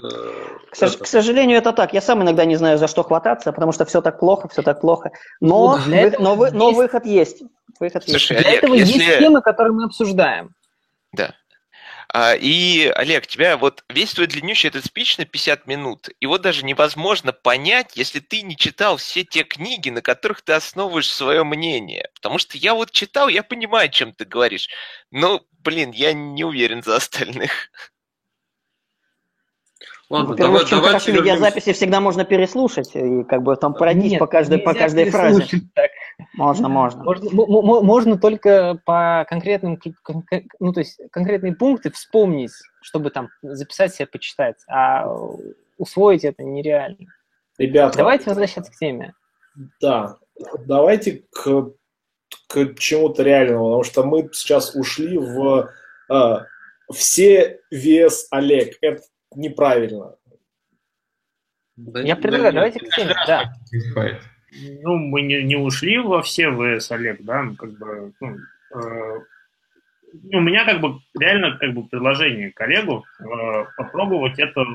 К, сож- к сожалению, это так. Я сам иногда не знаю, за что хвататься, потому что все так плохо, все так плохо. Но, для вы- этого но, вы- но есть- выход есть. Выход есть. Слушай, Для Олег, этого есть если... темы, которые мы обсуждаем. А, И, Олег, тебя вот весь твой длиннющий этот спич на 50 минут, его даже невозможно понять, если ты не читал все те книги, на которых ты основываешь свое мнение. Потому что я вот читал, я понимаю, о чем ты говоришь. Но, блин, я не уверен за остальных. Ладно, Во-первых, давай, давайте хорошо вернемся. видеописи всегда можно переслушать и как бы там пройдись Нет, по каждой, по каждой фразе. так. Можно, [LAUGHS] можно. Можно, можно только по конкретным, ну, то есть конкретные пункты вспомнить, чтобы там записать себе, почитать, а усвоить это нереально. Ребята, Давайте возвращаться к теме. Да, давайте к, к чему-то реальному, потому что мы сейчас ушли в а, все вес Олег. Это неправильно. Да Я предлагаю, да давайте к теме, да. Происходит. Ну, мы не, не ушли во все ВС, Олег, да, ну, как бы, ну, э, у меня как бы реально как бы предложение коллегу э, попробовать это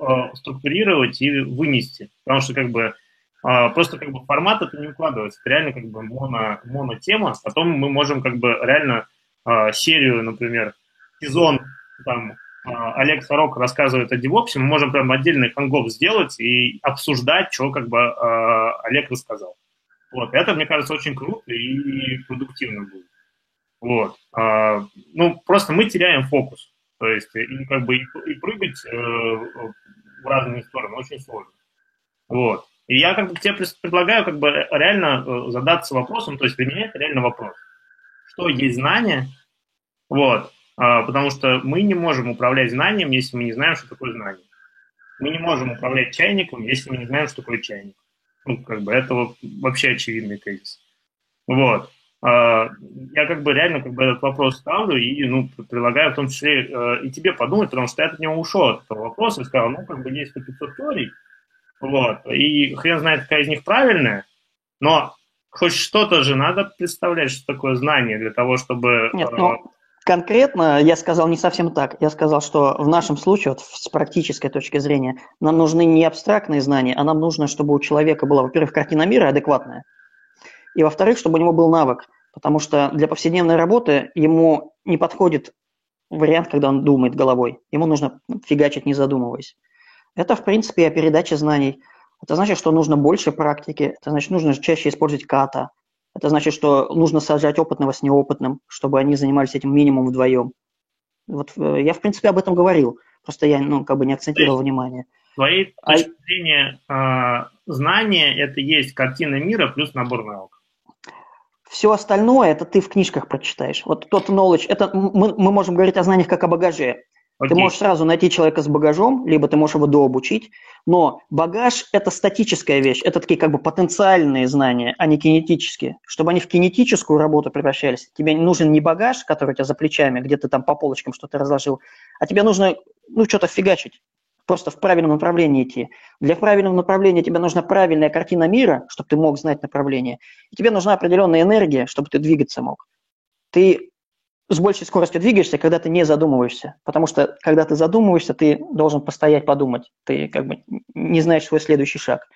э, структурировать и вынести, потому что как бы э, просто как бы формат это не укладывается, это реально как бы моно, монотема, потом мы можем как бы реально э, серию, например, сезон там Олег Сорок рассказывает о девопсе, мы можем прям отдельный хангов сделать и обсуждать, что как бы э, Олег рассказал. Вот, это, мне кажется, очень круто и продуктивно будет. Вот. А, ну, просто мы теряем фокус. То есть, и как бы и, прыгать э, в разные стороны очень сложно. Вот. И я как бы тебе пред- предлагаю как бы реально э, задаться вопросом, то есть для меня это реально вопрос. Что есть знание? Вот. А, потому что мы не можем управлять знанием, если мы не знаем, что такое знание. Мы не можем управлять чайником, если мы не знаем, что такое чайник. Ну, как бы это вот вообще очевидный тезис. Вот. А, Я как бы реально как бы этот вопрос ставлю и ну, предлагаю в том числе э, и тебе подумать, потому что я от него ушел от этого вопроса и сказал, ну, как бы есть 500 теорий, вот, и хрен знает, какая из них правильная, но хоть что-то же надо представлять, что такое знание для того, чтобы... Нет, э, ну, конкретно я сказал не совсем так. Я сказал, что в нашем случае, вот с практической точки зрения, нам нужны не абстрактные знания, а нам нужно, чтобы у человека была, во-первых, картина мира адекватная, и, во-вторых, чтобы у него был навык. Потому что для повседневной работы ему не подходит вариант, когда он думает головой. Ему нужно фигачить, не задумываясь. Это, в принципе, о передаче знаний. Это значит, что нужно больше практики, это значит, нужно чаще использовать ката, это значит, что нужно сажать опытного с неопытным, чтобы они занимались этим минимум вдвоем. Вот э, я, в принципе, об этом говорил, просто я, ну, как бы не акцентировал внимание. С твоей А- точки зрения, э, знание – это есть картина мира плюс набор навыков. Все остальное это ты в книжках прочитаешь. Вот тот knowledge, это мы, мы можем говорить о знаниях как о багаже. Ты Окей. можешь сразу найти человека с багажом, либо ты можешь его дообучить, но багаж – это статическая вещь, это такие как бы потенциальные знания, а не кинетические. Чтобы они в кинетическую работу превращались, тебе нужен не багаж, который у тебя за плечами, где ты там по полочкам что-то разложил, а тебе нужно, ну, что-то фигачить, просто в правильном направлении идти. Для правильного направления тебе нужна правильная картина мира, чтобы ты мог знать направление, и тебе нужна определенная энергия, чтобы ты двигаться мог. Ты с большей скоростью двигаешься, когда ты не задумываешься. Потому что, когда ты задумываешься, ты должен постоять, подумать. Ты как бы не знаешь свой следующий шаг.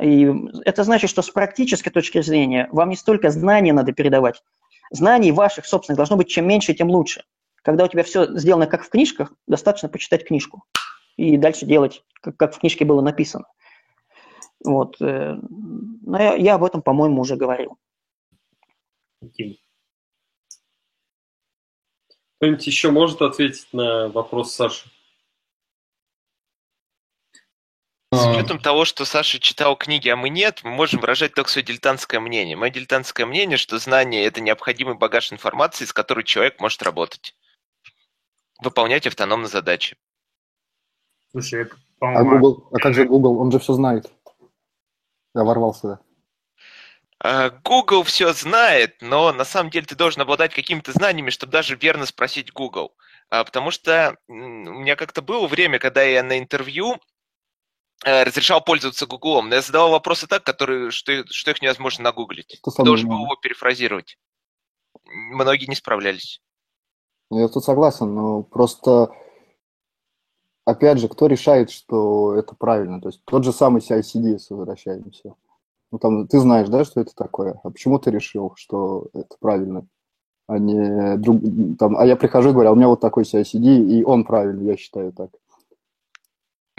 И это значит, что с практической точки зрения вам не столько знания надо передавать. Знаний ваших собственных должно быть чем меньше, тем лучше. Когда у тебя все сделано как в книжках, достаточно почитать книжку. И дальше делать, как, как в книжке было написано. Вот. э, Но я, я об этом, по-моему, уже говорил. Окей. Кто-нибудь еще может ответить на вопрос Саши? С А, учетом того, что Саша читал книги, а мы нет, мы можем выражать только свое дилетантское мнение. Мое дилетантское мнение, что знание – это необходимый багаж информации, с которой человек может работать. Выполнять автономно задачи. Слушай, это А Google, а как же Google? Он же все знает. Я ворвался. А, Google все знает, но на самом деле ты должен обладать какими-то знаниями, чтобы даже верно спросить Google. А, Потому что у меня как-то было время, когда я на интервью э, разрешал пользоваться Гуглом, но я задавал вопросы так, которые, что, что их невозможно нагуглить. Ты должен был его перефразировать. Многие не справлялись. Я тут согласен, но просто, опять же, кто решает, что это правильно? То есть тот же самый CICD, если возвращаемся. Ну, там, ты знаешь, да, что это такое? А почему ты решил, что это правильно? А не друг... там, а я прихожу и говорю, а у меня вот такой CICD, и он правильный, я считаю так.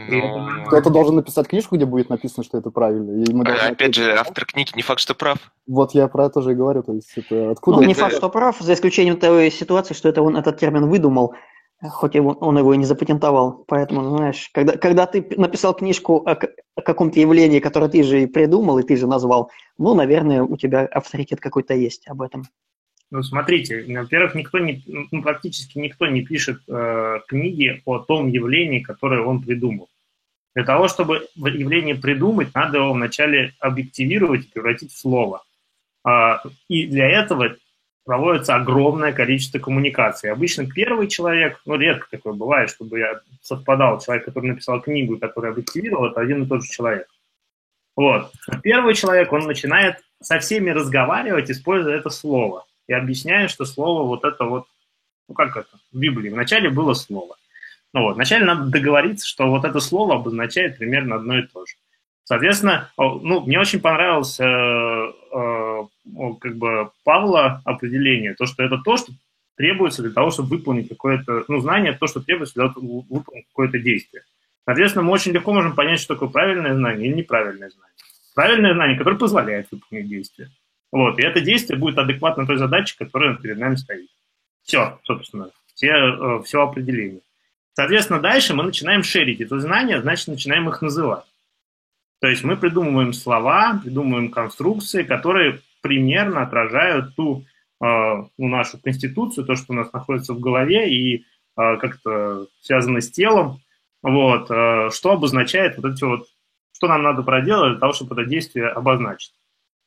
Ну, Кто-то должен написать книжку, где будет написано, что это правильно. И мы а, должны опять же, автор книги не факт, что прав. Вот я про это же и говорю. То есть это откуда Ну, не факт, что прав, за исключением той ситуации, что это он этот термин выдумал, хоть его, он его и не запатентовал. Поэтому, ну, знаешь, когда, когда ты написал книжку о, о каком-то явлении, которое ты же и придумал, и ты же назвал, ну, наверное, у тебя авторитет какой-то есть об этом. Ну, смотрите, во-первых, никто не, ну, практически никто не пишет э, книги о том явлении, которое он придумал. Для того, чтобы явление придумать, надо его вначале объективировать и превратить в слово. А, и для этого проводится огромное количество коммуникаций. Обычно первый человек, ну, редко такое бывает, чтобы я совпадал, человек, который написал книгу который объективировал, это один и тот же человек. Вот. Первый человек, он начинает со всеми разговаривать, используя это слово. И объясняет, что слово вот это вот, ну как это, в Библии, вначале было слово. Ну вот, вначале надо договориться, что вот это слово обозначает примерно одно и то же. Соответственно, ну, мне очень понравилось э, э, как бы Павла определение, то, что это то, что требуется для того, чтобы выполнить какое-то, ну, знание, то, что требуется для того, чтобы выполнить какое-то действие. Соответственно, мы очень легко можем понять, что такое правильное знание или неправильное знание. Правильное знание, которое позволяет выполнить действие. Вот, и это действие будет адекватно той задаче, которая перед нами стоит. Все, собственно, все, э, все определение. Соответственно, дальше мы начинаем шерить это знания, значит, начинаем их называть. То есть мы придумываем слова, придумываем конструкции, которые примерно отражают ту э, ну, нашу конституцию, то, что у нас находится в голове и э, как-то связано с телом, вот, э, что обозначает вот эти вот, что нам надо проделать для того, чтобы это действие обозначить.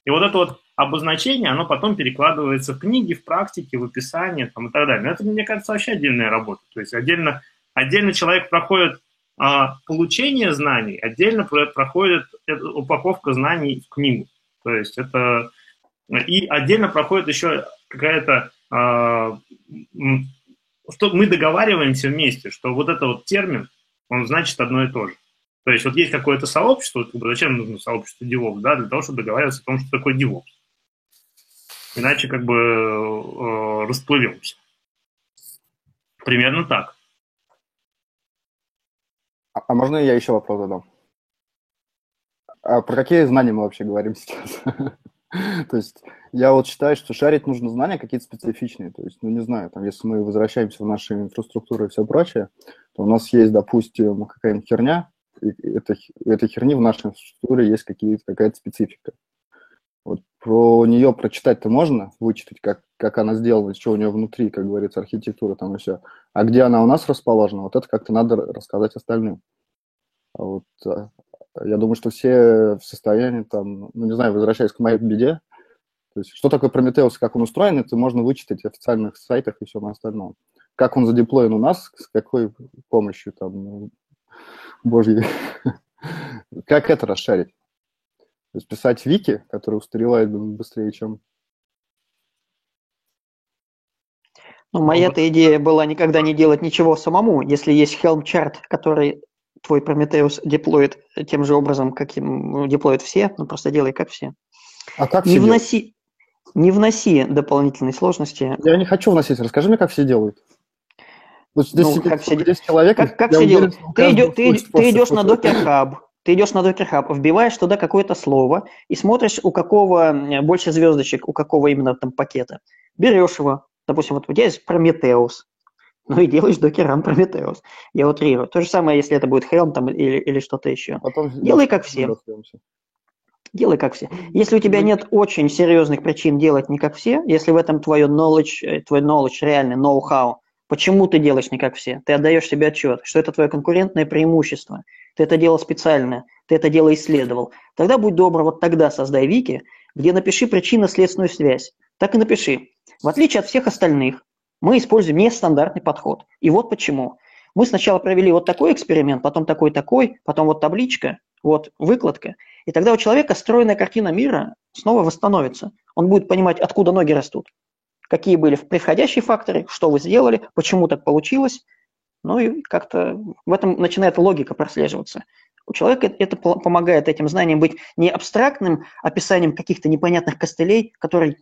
И вот это вот обозначение, оно потом перекладывается в книги, в практике, в описание там, и так далее. Но это, мне кажется, вообще отдельная работа. То есть отдельно, отдельно человек проходит а, получение знаний, отдельно про- проходит эта упаковка знаний в книгу. То есть это... И отдельно проходит еще какая-то... а, что мы договариваемся вместе, что вот это вот термин, он значит одно и то же. То есть вот есть какое-то сообщество, зачем нужно сообщество DevOps, да, для того, чтобы договариваться о том, что такое DevOps. Иначе как бы э, расплывемся. Примерно так. А, а можно я еще вопрос задам? А про какие знания мы вообще говорим [LAUGHS] сейчас? То есть я вот считаю, что шарить нужно знания какие-то специфичные. То есть, ну не знаю, там, если мы возвращаемся в наши инфраструктуры и все прочее, то у нас есть, допустим, какая-нибудь херня, и это, этой херни в нашей инфраструктуре есть какие-то, какая-то специфика. Вот про нее прочитать-то можно, вычитать, как, как она сделана, что у нее внутри, как говорится, архитектура там и все. А где она у нас расположена, вот это как-то надо рассказать остальным. А вот а, я думаю, что все в состоянии там, ну не знаю, возвращаясь к моей беде, то есть что такое Прометеус, как он устроен, это можно вычитать в официальных сайтах и всем остальном. Как он задеплоен у нас, с какой помощью там, ну, божьей. [LAUGHS] Как это расшарить? То есть писать вики, который устаревает быстрее, чем... Ну, моя-то идея была никогда не делать ничего самому. Если есть Helm чарт, который твой Prometheus деплоит тем же образом, каким ну, деплоят все, ну просто делай как все. А как Не все делают? вноси, не вноси дополнительной сложности. Я не хочу вносить. Расскажи мне, как все делают. Вот здесь Ну, как все 10 человек, Как, как все делают? Ты, идё- ты, ты идешь на Docker Hub, ты идешь на Docker Hub, вбиваешь туда какое-то слово и смотришь, у какого больше звездочек, у какого именно там пакета. Берешь его, допустим, вот у тебя есть Prometheus, [LAUGHS] ну и делаешь докерам Prometheus. Я утрирую. То же самое, если это будет Helm там, или, или что-то еще. Потом Делай как все. разберемся. Делай как все. Если у тебя нет очень серьезных причин делать не как все, если в этом твое knowledge, э, твой knowledge реальный, know-how Почему ты делаешь не как все? Ты отдаешь себе отчет, что это твое конкурентное преимущество. Ты это делал специально, ты это дело исследовал. Тогда будь добр, вот тогда создай вики, где напиши причинно-следственную связь. Так и напиши. В отличие от всех остальных, мы используем нестандартный подход. И вот почему. Мы сначала провели вот такой эксперимент, потом такой-такой, потом вот табличка, вот выкладка. И тогда у человека стройная картина мира снова восстановится. Он будет понимать, откуда ноги растут, какие были превходящие факторы, что вы сделали, почему так получилось. Ну и как-то в этом начинает логика прослеживаться. У человека это помогает этим знаниям быть не абстрактным описанием каких-то непонятных костылей, которые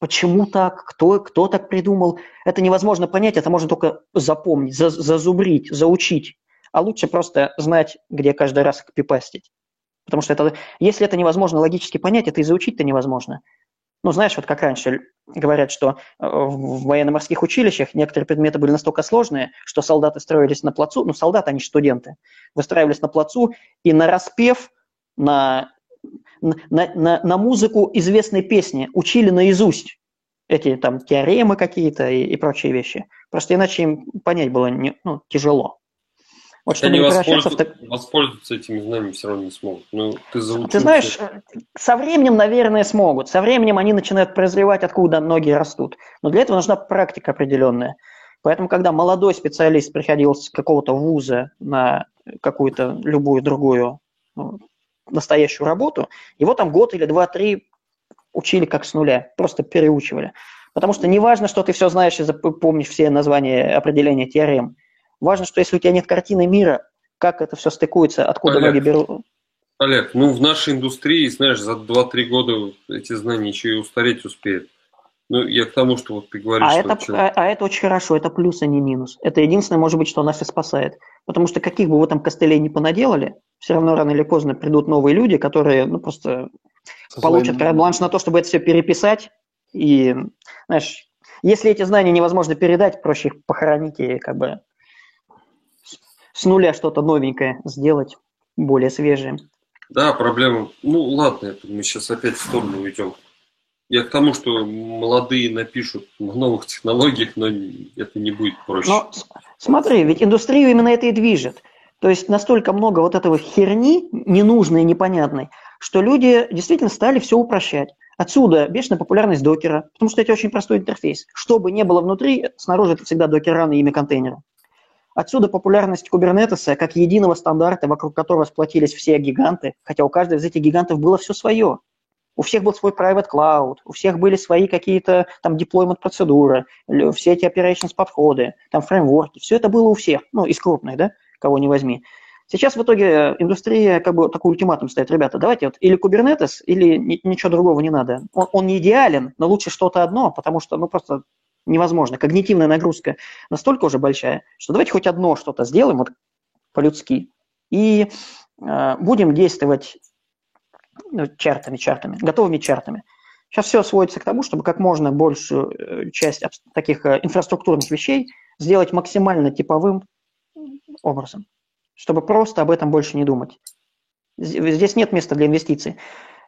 почему так, кто, кто так придумал. Это невозможно понять, это можно только запомнить, зазубрить, заучить. А лучше просто знать, где каждый раз пипастить. Потому что это, если это невозможно логически понять, это и заучить-то невозможно. Ну, знаешь, вот как раньше говорят, что э, в военно-морских училищах некоторые предметы были настолько сложные, что солдаты строились на плацу, ну, солдаты, они студенты, выстраивались на плацу и на распев, на, на, на, на музыку известной песни учили наизусть эти там теоремы какие-то и, и прочие вещи. Просто иначе им понять было не, ну, тяжело. Вот чтобы Они не воспользоваться, так... воспользоваться этими знаниями все равно не смогут. Ну, ты, ты знаешь, со временем, наверное, смогут. Со временем они начинают прозревать, откуда ноги растут. Но для этого нужна практика определенная. Поэтому, когда молодой специалист приходил с какого-то вуза на какую-то любую другую ну, настоящую работу, его там год или два-три учили как с нуля, просто переучивали. Потому что не важно, что ты все знаешь и помнишь все названия определения теорем. Важно, что если у тебя нет картины мира, как это все стыкуется, откуда Олег, ноги берут. Олег, ну в нашей индустрии, знаешь, за 2-3 года эти знания еще и устареть успеют. Ну, я к тому, что вот ты говоришь, а что... Это, человек... а, а это очень хорошо, это плюс, а не минус. Это единственное, может быть, что нас и спасает. Потому что каких бы вы там костылей не понаделали, все равно рано или поздно придут новые люди, которые, ну, просто Со получат карт-бланш на то, чтобы это все переписать. И, знаешь, если эти знания невозможно передать, проще их похоронить и как бы с нуля что-то новенькое сделать, более свежее. Да, проблема. Ну, ладно, это мы сейчас опять в сторону уйдем. Я к тому, что молодые напишут на новых технологиях, но это не будет проще. Но смотри, ведь индустрию именно это и движет. То есть настолько много вот этого херни, ненужной, непонятной, что люди действительно стали все упрощать. Отсюда бешеная популярность докера, потому что это очень простой интерфейс. Что бы ни было внутри, снаружи это всегда докер и имя контейнера. Отсюда популярность кубернетеса как единого стандарта, вокруг которого сплотились все гиганты, хотя у каждого из этих гигантов было все свое. У всех был свой private cloud, у всех были свои какие-то там deployment процедуры, все эти operations подходы, там фреймворки, все это было у всех, ну, из крупных, да, кого не возьми. Сейчас в итоге индустрия как бы такой ультиматум ставит, ребята, давайте вот или Kubernetes, или ничего другого не надо. Он, он не идеален, но лучше что-то одно, потому что, ну, просто невозможно. Когнитивная нагрузка настолько уже большая, что давайте хоть одно что-то сделаем вот по-людски и э, будем действовать ну, чартами, чартами, готовыми чартами. Сейчас все сводится к тому, чтобы как можно большую э, часть таких э, инфраструктурных вещей сделать максимально типовым образом, чтобы просто об этом больше не думать. Здесь нет места для инвестиций.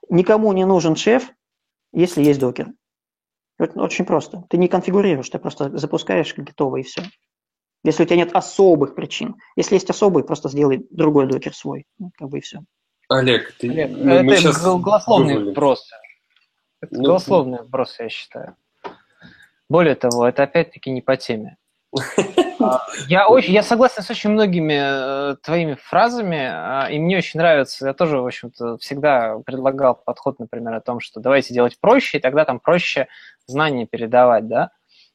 Никому не нужен шеф, если есть докер. Это очень просто. Ты не конфигурируешь, ты просто запускаешь готово и все. Если у тебя нет особых причин. Если есть особые, просто сделай другой докер свой. Ну, как бы и все. Олег, ты... Олег, мы, это мы сейчас голословный вывалим. вопрос. Это ну, голословный вопрос, я считаю. Более того, это опять-таки не по теме. А, [LAUGHS] я, очень, я согласен с очень многими э, твоими фразами, э, и мне очень нравится, я тоже, в общем-то, всегда предлагал подход, например, о том, что давайте делать проще, и тогда там проще знания передавать, да,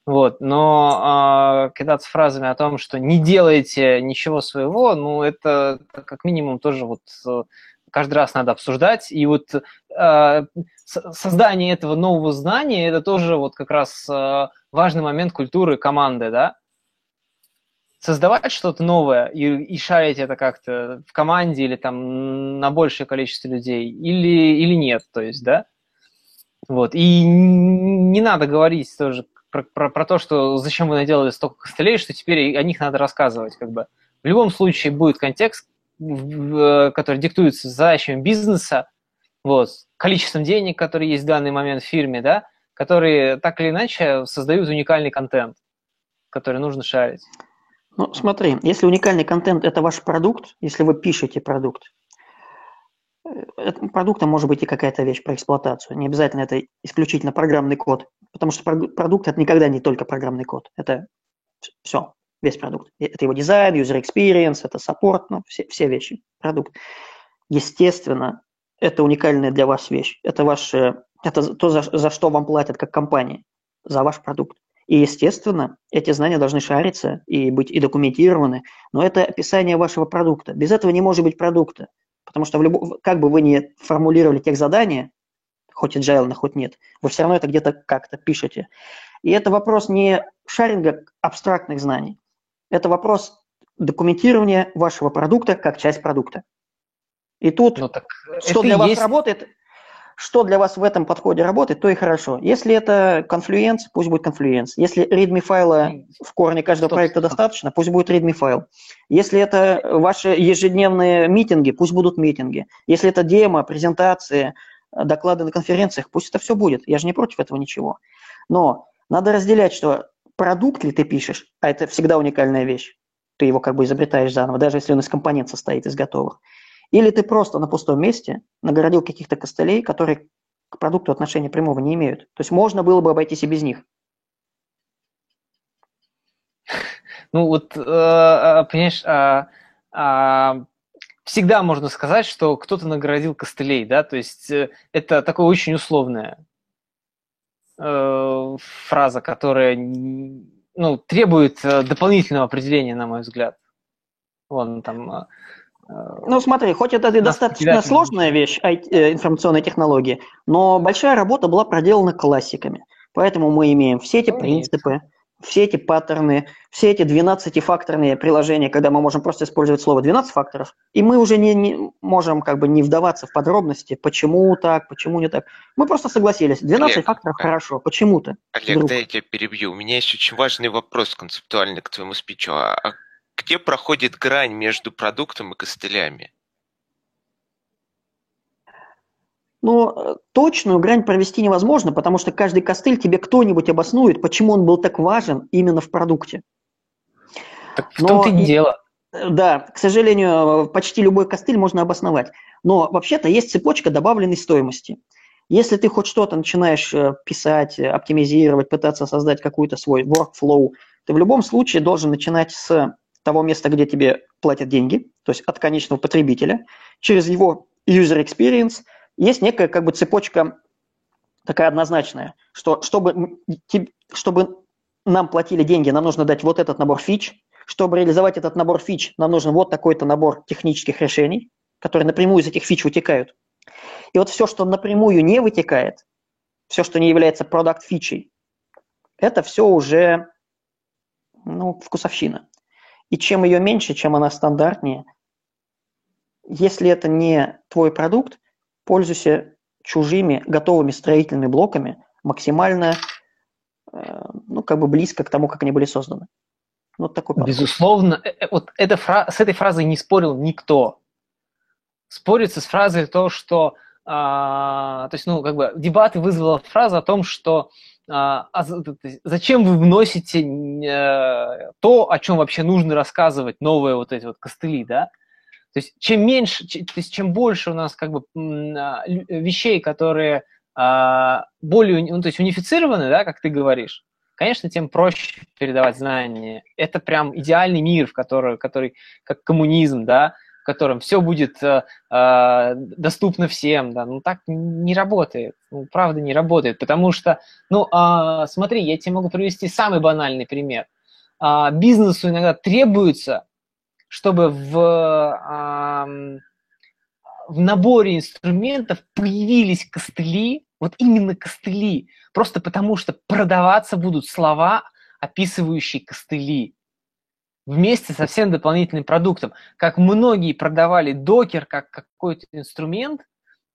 вот, но э, кидаться фразами о том, что не делайте ничего своего, ну, это как минимум тоже вот э, каждый раз надо обсуждать, и вот э, создание этого нового знания, это тоже вот как раз э, важный момент культуры команды, да, создавать что-то новое и, и шарить это как-то в команде или там на большее количество людей, или, или нет, то есть, да? Вот. И не надо говорить тоже про, про, про то, что зачем вы наделали столько костылей, что теперь о них надо рассказывать, как бы. В любом случае будет контекст, который диктуется задачами бизнеса, вот, количеством денег, которые есть в данный момент в фирме, да, которые так или иначе создают уникальный контент. который нужно шарить. Ну, смотри, если уникальный контент – это ваш продукт, если вы пишете продукт, э, продуктом может быть и какая-то вещь про эксплуатацию. Не обязательно это исключительно программный код, потому что продукт – это никогда не только программный код. Это все, весь продукт. Это его дизайн, user experience, это саппорт, ну, все, все вещи, продукт. Естественно, это уникальная для вас вещь. Это ваше, это то, за, за что вам платят как компания, за ваш продукт. И, естественно, эти знания должны шариться и быть и документированы, но это описание вашего продукта. Без этого не может быть продукта, потому что в любом, как бы вы ни формулировали тех задания, хоть agile, хоть нет, вы все равно это где-то как-то пишете. И это вопрос не шаринга абстрактных знаний, это вопрос документирования вашего продукта как часть продукта. И тут, ну, так что для вас есть... работает, что для вас в этом подходе работает, то и хорошо. Если это Confluence, пусть будет Confluence. Если readme файла в корне каждого стоп, проекта стоп. достаточно, пусть будет readme файл. Если это ваши ежедневные митинги, пусть будут митинги. Если это демо, презентации, доклады на конференциях, пусть это все будет. Я же не против этого ничего. Но надо разделять, что продукт ли ты пишешь, а это всегда уникальная вещь. Ты его как бы изобретаешь заново, даже если он из компонент состоит, из готовых. Или ты просто на пустом месте нагородил каких-то костылей, которые к продукту отношения прямого не имеют. То есть можно было бы обойтись и без них. Ну вот, э, э понимаешь, э, э, всегда можно сказать, что кто-то наградил костылей, да, то есть э, это такое очень условное фраза, которая ну, требует дополнительного определения, на мой взгляд. Вон там ну, смотри, хоть это и достаточно сложная вещь, э, информационной технологии, но большая работа была проделана классиками. Поэтому мы имеем все эти принципы, все эти паттерны, все эти 12-факторные приложения, когда мы можем просто использовать слово 12 факторов, и мы уже не, не можем как бы не вдаваться в подробности, почему так, почему не так. Мы просто согласились, 12 Олег, факторов а... хорошо, почему-то. Олег, вдруг. дай я тебя перебью. У меня есть очень важный вопрос концептуальный к твоему спичу. А, а где проходит грань между продуктом и костылями? Ну, точную грань провести невозможно, потому что каждый костыль тебе кто-нибудь обоснует, почему он был так важен именно в продукте. Так в том-то и дело. Да, к сожалению, почти любой костыль можно обосновать. Но вообще-то есть цепочка добавленной стоимости. Если ты хоть что-то начинаешь э, писать, оптимизировать, пытаться создать какой-то свой workflow, ты в любом случае должен начинать с того места, где тебе платят деньги, то есть от конечного потребителя, через его user experience, есть некая как бы цепочка такая однозначная, что чтобы, чтобы нам платили деньги, нам нужно дать вот этот набор фич, чтобы реализовать этот набор фич, нам нужен вот такой-то набор технических решений, которые напрямую из этих фич вытекают. И вот все, что напрямую не вытекает, все, что не является продукт фичей, это все уже ну, вкусовщина. И чем ее меньше, чем она стандартнее, если это не твой продукт, пользуйся чужими готовыми строительными блоками максимально, э, ну, как бы близко к тому, как они были созданы. Вот такой подход. Безусловно, э, э, вот эта фра- с этой фразой не спорил никто. Спорится с фразой то, что, а, то есть, ну, как бы дебаты вызвала фраза о том, что а, а зачем вы вносите э, то, о чем вообще нужно рассказывать, новые вот эти вот костыли, да? То есть чем меньше, то есть чем больше у нас как бы а, вещей, которые более, ну, то есть унифицированы, да, как ты говоришь, конечно, тем проще передавать знания. Это прям идеальный мир, в который, который как коммунизм, да, котором все будет э, э, доступно всем, да, ну так не работает, ну правда не работает, потому что, ну э, смотри, я тебе могу привести самый банальный пример. Э, бизнесу иногда требуется, чтобы в, э, в наборе инструментов появились костыли, вот именно костыли, просто потому что продаваться будут слова, описывающие костыли вместе со всем дополнительным продуктом. Как многие продавали докер как какой-то инструмент,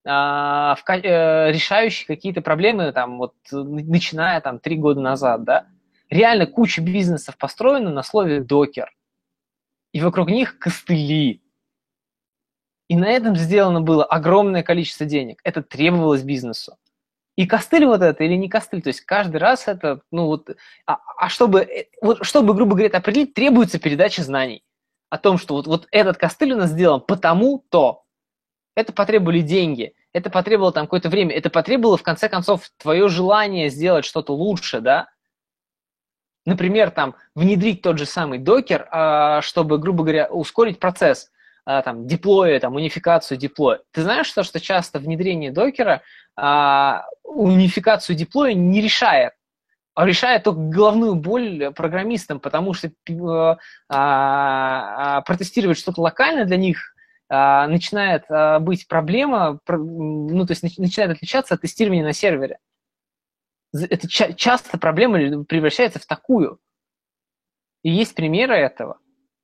а, э, решающий какие-то проблемы, там, вот, начиная там три года назад, да. Реально куча бизнесов построена на слове докер. И вокруг них костыли. И на этом сделано было огромное количество денег. Это требовалось бизнесу. И костыль вот это или не костыль, то есть каждый раз это, ну вот, а, а чтобы, э, вот, чтобы, грубо говоря, определить, требуется передача знаний о том, что вот, вот этот костыль у нас сделан потому-то. Это потребовали деньги, это потребовало там какое-то время, это потребовало, в конце концов, твое желание сделать что-то лучше, да? Например, там, внедрить тот же самый докер, а, чтобы, грубо говоря, ускорить процесс а, там, деплоя, там, унификацию деплоя. Ты знаешь, что, что часто внедрение докера а, унификацию деплоя не решает, а решает только головную боль программистам, потому что э, а, протестировать что-то локально для них а, начинает а, быть проблема, ну, то есть начинает отличаться от тестирования на сервере. Это ча- часто проблема превращается в такую. И есть примеры этого.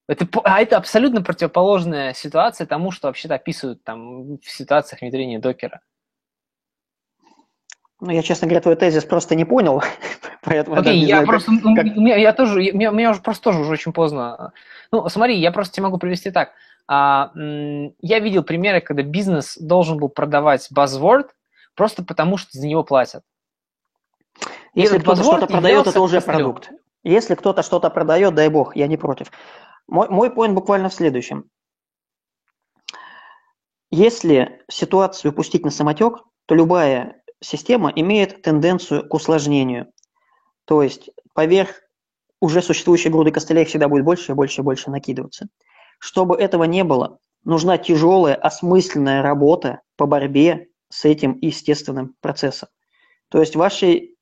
Это, а это абсолютно противоположная ситуация тому, что вообще-то описывают там в ситуациях внедрения докера. Ну, я, честно говоря, твой тезис просто не понял. [LAUGHS] Поэтому Окей, я знаю, просто, как... у меня, я тоже, меня, меня уже просто тоже уже очень поздно. Ну, смотри, я просто тебе могу привести так. А, я видел примеры, когда бизнес должен был продавать buzzword просто потому, что за него платят. Если кто-то что-то продает, это уже продукт. Если кто-то что-то продает, дай бог, я не против. Мой, мой point буквально в следующем. Если ситуацию пустить на самотек, то любая система имеет тенденцию к усложнению. То есть поверх уже существующей груды костылей всегда будет больше и больше и больше накидываться. Чтобы этого не было, нужна тяжелая, осмысленная работа по борьбе с этим естественным процессом. То есть вашей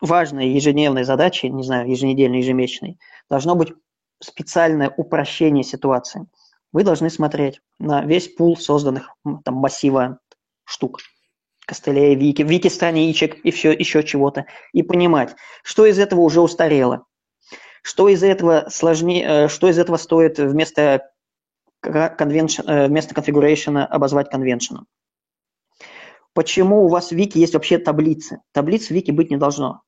важной ежедневной задачей, не знаю, еженедельной, ежемесячной, должно быть специальное упрощение ситуации. Вы должны смотреть на весь пул созданных там, массива штук костылей, вики, вики-страничек и все, еще чего-то, и понимать, что из этого уже устарело, что из этого сложнее, э, что из этого стоит вместо convention, э, вместо configuration обозвать convention. Почему у вас в вики есть вообще таблицы? Таблиц в вики быть не должно.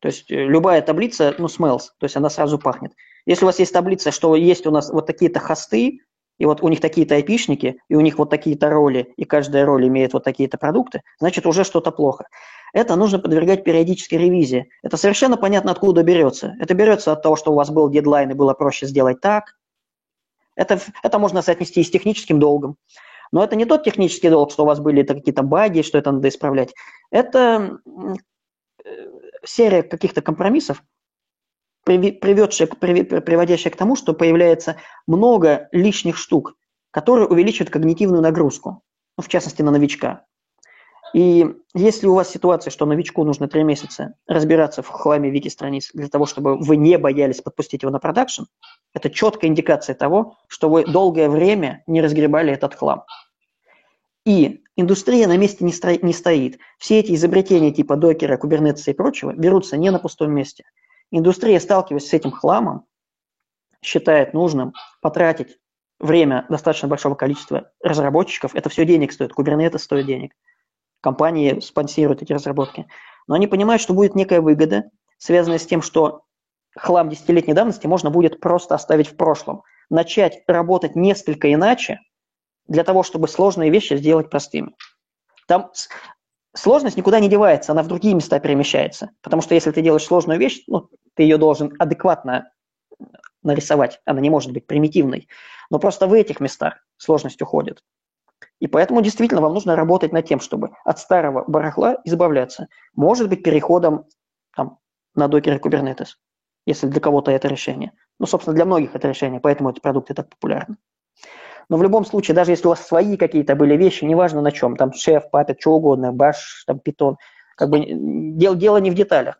То есть э, любая таблица, ну, smells, то есть она сразу пахнет. Если у вас есть таблица, что есть у нас вот такие-то хосты, и вот у них такие-то айпишники, и у них вот такие-то роли, и каждая роль имеет вот такие-то продукты, значит, уже что-то плохо. Это нужно подвергать периодической ревизии. Это совершенно понятно, откуда берется. Это берется от того, что у вас был дедлайн, и было проще сделать так. Это, это можно соотнести и с техническим долгом. Но это не тот технический долг, что у вас были какие-то баги, что это надо исправлять. Это э, серия каких-то компромиссов, приведшее, приводящее к тому, что появляется много лишних штук, которые увеличивают когнитивную нагрузку, ну, в частности, на новичка. И если у вас ситуация, что новичку нужно три месяца разбираться в хламе вики-страниц для того, чтобы вы не боялись подпустить его на продакшн, это четкая индикация того, что вы долгое время не разгребали этот хлам. И индустрия на месте не, стро... не стоит. Все эти изобретения типа докера, кубернетса и прочего берутся не на пустом месте – Индустрия, сталкиваясь с этим хламом, считает нужным потратить время достаточно большого количества разработчиков. Это все денег стоит. Kubernetes стоит денег. Компании спонсируют эти разработки. Но они понимают, что будет некая выгода, связанная с тем, что хлам десятилетней давности можно будет просто оставить в прошлом. Начать работать несколько иначе для того, чтобы сложные вещи сделать простыми. Там сложность никуда не девается, она в другие места перемещается. Потому что если ты делаешь сложную вещь, ну, ты ее должен адекватно нарисовать, она не может быть примитивной. Но просто в этих местах сложность уходит. И поэтому действительно вам нужно работать над тем, чтобы от старого барахла избавляться. Может быть, переходом там, на докер и Kubernetes, если для кого-то это решение. Ну, собственно, для многих это решение, поэтому эти продукты так популярны. Но в любом случае, даже если у вас свои какие-то были вещи, неважно на чем, там шеф, папет, что угодно, баш, там питон, как бы дело, дело не в деталях.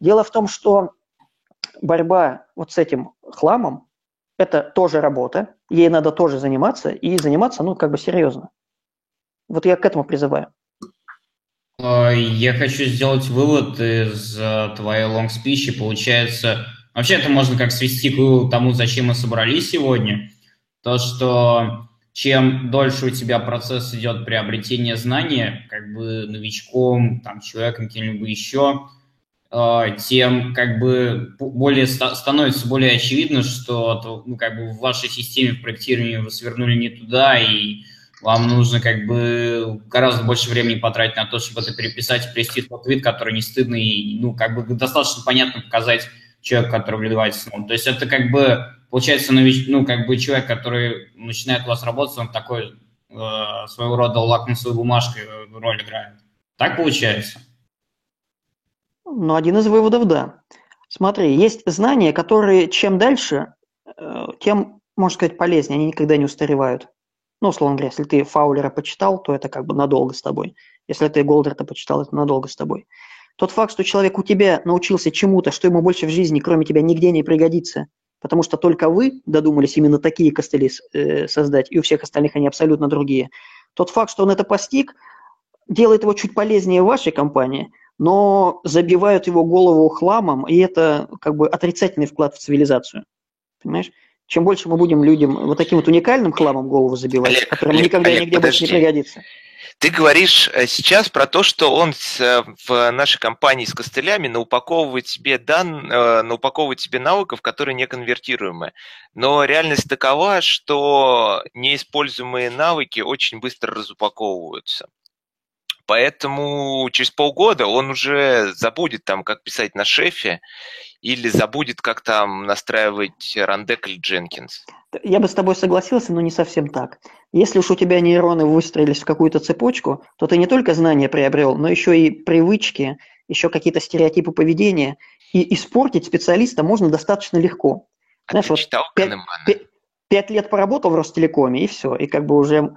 Дело в том, что борьба вот с этим хламом – это тоже работа, ей надо тоже заниматься, и заниматься, ну, как бы серьезно. Вот я к этому призываю. А, я хочу сделать вывод из э, твоей long speech. Получается, вообще это можно как свести к тому, зачем мы собрались сегодня то, что чем дольше у тебя процесс идет приобретения знания, как бы новичком, там, человеком кем-либо еще, э, тем как бы более становится более очевидно, что ну, как бы в вашей системе в проектировании вы свернули не туда, и вам нужно как бы гораздо больше времени потратить на то, чтобы это переписать, привести тот вид, который не стыдный, и, ну, как бы достаточно понятно показать человеку, который вливается. Ну, то есть это как бы, получается, ну, как бы человек, который начинает у вас работать, он такой э, своего рода лакмусовой бумажкой роль играет. Так получается? Ну, один из выводов, да. Смотри, есть знания, которые чем дальше, э, тем, можно сказать, полезнее, они никогда не устаревают. Ну, условно говоря, если ты Фаулера почитал, то это как бы надолго с тобой. Если ты Голдерта почитал, это надолго с тобой. Тот факт, что человек у тебя научился чему-то, что ему больше в жизни, кроме тебя, нигде не пригодится, потому что только вы додумались именно такие костыли э, создать, и у всех остальных они абсолютно другие. Тот факт, что он это постиг, делает его чуть полезнее вашей компании, но забивают его голову хламом, и это как бы отрицательный вклад в цивилизацию. Понимаешь? Чем больше мы будем людям вот таким вот уникальным хламом голову забивать, Олег, которым Олег, никогда Олег, нигде подожди. больше не пригодится. Ты говоришь э, сейчас про то, что он э, в нашей компании с костылями наупаковывает себе дан, э, наупаковывает себе навыков, которые не конвертируемы. Но реальность такова, что неиспользуемые навыки очень быстро разупаковываются. Поэтому через полгода он уже забудет там, как писать на шефе, или забудет, как там настраивать Рандек или Дженкинс. Я бы с тобой согласился, но не совсем так. Если уж у тебя нейроны выстроились в какую-то цепочку, то ты не только знания приобрел, но еще и привычки, еще какие-то стереотипы поведения. И испортить специалиста можно достаточно легко. А Знаешь, ты вот читал пять, пять лет поработал в Ростелекоме, и все. И как бы уже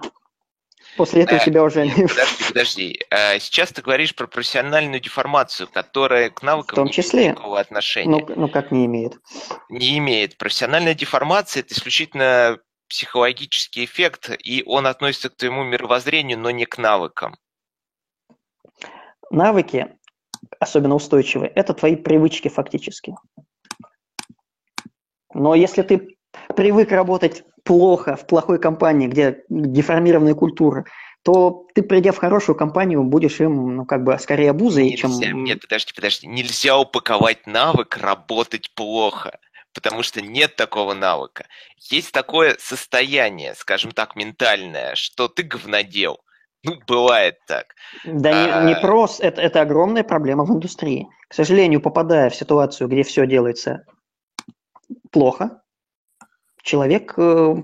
после этого Э, тебя уже... Подожди, подожди. Э, Сейчас ты говоришь про профессиональную деформацию, которая к навыкам В том не числе. имеет никакого отношения. Ну, ну, как не имеет. Не имеет. Профессиональная деформация – это исключительно психологический эффект, и он относится к твоему мировоззрению, но не к навыкам. Навыки, особенно устойчивые, это твои привычки фактически. Но если ты привык работать плохо в плохой компании, где деформированная культура, то ты, придя в хорошую компанию, будешь им, ну, как бы, скорее обузой, чем... Нельзя, нет, подожди, подожди. Нельзя упаковать навык работать плохо, потому что нет такого навыка. Есть такое состояние, скажем так, ментальное, что ты говнодел. Ну, бывает так. Да не, не А. просто, это, это огромная проблема в индустрии. К сожалению, попадая в ситуацию, где все делается плохо, человек, э,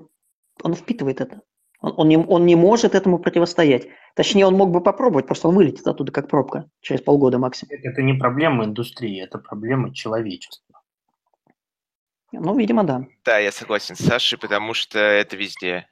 он впитывает это. Он, он, не, он не может этому противостоять. Точнее, он мог бы попробовать, просто он вылетит оттуда как пробка через полгода максимум. Это не проблема индустрии, это проблема человечества. Ну, видимо, да. Да, я согласен с Сашей, потому что это везде.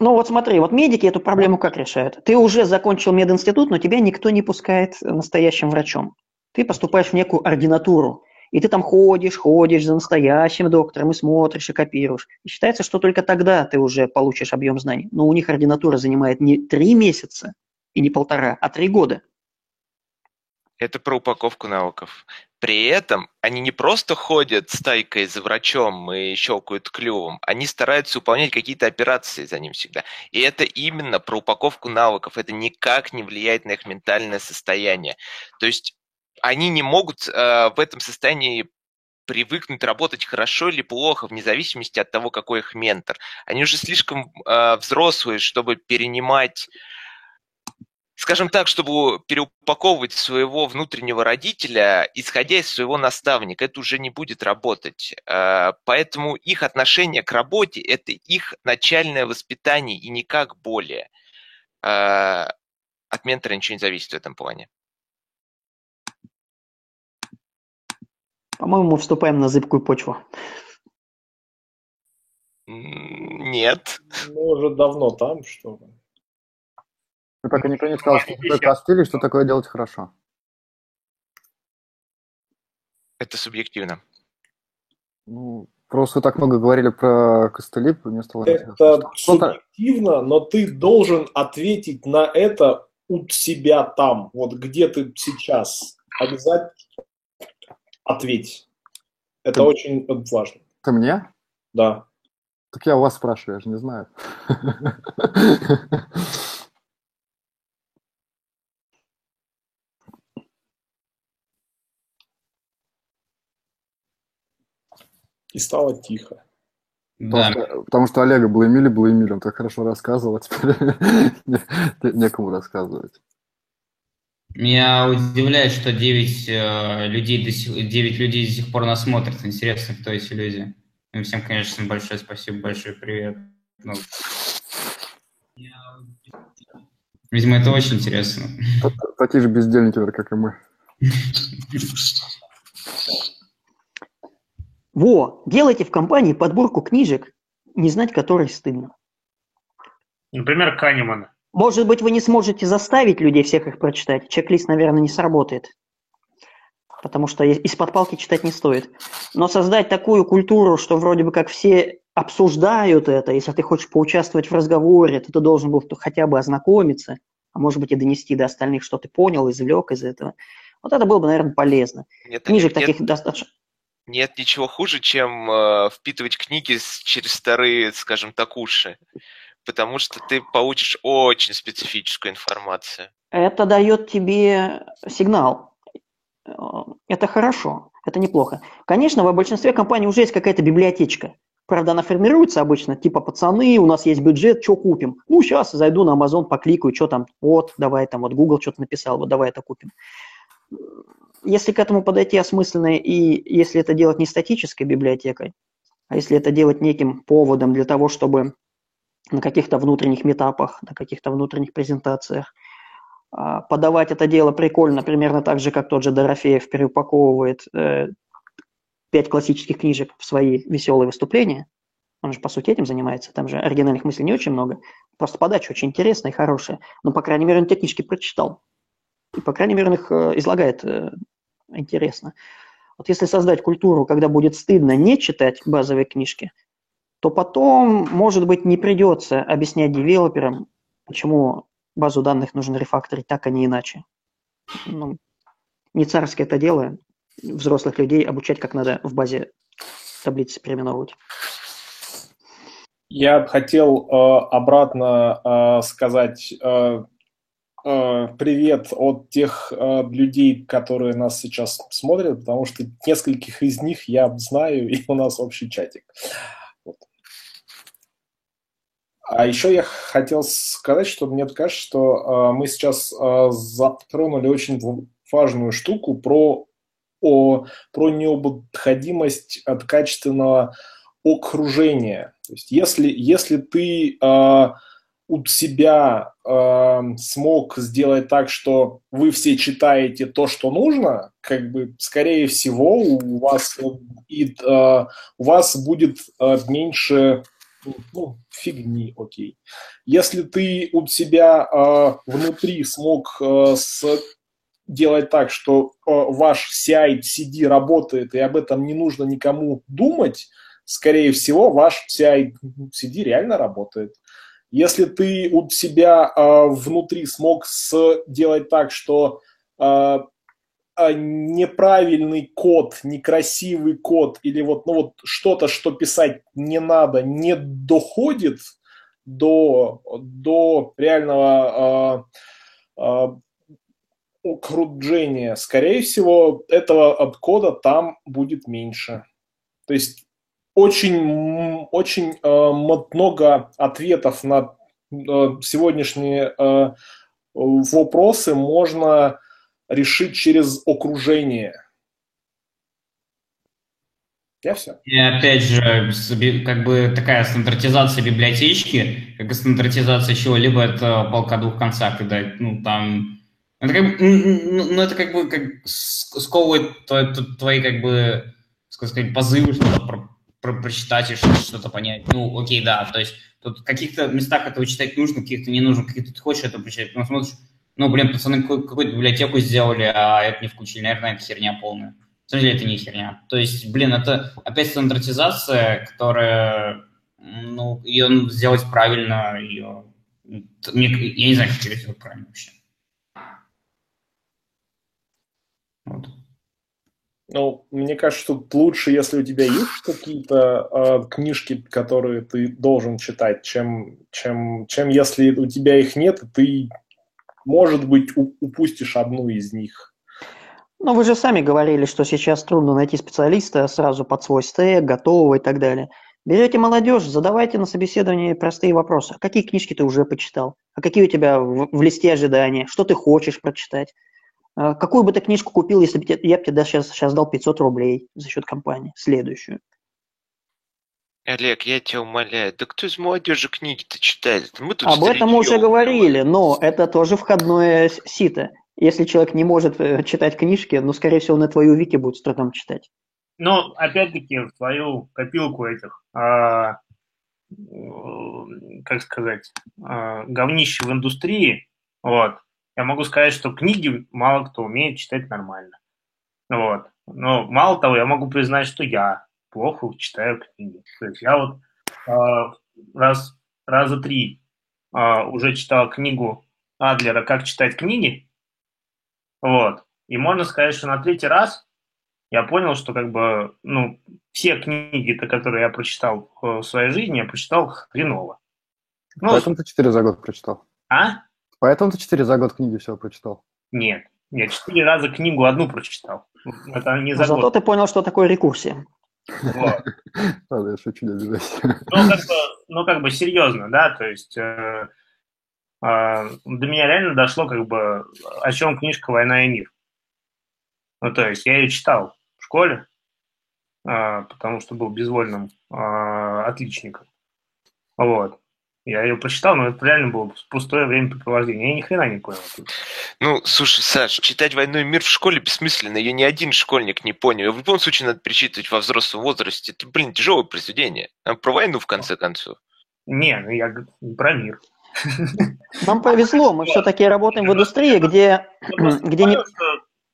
Ну вот смотри, вот медики эту проблему как решают? Ты уже закончил мединститут, но тебя никто не пускает настоящим врачом. Ты поступаешь в некую ординатуру, и ты там ходишь, ходишь за настоящим доктором и смотришь, и копируешь. И считается, что только тогда ты уже получишь объем знаний. Но у них ординатура занимает не три месяца и не полтора, а три года. Это про упаковку навыков. При этом они не просто ходят стайкой за врачом и щелкают клювом, они стараются выполнять какие-то операции за ним всегда. И это именно про упаковку навыков. Это никак не влияет на их ментальное состояние. То есть они не могут э, в этом состоянии привыкнуть работать хорошо или плохо, вне зависимости от того, какой их ментор. Они уже слишком э, взрослые, чтобы перенимать скажем так, чтобы переупаковывать своего внутреннего родителя, исходя из своего наставника, это уже не будет работать. Э, Поэтому их отношение к работе – это их начальное воспитание и никак более. Э, От ментора ничего не зависит в этом плане. По-моему, вступаем на зыбкую почву. Нет. Мы уже давно там, что ли. Только никто не сказал, что такое костыль и что такое делать хорошо. Это субъективно. Ну, просто так много говорили про костыли, мне стало интересно. Это что-то- субъективно, но ты должен ответить на это у себя там, вот где ты сейчас. Обязательно ответь. Это Ты- очень важно. Ты мне? Да. Так я у вас спрашиваю, я же не знаю. И стало тихо. Да. Потому, что, потому что Олега блеймили, блеймили, он так хорошо рассказывал, а теперь [LAUGHS] не- некому рассказывать. Меня удивляет, что 9 э, людей, до сих, 9 людей до сих пор нас смотрят. Интересно, кто эти люди. Им всем, конечно, большое спасибо, большой привет. Ну, видимо, это очень интересно. Такие же бездельники, как и мы. Во, делайте в компании подборку книжек, не знать которой стыдно. Например, Канемана. Может быть, вы не сможете заставить людей всех их прочитать. Чек-лист, наверное, не сработает. Потому что из-под палки читать не стоит. Но создать такую культуру, что вроде бы как все обсуждают это, если ты хочешь поучаствовать в разговоре, то ты должен был хотя бы ознакомиться, а может быть и донести до остальных, что ты понял, извлек из этого. Вот это было бы, наверное, полезно. Нет, Книжек нет, таких достаточно... нет ничего хуже, чем э, впитывать книги с- через старые, скажем так, уши. Потому что ты получишь очень специфическую информацию. Это дает тебе сигнал. Это хорошо, это неплохо. Конечно, в большинстве компаний уже есть какая-то библиотечка. Правда, она формируется обычно, типа, пацаны, у нас есть бюджет, что купим? Ну, сейчас зайду на Amazon, покликаю, что там, вот, давай там, вот Google что-то написал, вот давай это купим. Если к этому подойти осмысленно, и если это делать не статической библиотекой, а если это делать неким поводом для того, чтобы на каких-то внутренних метапах, на каких-то внутренних презентациях а, подавать это дело прикольно, примерно так же, как тот же Дорофеев переупаковывает э, пять классических книжек в свои веселые выступления. Он же, по сути, этим занимается. Там же оригинальных мыслей не очень много. Просто подача очень интересная и хорошая. Но, по крайней мере, он те книжки прочитал. И, по крайней мере, он их э, излагает э, интересно. Вот если создать культуру, когда будет стыдно не читать базовые книжки, то потом, может быть, не придется объяснять девелоперам, почему базу данных нужно рефакторить так, а не иначе. Ну, не царское это дело взрослых людей обучать, как надо в базе таблицы переименовывать. Я б хотел э, обратно э, сказать э, э, привет от тех э, людей, которые нас сейчас смотрят, потому что нескольких из них я знаю, и у нас общий чатик. Вот. А еще я хотел сказать, что мне кажется, что э, мы сейчас э, затронули очень важную штуку про, о, про необходимость от качественного окружения. То есть если, если ты э, у себя э, смог сделать так, что вы все читаете то, что нужно, как бы, скорее всего, у вас, и, э, у вас будет э, меньше ну, фигни, окей. Если ты у себя э, внутри смог э, сделать так, что э, ваш CI-CD работает, и об этом не нужно никому думать, скорее всего, ваш CI-CD реально работает. Если ты у себя э, внутри смог сделать так, что э, неправильный код, некрасивый код или вот, ну вот что-то, что писать не надо, не доходит до, до реального э, э, окружения, скорее всего, этого кода там будет меньше. То есть очень, очень э, много ответов на э, сегодняшние э, вопросы можно решить через окружение. Я все. И опять же, как бы такая стандартизация библиотечки, как и стандартизация чего-либо, это полка двух концах, когда, ну, там, это как ну, это как бы как сковывает твои, твои как бы, сказать, позывы, что-то про, про, прочитать и что-то понять. Ну, окей, да, то есть тут в каких-то местах этого читать нужно, каких-то не нужно, каких-то ты хочешь это прочитать, но смотришь, ну, блин, пацаны какую-то библиотеку сделали, а это не включили. Наверное, это херня полная. На самом деле это не херня. То есть, блин, это опять стандартизация, которая, ну, ее сделать правильно, ее... Я не знаю, как ее правильно вообще. Вот. Ну, мне кажется, что лучше, если у тебя есть какие-то э, книжки, которые ты должен читать, чем, чем, чем если у тебя их нет, и ты может быть, упустишь одну из них. Ну, вы же сами говорили, что сейчас трудно найти специалиста сразу под свой стек, готового и так далее. Берете молодежь, задавайте на собеседовании простые вопросы. А какие книжки ты уже почитал? А какие у тебя в, в листе ожидания? Что ты хочешь прочитать? А какую бы ты книжку купил, если бы я бы тебе сейчас, сейчас дал 500 рублей за счет компании? Следующую. Олег, я тебя умоляю, да кто из молодежи книги-то читает? Мы тут Об этом мы уже говорили, но это тоже входное сито. Если человек не может э, читать книжки, ну, скорее всего, на твою вики будет с трудом читать. Ну, опять-таки, в твою копилку этих, а, как сказать, а, говнище в индустрии, вот, я могу сказать, что книги мало кто умеет читать нормально. Вот. Но мало того, я могу признать, что я плохо читаю книги. То есть я вот а, раз, раза три а, уже читал книгу Адлера «Как читать книги», вот, и можно сказать, что на третий раз я понял, что как бы, ну, все книги, которые я прочитал в своей жизни, я прочитал хреново. Ну, Поэтому ты четыре за год прочитал. А? Поэтому ты четыре за год книги всего прочитал. Нет, я четыре раза книгу одну прочитал. Это не за Зато год. ты понял, что такое рекурсия. Вот. [LAUGHS] Ладно, я шучу, не обижайся. Ну, как бы, ну, как бы серьезно, да, то есть э, э, до меня реально дошло, как бы, о чем книжка «Война и мир». Ну, то есть я ее читал в школе, э, потому что был безвольным э, отличником. Вот. Я ее прочитал, но это реально было пустое времяпрепровождение. Я ни хрена не понял. Ну, слушай, Саш, читать «Войну и мир» в школе бессмысленно. Ее ни один школьник не понял. в любом случае надо перечитывать во взрослом возрасте. Это, блин, тяжелое произведение. А про войну, в конце концов. Не, ну я про мир. Нам повезло, мы все-таки работаем в индустрии, где, где не...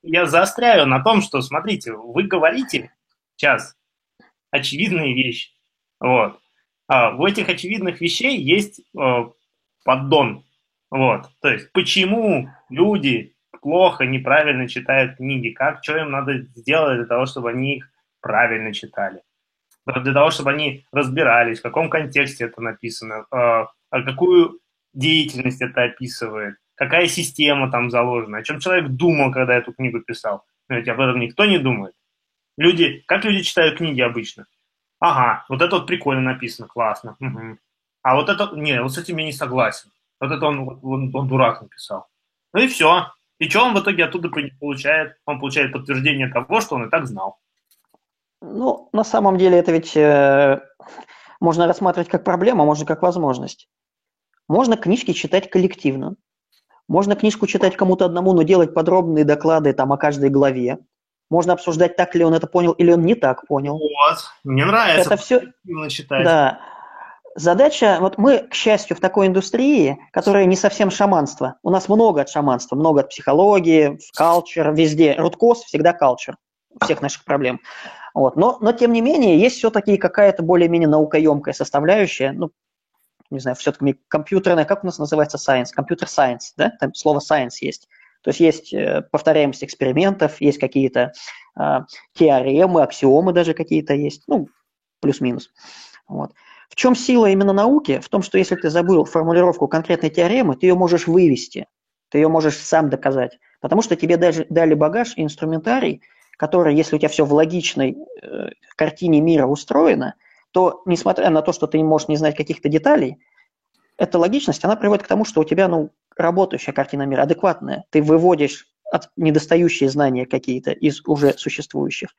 Я заостряю на том, что, смотрите, вы говорите сейчас очевидные вещи. Вот а, в этих очевидных вещей есть а, поддон. Вот. То есть, почему люди плохо, неправильно читают книги, как, что им надо сделать для того, чтобы они их правильно читали, для того, чтобы они разбирались, в каком контексте это написано, а, а какую деятельность это описывает, какая система там заложена, о чем человек думал, когда эту книгу писал. Но ведь об этом никто не думает. Люди, как люди читают книги обычно? Ага, вот это вот прикольно написано, классно. Угу. А вот это, не, вот с этим я не согласен. Вот это он, он, он дурак написал. Ну и все. И что он в итоге оттуда получает? Он получает подтверждение того, что он и так знал. Ну, на самом деле это ведь э, можно рассматривать как проблему, а можно как возможность. Можно книжки читать коллективно. Можно книжку читать кому-то одному, но делать подробные доклады там о каждой главе. Можно обсуждать, так ли он это понял или он не так понял. Вот, мне нравится. Это все... Читать. Да. Задача, вот мы, к счастью, в такой индустрии, которая не совсем шаманство. У нас много от шаманства, много от психологии, калчер, везде. Руткос всегда калчер всех наших проблем. Вот. Но, но, тем не менее, есть все-таки какая-то более-менее наукоемкая составляющая, ну, не знаю, все-таки компьютерная, как у нас называется science? Компьютер science, да? Там слово science есть. То есть есть э, повторяемость экспериментов, есть какие-то э, теоремы, аксиомы даже какие-то есть, ну, плюс-минус. Вот. В чем сила именно науки? В том, что если ты забыл формулировку конкретной теоремы, ты ее можешь вывести, ты ее можешь сам доказать. Потому что тебе даже дали багаж и инструментарий, который, если у тебя все в логичной э, картине мира устроено, то, несмотря на то, что ты можешь не знать каких-то деталей, эта логичность, она приводит к тому, что у тебя, ну, работающая картина мира, адекватная. Ты выводишь от недостающие знания какие-то из уже существующих.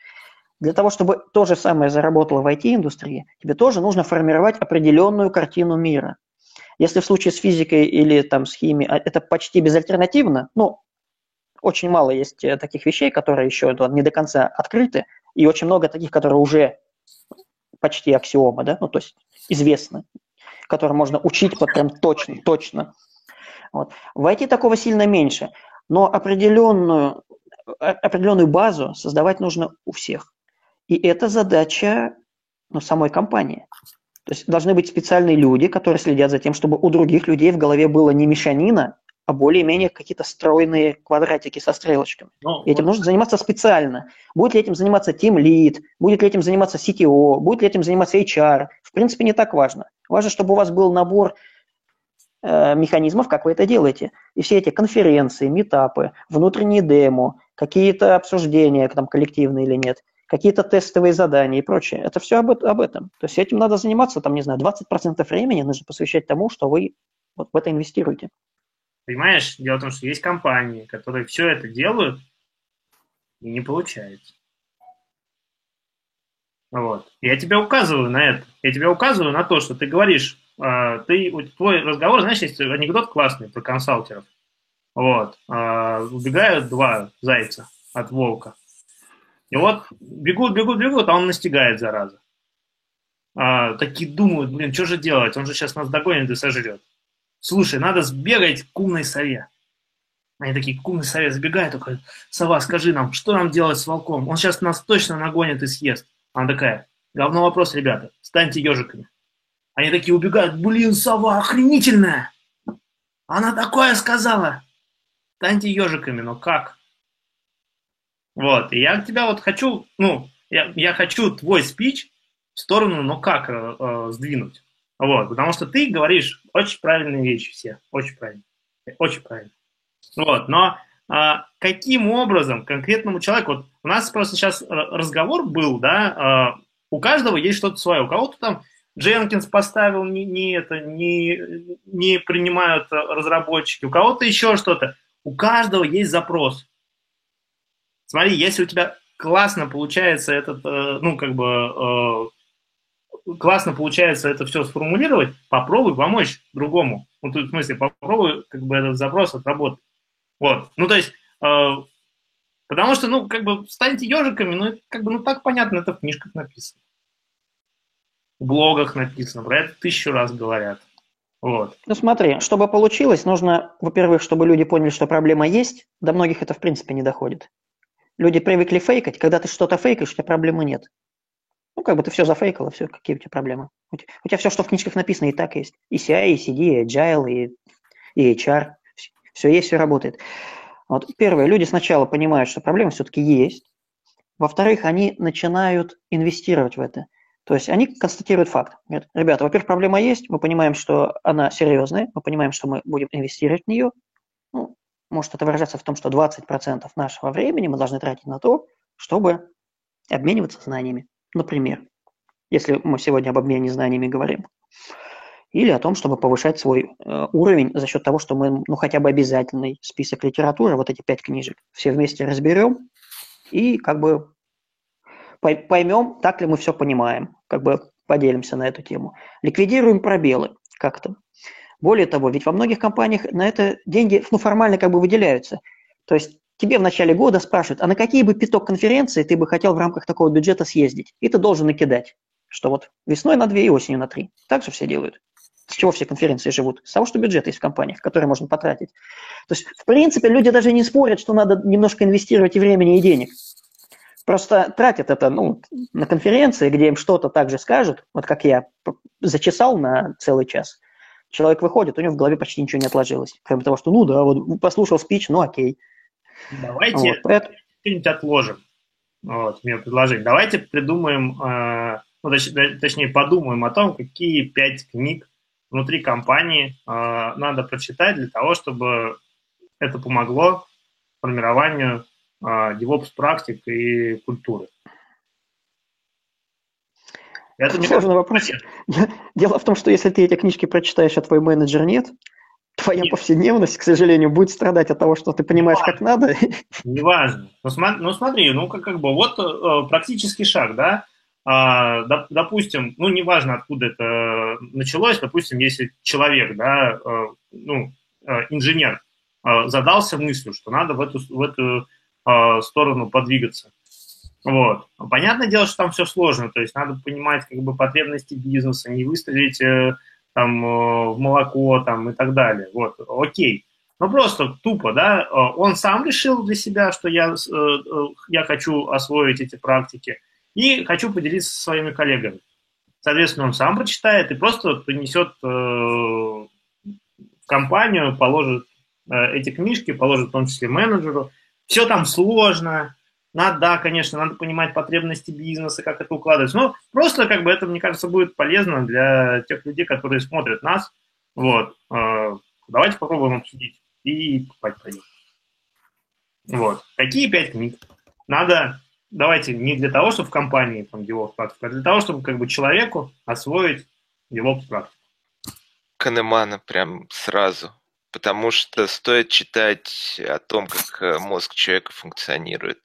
Для того, чтобы то же самое заработало в IT-индустрии, тебе тоже нужно формировать определенную картину мира. Если в случае с физикой или там, с химией а, это почти безальтернативно, ну, очень мало есть э, таких вещей, которые еще не до конца открыты, и очень много таких, которые уже почти аксиомы, да, ну, то есть известны, которые можно учить вот прям точно, точно. Вот. В IT такого сильно меньше, но определенную, определенную базу создавать нужно у всех. И это задача ну, самой компании. То есть должны быть специальные люди, которые следят за тем, чтобы у других людей в голове было не мешанина, а более-менее какие-то стройные квадратики со стрелочками. Ну, и этим вот. нужно заниматься специально. Будет ли этим заниматься Team Lead, будет ли этим заниматься CTO, будет ли этим заниматься HR. В принципе, не так важно. Важно, чтобы у вас был набор Э, механизмов, как вы это делаете. И все эти конференции, метапы, внутренние демо, какие-то обсуждения, там, коллективные или нет, какие-то тестовые задания и прочее. Это все об, об этом. То есть этим надо заниматься, там, не знаю, 20% времени нужно посвящать тому, что вы вот в это инвестируете. Понимаешь, дело в том, что есть компании, которые все это делают, и не получается. Вот. Я тебе указываю на это. Я тебе указываю на то, что ты говоришь, э, ты, твой разговор, знаешь, есть анекдот классный про консалтеров. Вот. Э, убегают два зайца от волка. И вот бегут, бегут, бегут, а он настигает, зараза. А, такие думают, блин, что же делать? Он же сейчас нас догонит и сожрет. Слушай, надо сбегать к умной сове. Они такие, к умной сове забегают, такой, сова, скажи нам, что нам делать с волком? Он сейчас нас точно нагонит и съест. Она такая, главный вопрос, ребята, станьте ежиками. Они такие убегают, блин, сова охренительная. Она такое сказала. Станьте ежиками, но как? Вот, и я тебя вот хочу, ну, я, я хочу твой спич в сторону, ну как, э, э, сдвинуть. Вот, потому что ты говоришь очень правильные вещи все, очень правильно, очень правильно. Вот, но а, каким образом конкретному человеку, вот у нас просто сейчас разговор был, да, а, у каждого есть что-то свое, у кого-то там Дженкинс поставил, не, не это, не, не принимают разработчики, у кого-то еще что-то. У каждого есть запрос. Смотри, если у тебя классно получается этот, э, ну, как бы, э, классно получается это все сформулировать, попробуй помочь другому. Ну, в смысле, попробуй, как бы, этот запрос отработать. Вот. Ну, то есть, э, потому что, ну, как бы, станьте ежиками, ну, как бы, ну, так понятно, это в книжках написано. В блогах написано, про это тысячу раз говорят. Вот. Ну смотри, чтобы получилось, нужно, во-первых, чтобы люди поняли, что проблема есть. До многих это в принципе не доходит. Люди привыкли фейкать, когда ты что-то фейкаешь, у тебя проблемы нет. Ну, как бы ты все зафейкал, все, какие у тебя проблемы? У тебя, у тебя все, что в книжках написано, и так есть. И CI, и CD, и Agile, и, и HR. Все есть, все работает. Вот. Первое, люди сначала понимают, что проблема все-таки есть. Во-вторых, они начинают инвестировать в это. То есть они констатируют факт. Говорят, ребята, во-первых, проблема есть, мы понимаем, что она серьезная, мы понимаем, что мы будем инвестировать в нее. Ну, может это выражаться в том, что 20% нашего времени мы должны тратить на то, чтобы обмениваться знаниями. Например, если мы сегодня об обмене знаниями говорим. Или о том, чтобы повышать свой э, уровень за счет того, что мы ну, хотя бы обязательный список литературы, вот эти пять книжек, все вместе разберем и как бы поймем, так ли мы все понимаем, как бы поделимся на эту тему. Ликвидируем пробелы как-то. Более того, ведь во многих компаниях на это деньги ну, формально как бы выделяются. То есть тебе в начале года спрашивают, а на какие бы пяток конференций ты бы хотел в рамках такого бюджета съездить? И ты должен накидать, что вот весной на две и осенью на три. Так же все делают. С чего все конференции живут? С того, что бюджет есть в компаниях, которые можно потратить. То есть, в принципе, люди даже не спорят, что надо немножко инвестировать и времени, и денег. Просто тратят это ну, на конференции, где им что-то также скажут, вот как я зачесал на целый час – человек выходит, у него в голове почти ничего не отложилось. Кроме того, что, ну да, вот послушал спич, ну окей. Давайте вот, поэтому... что-нибудь отложим. Вот, у меня предложение. Давайте придумаем, э, ну, точ, точнее, подумаем о том, какие пять книг внутри компании э, надо прочитать для того, чтобы это помогло формированию э, DevOps практик и культуры. Это Сложный вопрос. Дело в том, что если ты эти книжки прочитаешь, а твой менеджер нет, твоя нет. повседневность, к сожалению, будет страдать от того, что ты понимаешь, как надо. Неважно. Ну, смотри, ну, смотри, ну, как, как бы, вот э, практический шаг, да, а, доп, допустим, ну, неважно, откуда это началось, допустим, если человек, да, э, ну, э, инженер, э, задался мыслью, что надо в эту, в эту э, сторону подвигаться, вот. Понятное дело, что там все сложно, то есть надо понимать как бы потребности бизнеса, не выстрелить э, там э, в молоко там и так далее. Вот, окей. Ну просто тупо, да, э, он сам решил для себя, что я, я хочу освоить эти практики и хочу поделиться со своими коллегами. Соответственно, он сам прочитает и просто принесет в компанию, положит эти книжки, положит в том числе менеджеру. Все там сложно, надо, да, конечно, надо понимать потребности бизнеса, как это укладывать. Но просто, как бы, это, мне кажется, будет полезно для тех людей, которые смотрят нас. Вот. Э, давайте попробуем обсудить и покупать пойдем. Вот. Какие пять книг надо давайте не для того, чтобы в компании там DevOps практику, а для того, чтобы как бы человеку освоить DevOps практику. Канемана прям сразу. Потому что стоит читать о том, как э, мозг человека функционирует.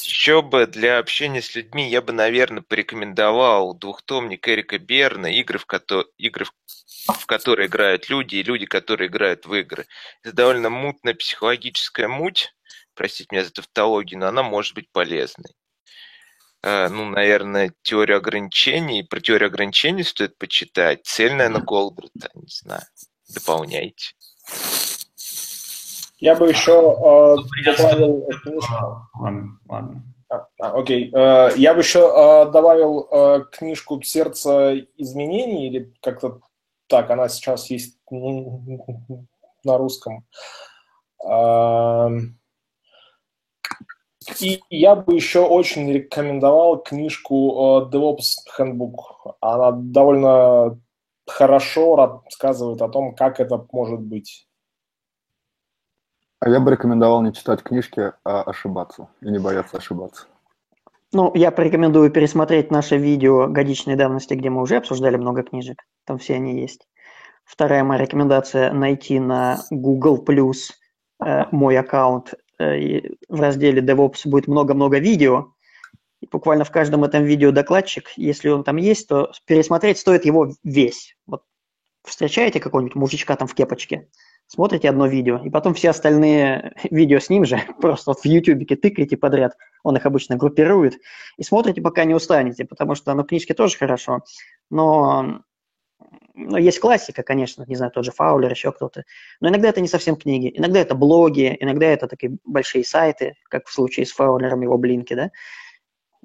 Еще бы для общения с людьми я бы, наверное, порекомендовал двухтомник Эрика Берна «Игры, в, ко- игры, в которые играют люди, и люди, которые играют в игры». Это довольно мутная психологическая муть, простите меня за тавтологию, но она может быть полезной. Э, ну, наверное, теорию ограничений. Про теорию ограничений стоит почитать. Цель, наверное, Голдрата, не знаю. Дополняйте. Я бы еще э, добавил книжку. Ладно, ладно. А, а, окей. Э, я бы еще э, добавил э, книжку «Сердце изменений», или как-то так, она сейчас есть ну, на русском. Э, и я бы еще очень рекомендовал книжку DevOps Handbook. Она довольно хорошо рассказывает о том, как это может быть. А я бы рекомендовал не читать книжки, а ошибаться и не бояться ошибаться. Ну, я порекомендую пересмотреть наше видео годичной давности, где мы уже обсуждали много книжек. Там все они есть. Вторая моя рекомендация – найти на Google э, мой аккаунт. Э, в разделе DevOps будет много-много видео. И буквально в каждом этом видео докладчик, если он там есть, то пересмотреть стоит его весь. Вот встречаете какого-нибудь мужичка там в кепочке – смотрите одно видео, и потом все остальные [LAUGHS] видео с ним же [LAUGHS] просто вот в YouTube тыкаете подряд, он их обычно группирует, и смотрите, пока не устанете, потому что, ну, книжки тоже хорошо, но, но есть классика, конечно, не знаю, тот же Фаулер, еще кто-то, но иногда это не совсем книги, иногда это блоги, иногда это такие большие сайты, как в случае с Фаулером, его блинки, да,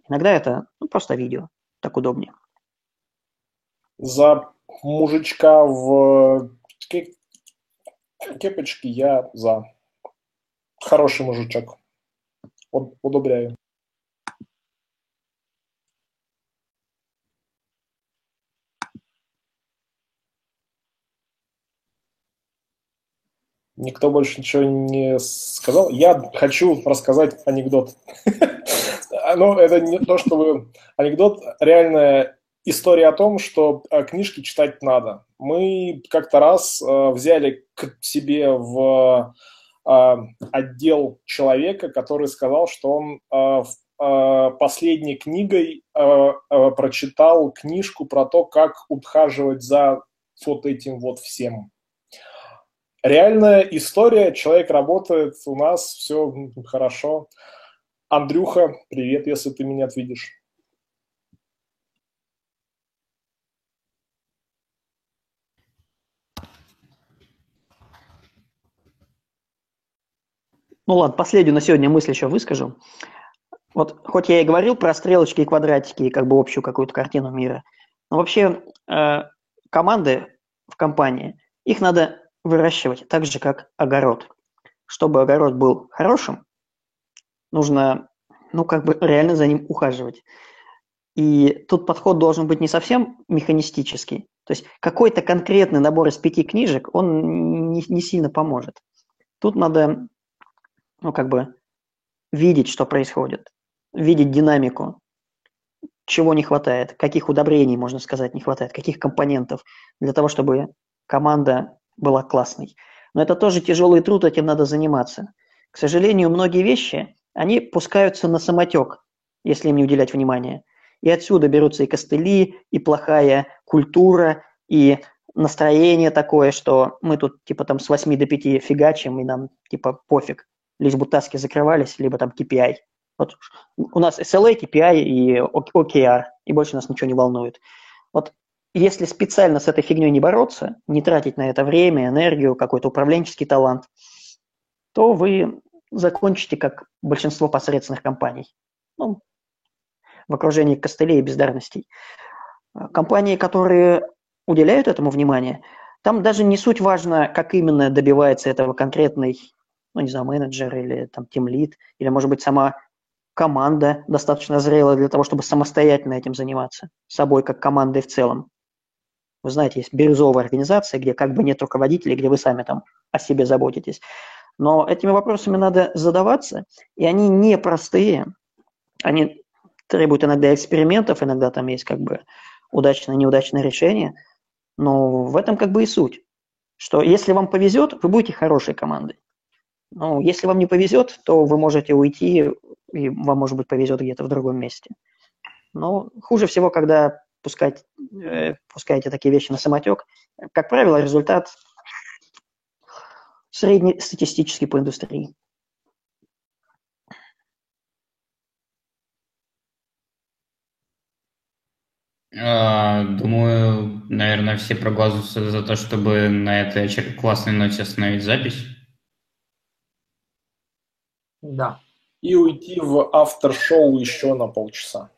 иногда это ну, просто видео, так удобнее. За мужичка в Кепочки я за. Хороший мужичок. Удобряю. Никто больше ничего не сказал. Я хочу рассказать анекдот. [LAUGHS] Ну, это не то, чтобы анекдот, реальная история о том, что э, книжки читать надо. Мы как-то раз э, взяли к себе в э, отдел человека, который сказал, что он последней книгой прочитал книжку про то, как ухаживать за вот этим вот всем. Реальная история, человек работает, у нас все хорошо. Андрюха, привет, если ты меня видишь. Ну ладно, последнюю на сегодня мысль еще выскажу. Вот хоть я и говорил про стрелочки и квадратики и как бы общую какую-то картину мира, но вообще э, команды в компании, их надо выращивать так же, как огород. Чтобы огород был хорошим, нужно, ну, как бы реально за ним ухаживать. И тут подход должен быть не совсем механистический. То есть какой-то конкретный набор из пяти книжек, он не, не сильно поможет. Тут надо ну, как бы видеть, что происходит, видеть динамику, чего не хватает, каких удобрений, можно сказать, не хватает, каких компонентов для того, чтобы команда была классной. Но это тоже тяжелый труд, этим надо заниматься. К сожалению, многие вещи, они пускаются на самотек, если им не уделять внимания. И отсюда берутся и костыли, и плохая культура, и настроение такое, что мы тут типа там с 8 до 5 фигачим, и нам типа пофиг лишь бы таски закрывались, либо там KPI. Вот у нас SLA, KPI и OKR, и больше нас ничего не волнует. Вот если специально с этой фигней не бороться, не тратить на это время, энергию, какой-то управленческий талант, то вы закончите как большинство посредственных компаний. Ну, в окружении костылей и бездарностей. Компании, которые уделяют этому внимание, там даже не суть важно, как именно добивается этого конкретный ну, не знаю, менеджер или там тимлид, или, может быть, сама команда достаточно зрелая для того, чтобы самостоятельно этим заниматься, собой как командой в целом. Вы знаете, есть бирюзовая организация, где как бы нет руководителей, где вы сами там о себе заботитесь. Но этими вопросами надо задаваться, и они непростые. они требуют иногда экспериментов, иногда там есть как бы удачное, неудачное решение, но в этом как бы и суть, что если вам повезет, вы будете хорошей командой. Ну, если вам не повезет, то вы можете уйти, и вам, может быть, повезет где-то в другом месте. Но хуже всего, когда пускать, э, пускаете такие вещи на самотек. Как правило, результат среднестатистический по индустрии. А, думаю, наверное, все проголосуют за то, чтобы на этой классной ноте остановить запись. Да. И уйти в автор-шоу еще на полчаса.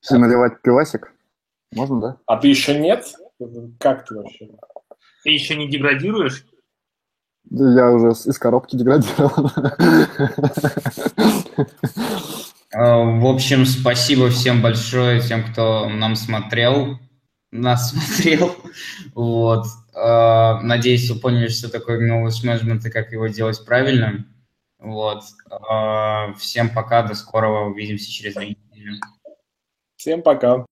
Все наливать пивасик? Можно, да? А ты еще нет? Как ты вообще? Ты еще не деградируешь? Я уже из коробки деградировал. А, в общем, спасибо всем большое, тем, кто нам смотрел, нас смотрел. Вот. А, надеюсь, вы поняли, что такое knowledge management и как его делать правильно. Вот. А, всем пока, до скорого, увидимся через две недели. Всем пока.